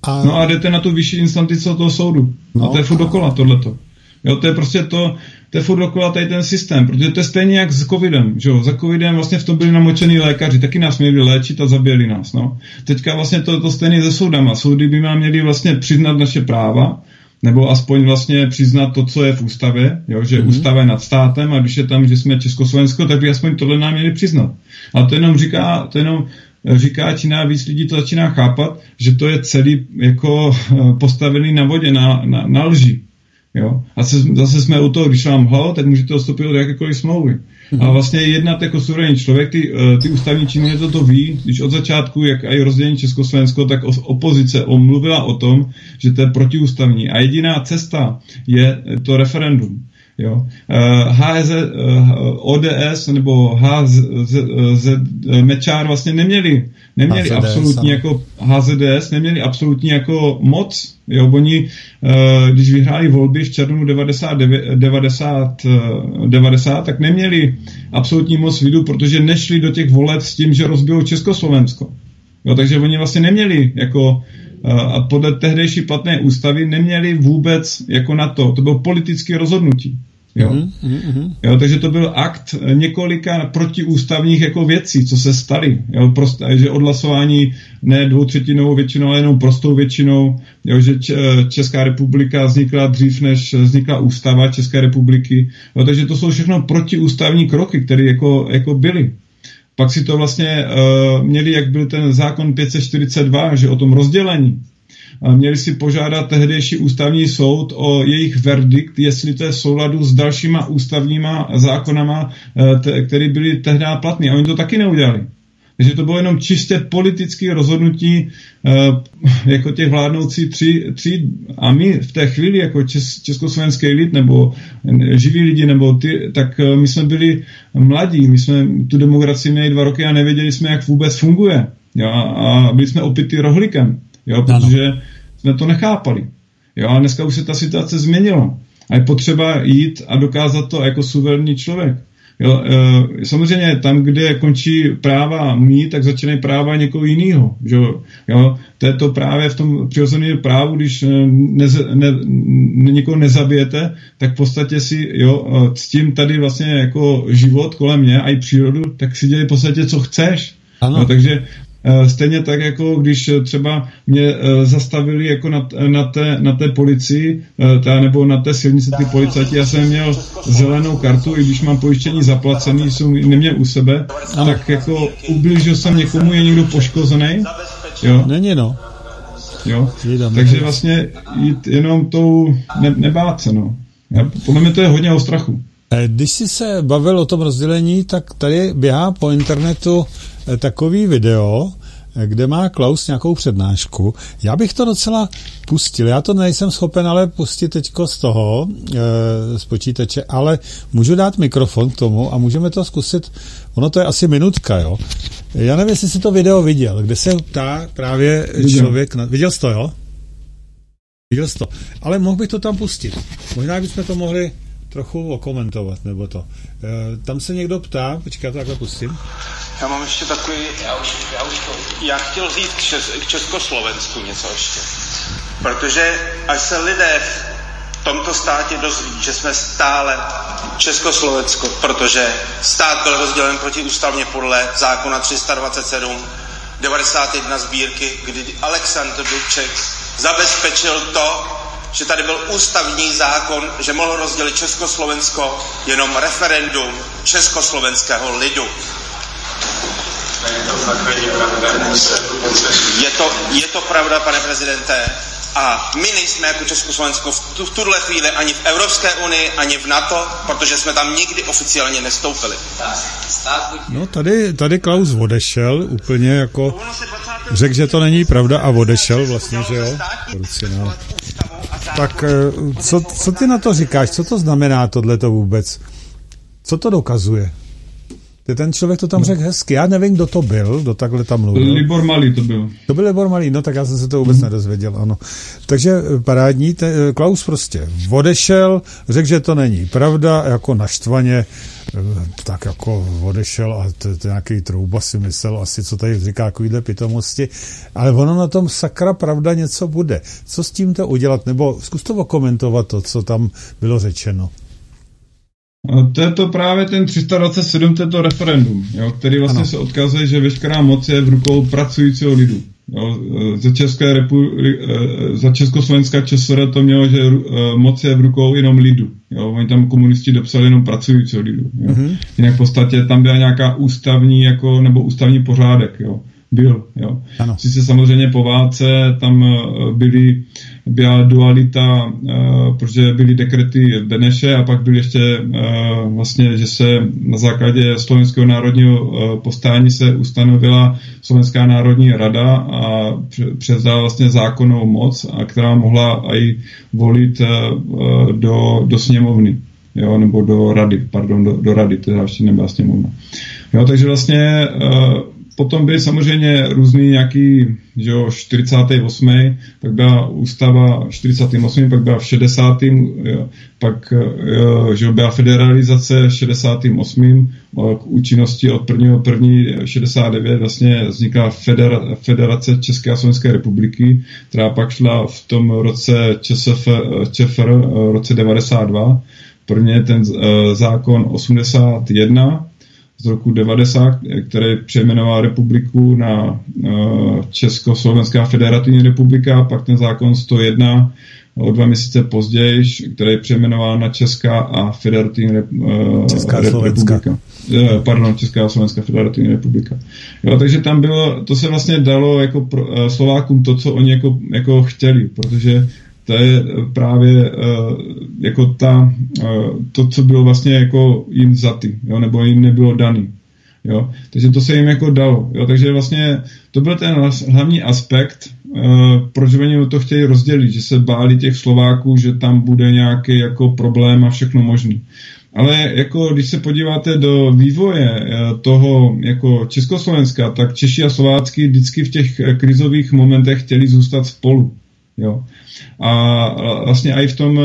A... No a jdete na tu vyšší instanci toho soudu. No. A to je furt dokola tohleto. Jo, to je prostě to, to je furt dokola tady ten systém, protože to je stejně jak s covidem, že jo, za covidem vlastně v tom byli namočení lékaři, taky nás měli léčit a zabili nás, no. Teďka vlastně to, to stejně se soudama, soudy by nám měli vlastně přiznat naše práva, nebo aspoň vlastně přiznat to, co je v ústavě, jo, že mm-hmm. ústava je nad státem a když je tam, že jsme Československo, tak by aspoň tohle nám měli přiznat. A to jenom říká, to jenom říká Čína, víc lidí to začíná chápat, že to je celý jako postavený na vodě, na, na, na lži. Jo? A se, zase jsme u toho, když vám ho, tak můžete odstoupit od jakékoliv smlouvy. Mm-hmm. A vlastně jednat jako suverénní člověk, ty, eh, ty ústavní činy to to ví, když od začátku, jak i rozdělení Československo, tak opozice omluvila o tom, že to je protiústavní. A jediná cesta je to referendum. Jo. HZ, eh, ODS nebo HZ Mečár vlastně neměli, neměli HZDS, absolutní jako HZDS, neměli absolutní jako moc. Jo. Oni, eh, když vyhráli volby v červnu 90, 90, 90, tak neměli absolutní moc vidu, protože nešli do těch voleb s tím, že rozbijou Československo. Jo, takže oni vlastně neměli jako eh, a podle tehdejší platné ústavy neměli vůbec jako na to. To bylo politické rozhodnutí. Jo? Mm-hmm. jo, takže to byl akt několika protiústavních jako věcí, co se staly. Jo? Prost, že odhlasování ne dvoutřetinovou většinou, ale jenom prostou většinou, jo? že Česká republika vznikla dřív, než vznikla ústava České republiky. Jo? Takže to jsou všechno protiústavní kroky, které jako, jako byly. Pak si to vlastně uh, měli, jak byl ten zákon 542, že o tom rozdělení měli si požádat tehdejší ústavní soud o jejich verdikt, jestli to je v souladu s dalšíma ústavníma zákonama, eh, které byly tehdy platné. A oni to taky neudělali. Takže to bylo jenom čistě politické rozhodnutí eh, jako těch vládnoucí tři, tři a my v té chvíli jako čes, československý lid nebo živí lidi nebo ty, tak eh, my jsme byli mladí, my jsme tu demokracii měli dva roky a nevěděli jsme, jak vůbec funguje. Jo, a byli jsme opitý rohlikem jo, protože ano. jsme to nechápali. Jo, a dneska už se ta situace změnila. A je potřeba jít a dokázat to jako suverénní člověk. Jo, e, samozřejmě tam, kde končí práva mý, tak začínají práva někoho jiného. Jo, to je to právě v tom přirozeném právu, když e, ne, ne, ne, někoho nezabijete, tak v podstatě si jo, e, s tím tady vlastně jako život kolem mě a i přírodu, tak si dělej v podstatě, co chceš. Ano. No, takže Eh, stejně tak, jako když eh, třeba mě eh, zastavili jako na, na, té, na té policii, ta, nebo na té silnici ty policajti, já jsem měl zelenou kartu, i když mám pojištění zaplacený, jsem neměl u sebe, ano. tak jako ublížil jsem někomu, je někdo poškozený. Jo? Není no. Jo? Takže vlastně jít jenom tou ne, nebát se, no. Já, podle mě to je hodně o strachu. Když jsi se bavil o tom rozdělení, tak tady běhá po internetu takový video, kde má Klaus nějakou přednášku. Já bych to docela pustil. Já to nejsem schopen ale pustit teďko z toho, z počítače, ale můžu dát mikrofon k tomu a můžeme to zkusit. Ono to je asi minutka, jo. Já nevím, jestli jsi to video viděl, kde se ptá právě Viděl. člověk... Na... Viděl jsi to, jo? Viděl jsi to. Ale mohl bych to tam pustit. Možná bychom to mohli trochu okomentovat, nebo to. E, tam se někdo ptá, to takhle pustím. Já mám ještě takový, já už, já už to... Já chtěl říct k, Čes, k Československu něco ještě. Protože až se lidé v tomto státě dozví, že jsme stále Československo, protože stát byl rozdělen protiústavně podle zákona 327 91 sbírky, kdy Aleksandr Dubček zabezpečil to, že tady byl ústavní zákon, že mohl rozdělit Československo jenom referendum československého lidu. Je to, je to pravda, pane prezidente. A my nejsme jako Československo v, tu, v tuhle chvíli ani v Evropské unii, ani v NATO, protože jsme tam nikdy oficiálně nestoupili. No tady, tady Klaus odešel úplně jako řekl, že to není pravda a odešel vlastně, že jo? Tak eh, co, co ty na to říkáš? Co to znamená tohleto vůbec? Co to dokazuje? Ty ten člověk to tam řekl hezky. Já nevím, kdo to byl, kdo takhle tam mluvil. Libor Malý to byl. To byl Libor Malý, no tak já jsem se to vůbec mm. nedozvěděl, ano. Takže eh, parádní, te, eh, Klaus prostě odešel, řekl, že to není pravda, jako naštvaně, eh, tak jako odešel a to, to nějaký trouba si myslel asi, co tady říká takovýhle pitomosti, ale ono na tom sakra pravda něco bude. Co s tím to udělat? Nebo zkus to komentovat to, co tam bylo řečeno. To je to právě ten 327, tento referendum, jo, který vlastně ano. se odkazuje, že veškerá moc je v rukou pracujícího lidu. Jo, za, České repu- eh, za Československá ČSR to mělo, že moc je v rukou jenom lidu. Jo. Oni tam komunisti dopsali jenom pracujícího lidu. Jo. Mm-hmm. Jinak v podstatě tam byla nějaká ústavní jako, nebo ústavní pořádek. Jo byl. Jo. Ano. Sice samozřejmě po válce tam eh, byly, byla dualita, uh, protože byly dekrety Beneše a pak byl ještě uh, vlastně, že se na základě Slovenského národního postání se ustanovila Slovenská národní rada a převzala vlastně zákonnou moc, a která mohla i volit do, do sněmovny. Jo, nebo do rady, pardon, do, do rady, teda ještě nebyla sněmovna. Jo, takže vlastně uh, potom byly samozřejmě různý nějaký, že jo, 48. pak byla ústava 48. pak byla v 60. Jo, pak jo, že byla federalizace v 68. k účinnosti od 1. 1. 69 vlastně vznikla federa, Federace České a Slovenské republiky, která pak šla v tom roce ČSF, ČFR, roce 92. Prvně ten uh, zákon 81, z roku 90, který přejmenoval republiku na eh, Československá federativní republika, pak ten zákon 101 o dva měsíce později, který přejmenoval na Česká a federativní uh, Česká republika. Uh, pardon, Česká a Slovenská federativní republika. Jo, takže tam bylo, to se vlastně dalo jako pro, Slovákům to, co oni jako, jako chtěli, protože to je právě uh, jako ta, uh, to, co bylo vlastně jako jim zaty, jo, nebo jim nebylo daný. Jo? Takže to se jim jako dalo. Jo? Takže vlastně to byl ten hlavní aspekt, uh, proč oni to chtějí rozdělit, že se báli těch Slováků, že tam bude nějaký jako problém a všechno možný. Ale jako když se podíváte do vývoje toho jako Československa, tak Češi a Slovácky vždycky v těch krizových momentech chtěli zůstat spolu. Jo. A vlastně i v tom,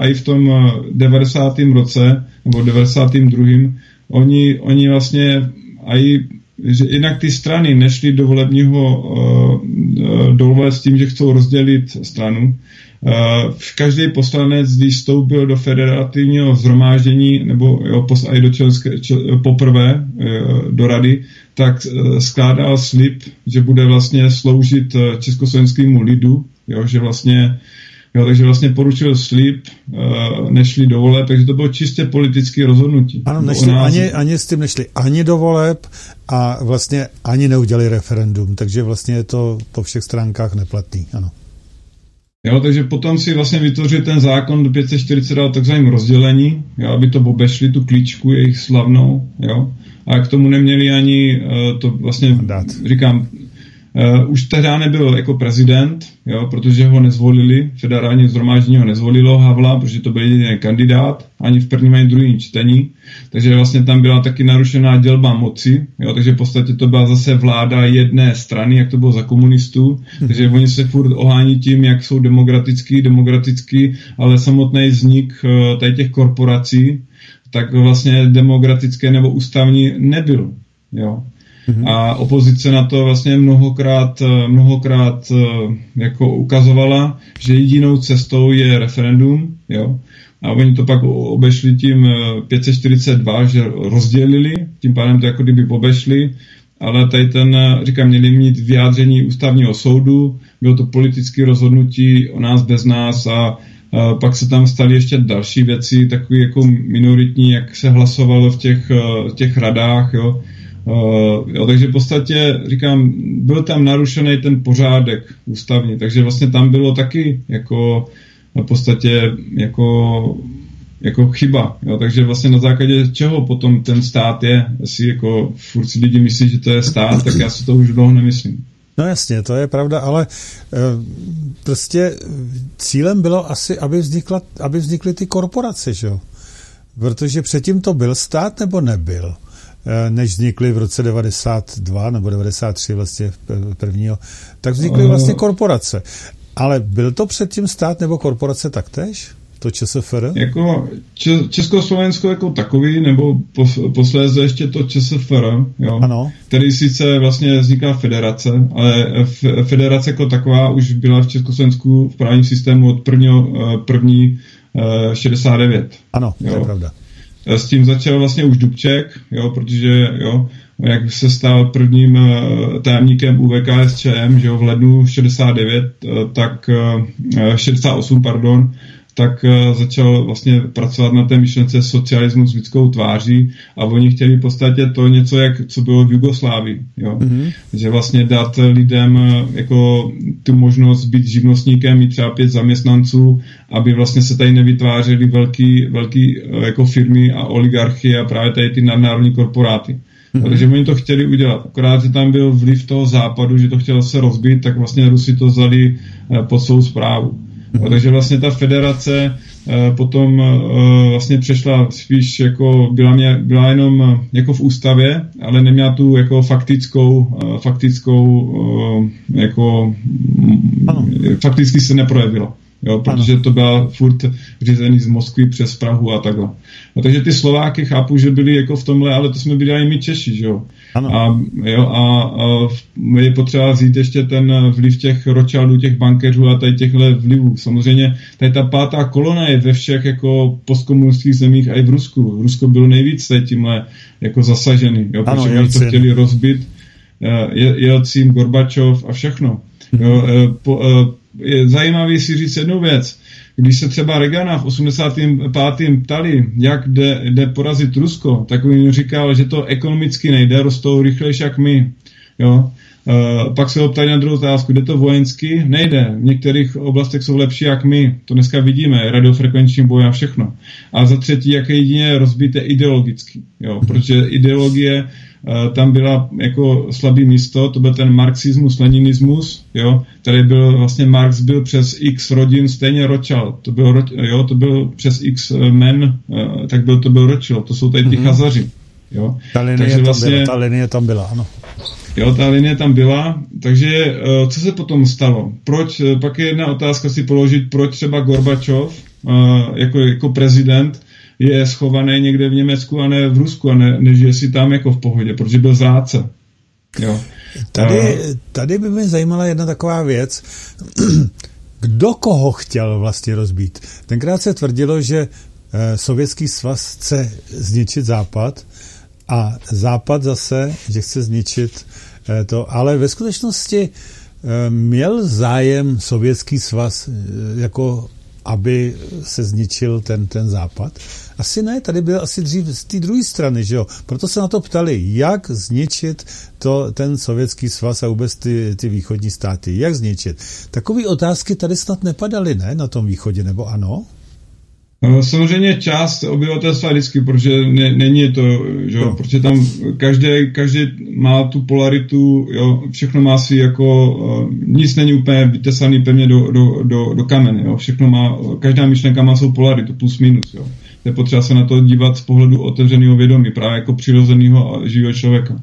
i v tom 90. roce, nebo 92. oni, oni vlastně i že jinak ty strany nešly do volebního uh, do voleb s tím, že chcou rozdělit stranu. Uh, každý poslanec, když vstoupil do federativního zhromáždění nebo jo, i do členské, čel, poprvé uh, do rady, tak skládal slib, že bude vlastně sloužit československému lidu jo, že vlastně Jo, takže vlastně poručil slib, uh, nešli do voleb, takže to bylo čistě politické rozhodnutí. Ano, nešli, ani, ani s tím nešli ani do voleb a vlastně ani neudělali referendum, takže vlastně je to po všech stránkách neplatný, ano. Jo, takže potom si vlastně vytvořil ten zákon do 540 takzvaným rozdělení, jo, aby to obešli, tu klíčku jejich slavnou, jo, a k tomu neměli ani uh, to vlastně, Mandát. říkám, Uh, už tehdy nebyl jako prezident, jo, protože ho nezvolili, federální zhromáždění ho nezvolilo Havla, protože to byl jediný kandidát, ani v prvním, ani druhém čtení, takže vlastně tam byla taky narušená dělba moci, jo, takže v podstatě to byla zase vláda jedné strany, jak to bylo za komunistů, hmm. takže oni se furt ohání tím, jak jsou demokratický, demokratický, ale samotný vznik uh, tady těch korporací, tak vlastně demokratické nebo ústavní nebyl. Jo. Mm-hmm. A opozice na to vlastně mnohokrát, mnohokrát eh, jako ukazovala, že jedinou cestou je referendum, jo. A oni to pak obešli tím 542, eh, že rozdělili, tím pádem to jako kdyby obešli, ale tady ten, eh, říkám, měli mít vyjádření ústavního soudu, bylo to politické rozhodnutí o nás bez nás a pak se tam staly ještě další věci, takové jako minoritní, jak se hlasovalo v těch, těch radách, jo. Uh, jo, takže v podstatě, říkám, byl tam narušený ten pořádek ústavní, takže vlastně tam bylo taky jako v podstatě jako, jako chyba. Jo, takže vlastně na základě čeho potom ten stát je, jestli jako furt si lidi myslí, že to je stát, tak já si to už dlouho nemyslím. No jasně, to je pravda, ale e, prostě cílem bylo asi, aby, vznikla, aby vznikly ty korporace, že jo? Protože předtím to byl stát nebo nebyl? Eh, než vznikly v roce 92 nebo 93 vlastně prvního, tak vznikly eh. vlastně korporace. Ale byl to předtím stát nebo korporace taktéž? To ČSFR? Jako Československo jako takový, nebo posléze ještě to ČSFR, jo? Ano. který sice vlastně vzniká federace, ale federace jako taková už byla v Československu v právním systému od prvního, eh, první 69. Ano, jo? to je pravda. S tím začal vlastně už Dubček, jo, protože jo, jak se stal prvním eh, tajemníkem UVKSČM, že jo, v lednu 69, eh, tak 68, eh, pardon, tak eh, začal vlastně pracovat na té myšlence socialismu s lidskou tváří a oni chtěli v podstatě to něco, jak, co bylo v Jugoslávii. Jo? Mm-hmm. Že vlastně dát lidem eh, jako tu možnost být živnostníkem, mít třeba pět zaměstnanců, aby vlastně se tady nevytvářely velký, velký eh, jako firmy a oligarchy a právě tady ty nadnárodní korporáty. Mm-hmm. Takže oni to chtěli udělat. Akorát, že tam byl vliv toho západu, že to chtělo se rozbít, tak vlastně Rusi to vzali pod svou zprávu. No, takže vlastně ta federace eh, potom eh, vlastně přešla spíš jako, byla, mě, byla jenom eh, jako v ústavě, ale neměla tu jako faktickou, faktickou jako ano. fakticky se neprojevila. Jo, protože ano. to byla furt řízený z Moskvy přes Prahu a takhle. No, takže ty Slováky chápu, že byli jako v tomhle, ale to jsme byli i my Češi, že jo. Ano. A, jo, a, a je potřeba vzít ještě ten vliv těch ročaldů, těch bankeřů a tady těchhle vlivů. Samozřejmě tady ta pátá kolona je ve všech jako postkomunistických zemích a i v Rusku. V Rusku bylo nejvíc tady tímhle jako zasažený, jo, ano, protože oni to chtěli rozbit. Eh, Jelcín, Gorbačov a všechno. Jo, eh, po, eh, je zajímavý si říct jednu věc. Když se třeba Regana v 85. ptali, jak jde, jde porazit Rusko, tak on říkal, že to ekonomicky nejde, rostou rychlejší jak my. Jo? Uh, pak se ho ptali na druhou otázku, jde to vojensky? Nejde. V některých oblastech jsou lepší jak my. To dneska vidíme, radiofrekvenční boj a všechno. A za třetí, jak je jedině rozbité ideologicky. Jo? Protože ideologie tam byla jako slabý místo, to byl ten marxismus, leninismus, jo, který byl, vlastně Marx byl přes x rodin stejně Rothschild, to byl, jo, to byl přes x men, eh, tak byl, to byl Rothschild, to jsou tady ty mm-hmm. chazaři, jo. Ta linie, takže vlastně, tam byla, ta linie tam byla, ano. Jo, ta linie tam byla, takže eh, co se potom stalo? Proč, pak je jedna otázka si položit, proč třeba Gorbačov jako, jako prezident je schovaný někde v Německu a ne v Rusku a ne, nežije si tam jako v pohodě, protože byl zrádce. Jo. Tady, tady by mě zajímala jedna taková věc. [clears throat] Kdo koho chtěl vlastně rozbít? Tenkrát se tvrdilo, že eh, Sovětský svaz chce zničit Západ a Západ zase, že chce zničit eh, to, ale ve skutečnosti eh, měl zájem Sovětský svaz jako aby se zničil ten, ten západ? Asi ne, tady byl asi dřív z té druhé strany, že jo? Proto se na to ptali, jak zničit to, ten sovětský svaz a vůbec ty, ty východní státy, jak zničit. Takové otázky tady snad nepadaly, ne, na tom východě, nebo ano? Samozřejmě část obyvatelstva vždycky, protože ne, není to, že jo, protože tam každý, každý má tu polaritu, jo, všechno má si jako, uh, nic není úplně vytesaný pevně do, do, do, do kamene, jo, všechno má, každá myšlenka má svou polaritu, plus minus, jo. Je potřeba se na to dívat z pohledu otevřeného vědomí, právě jako přirozeného a živého člověka.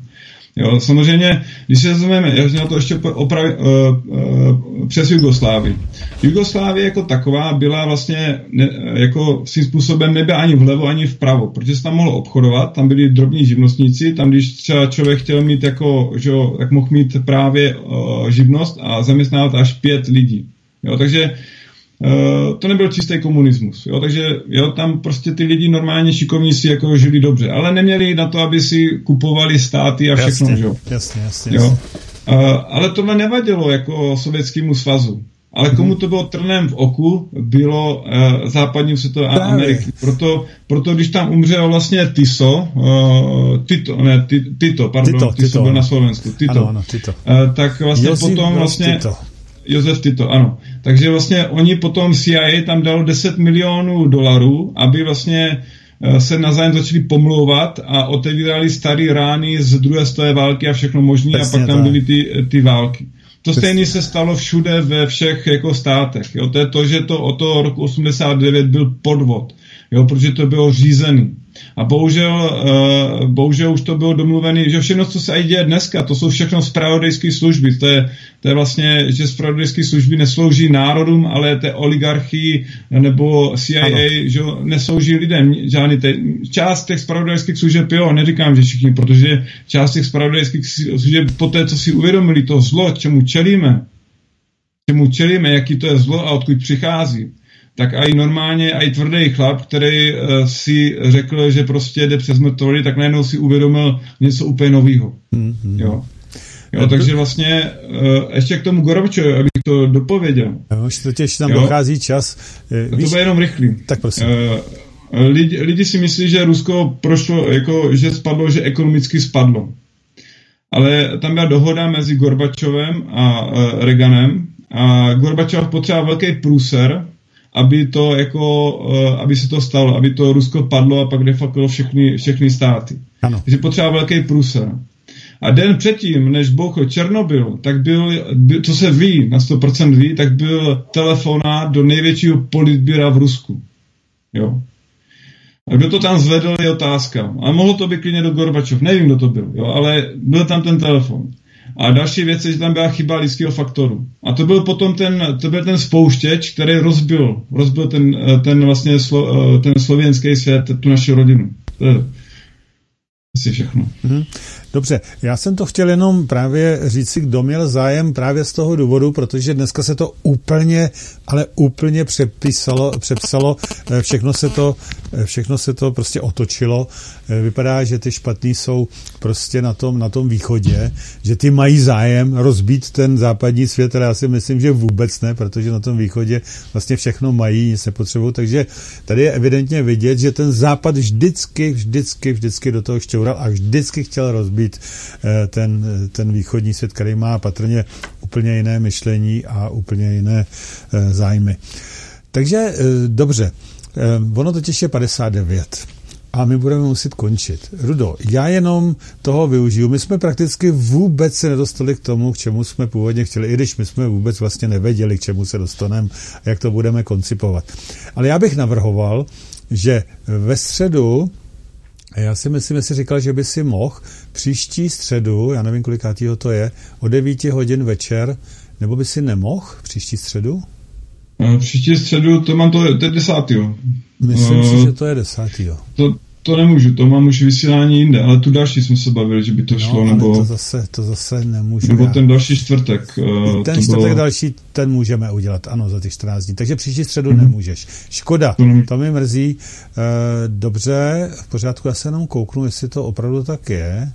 Jo, samozřejmě, když se vezmeme, já na to ještě opravit, uh, uh, přes Jugoslávii. Jugoslávie jako taková byla vlastně ne, jako svým způsobem nebyla ani vlevo, ani vpravo, protože se tam mohlo obchodovat, tam byli drobní živnostníci, tam když třeba člověk chtěl mít jako, že jo, tak mohl mít právě uh, živnost a zaměstnávat až pět lidí. Jo, takže Uh, to nebyl čistý komunismus. Jo? Takže jo, tam prostě ty lidi normálně šikovní si jako žili dobře, ale neměli na to, aby si kupovali státy a všechno. Jasně, jo? jasně, jasně. Jo? Uh, ale tohle nevadilo jako sovětskému svazu. Ale mhm. komu to bylo trnem v oku, bylo uh, západním světovým a Ameriky. Proto, proto, když tam umřel vlastně Tiso, uh, Tito, ne, Tito, pardon, Tito, Tiso Tito, byl na Slovensku, Tito, ano, ano, Tito. Uh, tak vlastně Josip potom vlastně... Tito Josef Tito, ano. Takže vlastně oni potom CIA tam dalo 10 milionů dolarů, aby vlastně eh, se navzájem začali pomlouvat a otevírali staré rány z druhé světové války a všechno možné a pak tam byly ty, ty války. To stejné se stalo všude ve všech jako státech. Jo? To je to, že to od toho roku 89 byl podvod, jo? protože to bylo řízený. A bohužel, uh, bohužel už to bylo domluvené, že všechno, co se aj děje dneska, to jsou všechno spravodajské služby. To je, to je vlastně, že spravodajské služby neslouží národům, ale té oligarchii nebo CIA, ano. že neslouží lidem. Žádný te, část těch spravodajských služeb, jo, neříkám, že všichni, protože část těch spravodajských služeb po té, co si uvědomili to zlo, čemu čelíme, čemu čelíme, jaký to je zlo a odkud přichází, tak i normálně, i tvrdý chlap, který uh, si řekl, že prostě jde přes mrtvoly, tak najednou si uvědomil něco úplně nového. Mm-hmm. Jo. Jo, takže vlastně uh, ještě k tomu Gorbačovi, abych to dopověděl. Jo, už totiž tam jo, dochází čas. Uh, víš, to bude jenom rychlý. Tak prosím. Uh, lidi, lidi si myslí, že Rusko prošlo, jako, že spadlo, že ekonomicky spadlo. Ale tam byla dohoda mezi Gorbačovem a uh, Reaganem a Gorbačov potřeboval velký průser, aby to jako, uh, aby se to stalo, aby to Rusko padlo a pak defakilo všechny, všechny státy. Ano. Takže potřeba velký průser. A den předtím, než bouchl Černobyl, tak byl, co se ví, na 100% ví, tak byl telefonát do největšího politbíra v Rusku. Jo. A kdo to tam zvedl, je otázka. A mohlo to být klidně do Gorbačov, nevím, kdo to byl, jo, ale byl tam ten telefon. A další věc je, že tam byla chyba lidského faktoru. A to byl potom ten, to byl ten spouštěč, který rozbil, rozbil ten, ten vlastně slo, ten slovenský svět, tu naši rodinu. To je asi všechno. Mm-hmm. Dobře, já jsem to chtěl jenom právě říct, kdo měl zájem právě z toho důvodu, protože dneska se to úplně, ale úplně přepisalo, přepsalo, eh, všechno se to, eh, všechno se to prostě otočilo. Eh, vypadá, že ty špatný jsou prostě na tom, na tom východě, že ty mají zájem rozbít ten západní svět, ale já si myslím, že vůbec ne, protože na tom východě vlastně všechno mají, nic nepotřebují, takže tady je evidentně vidět, že ten západ vždycky, vždycky, vždycky do toho šťoural a vždycky chtěl rozbít být eh, ten, ten východní svět, který má patrně úplně jiné myšlení a úplně jiné eh, zájmy. Takže eh, dobře, ono totiž je 59 a my budeme muset končit. Rudo, já jenom toho využiju. My jsme prakticky vůbec se nedostali k tomu, k čemu jsme původně chtěli, i když my jsme vůbec vlastně nevěděli, k čemu se dostaneme a jak to budeme koncipovat. Ale já bych navrhoval, že ve středu já si myslím, že si říkal, že by si mohl příští středu, já nevím, kolikátýho to je, o 9 hodin večer, nebo by si nemohl příští středu? No, příští středu, to mám to, to je desátýho. Myslím uh, si, že to je desátýho. To, to nemůžu, to mám už vysílání jinde, ale tu další jsme se bavili, že by to no, šlo, nebo... to zase, to zase nemůžu. Nebo já. ten další čtvrtek. Uh, ten čtvrtek bylo... další, ten můžeme udělat, ano, za těch 14 dní. Takže příští středu mm-hmm. nemůžeš. Škoda, to, to mi mrzí. Uh, dobře, v pořádku, já se jenom kouknu, jestli to opravdu tak je.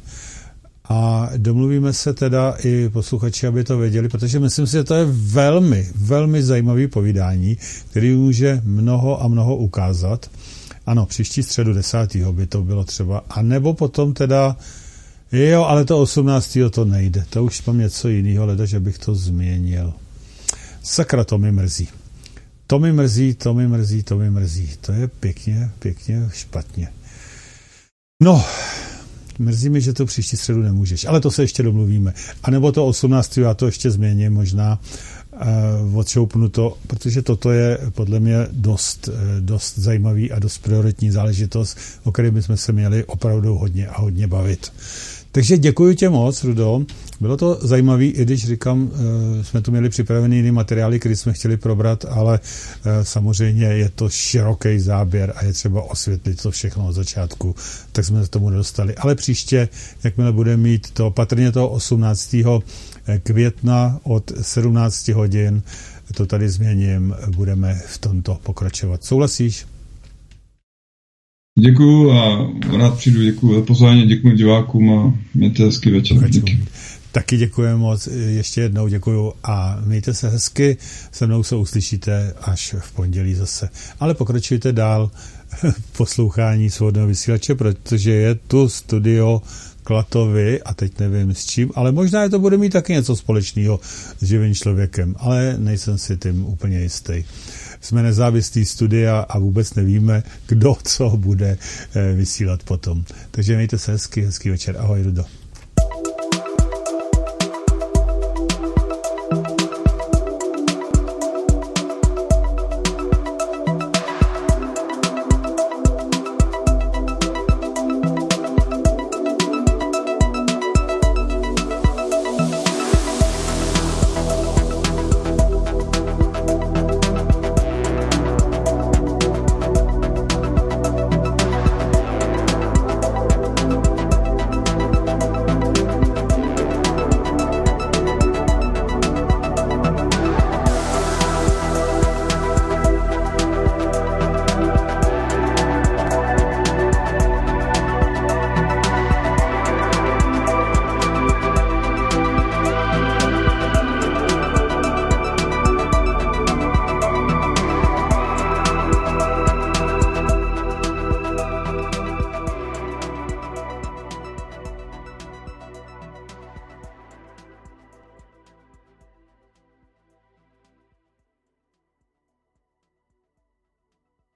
A domluvíme se teda i posluchači, aby to věděli, protože myslím si, že to je velmi, velmi zajímavý povídání, který může mnoho a mnoho ukázat. Ano, příští středu 10. by to bylo třeba. A nebo potom teda, jo, ale to 18. to nejde. To už mám něco jiného, leda, že bych to změnil. Sakra, to mi mrzí. To mi mrzí, to mi mrzí, to mi mrzí. To je pěkně, pěkně špatně. No, mrzí mi, že to příští středu nemůžeš, ale to se ještě domluvíme. A nebo to 18. já to ještě změním možná, uh, odšoupnu to, protože toto je podle mě dost, uh, dost zajímavý a dost prioritní záležitost, o které bychom se měli opravdu hodně a hodně bavit. Takže děkuji tě moc, Rudo. Bylo to zajímavé, i když říkám, eh, jsme tu měli připravený jiný materiály, které jsme chtěli probrat, ale eh, samozřejmě je to široký záběr a je třeba osvětlit to všechno od začátku, tak jsme se tomu nedostali. Ale příště, jakmile budeme mít to patrně toho 18. Května od 17 hodin, to tady změním, budeme v tomto pokračovat. Souhlasíš? Děkuju a rád přijdu, děkuju za pozvání, děkuji divákům a mějte hezký večer. Díky. Taky děkuji moc, ještě jednou děkuju a mějte se hezky, se mnou se uslyšíte až v pondělí zase. Ale pokračujte dál [laughs] poslouchání svobodného vysílače, protože je tu studio Klatovi a teď nevím s čím, ale možná je to bude mít taky něco společného s živým člověkem, ale nejsem si tím úplně jistý jsme nezávislí studia a vůbec nevíme, kdo co bude eh, vysílat potom. Takže mějte se hezky, hezký večer. Ahoj, Rudo.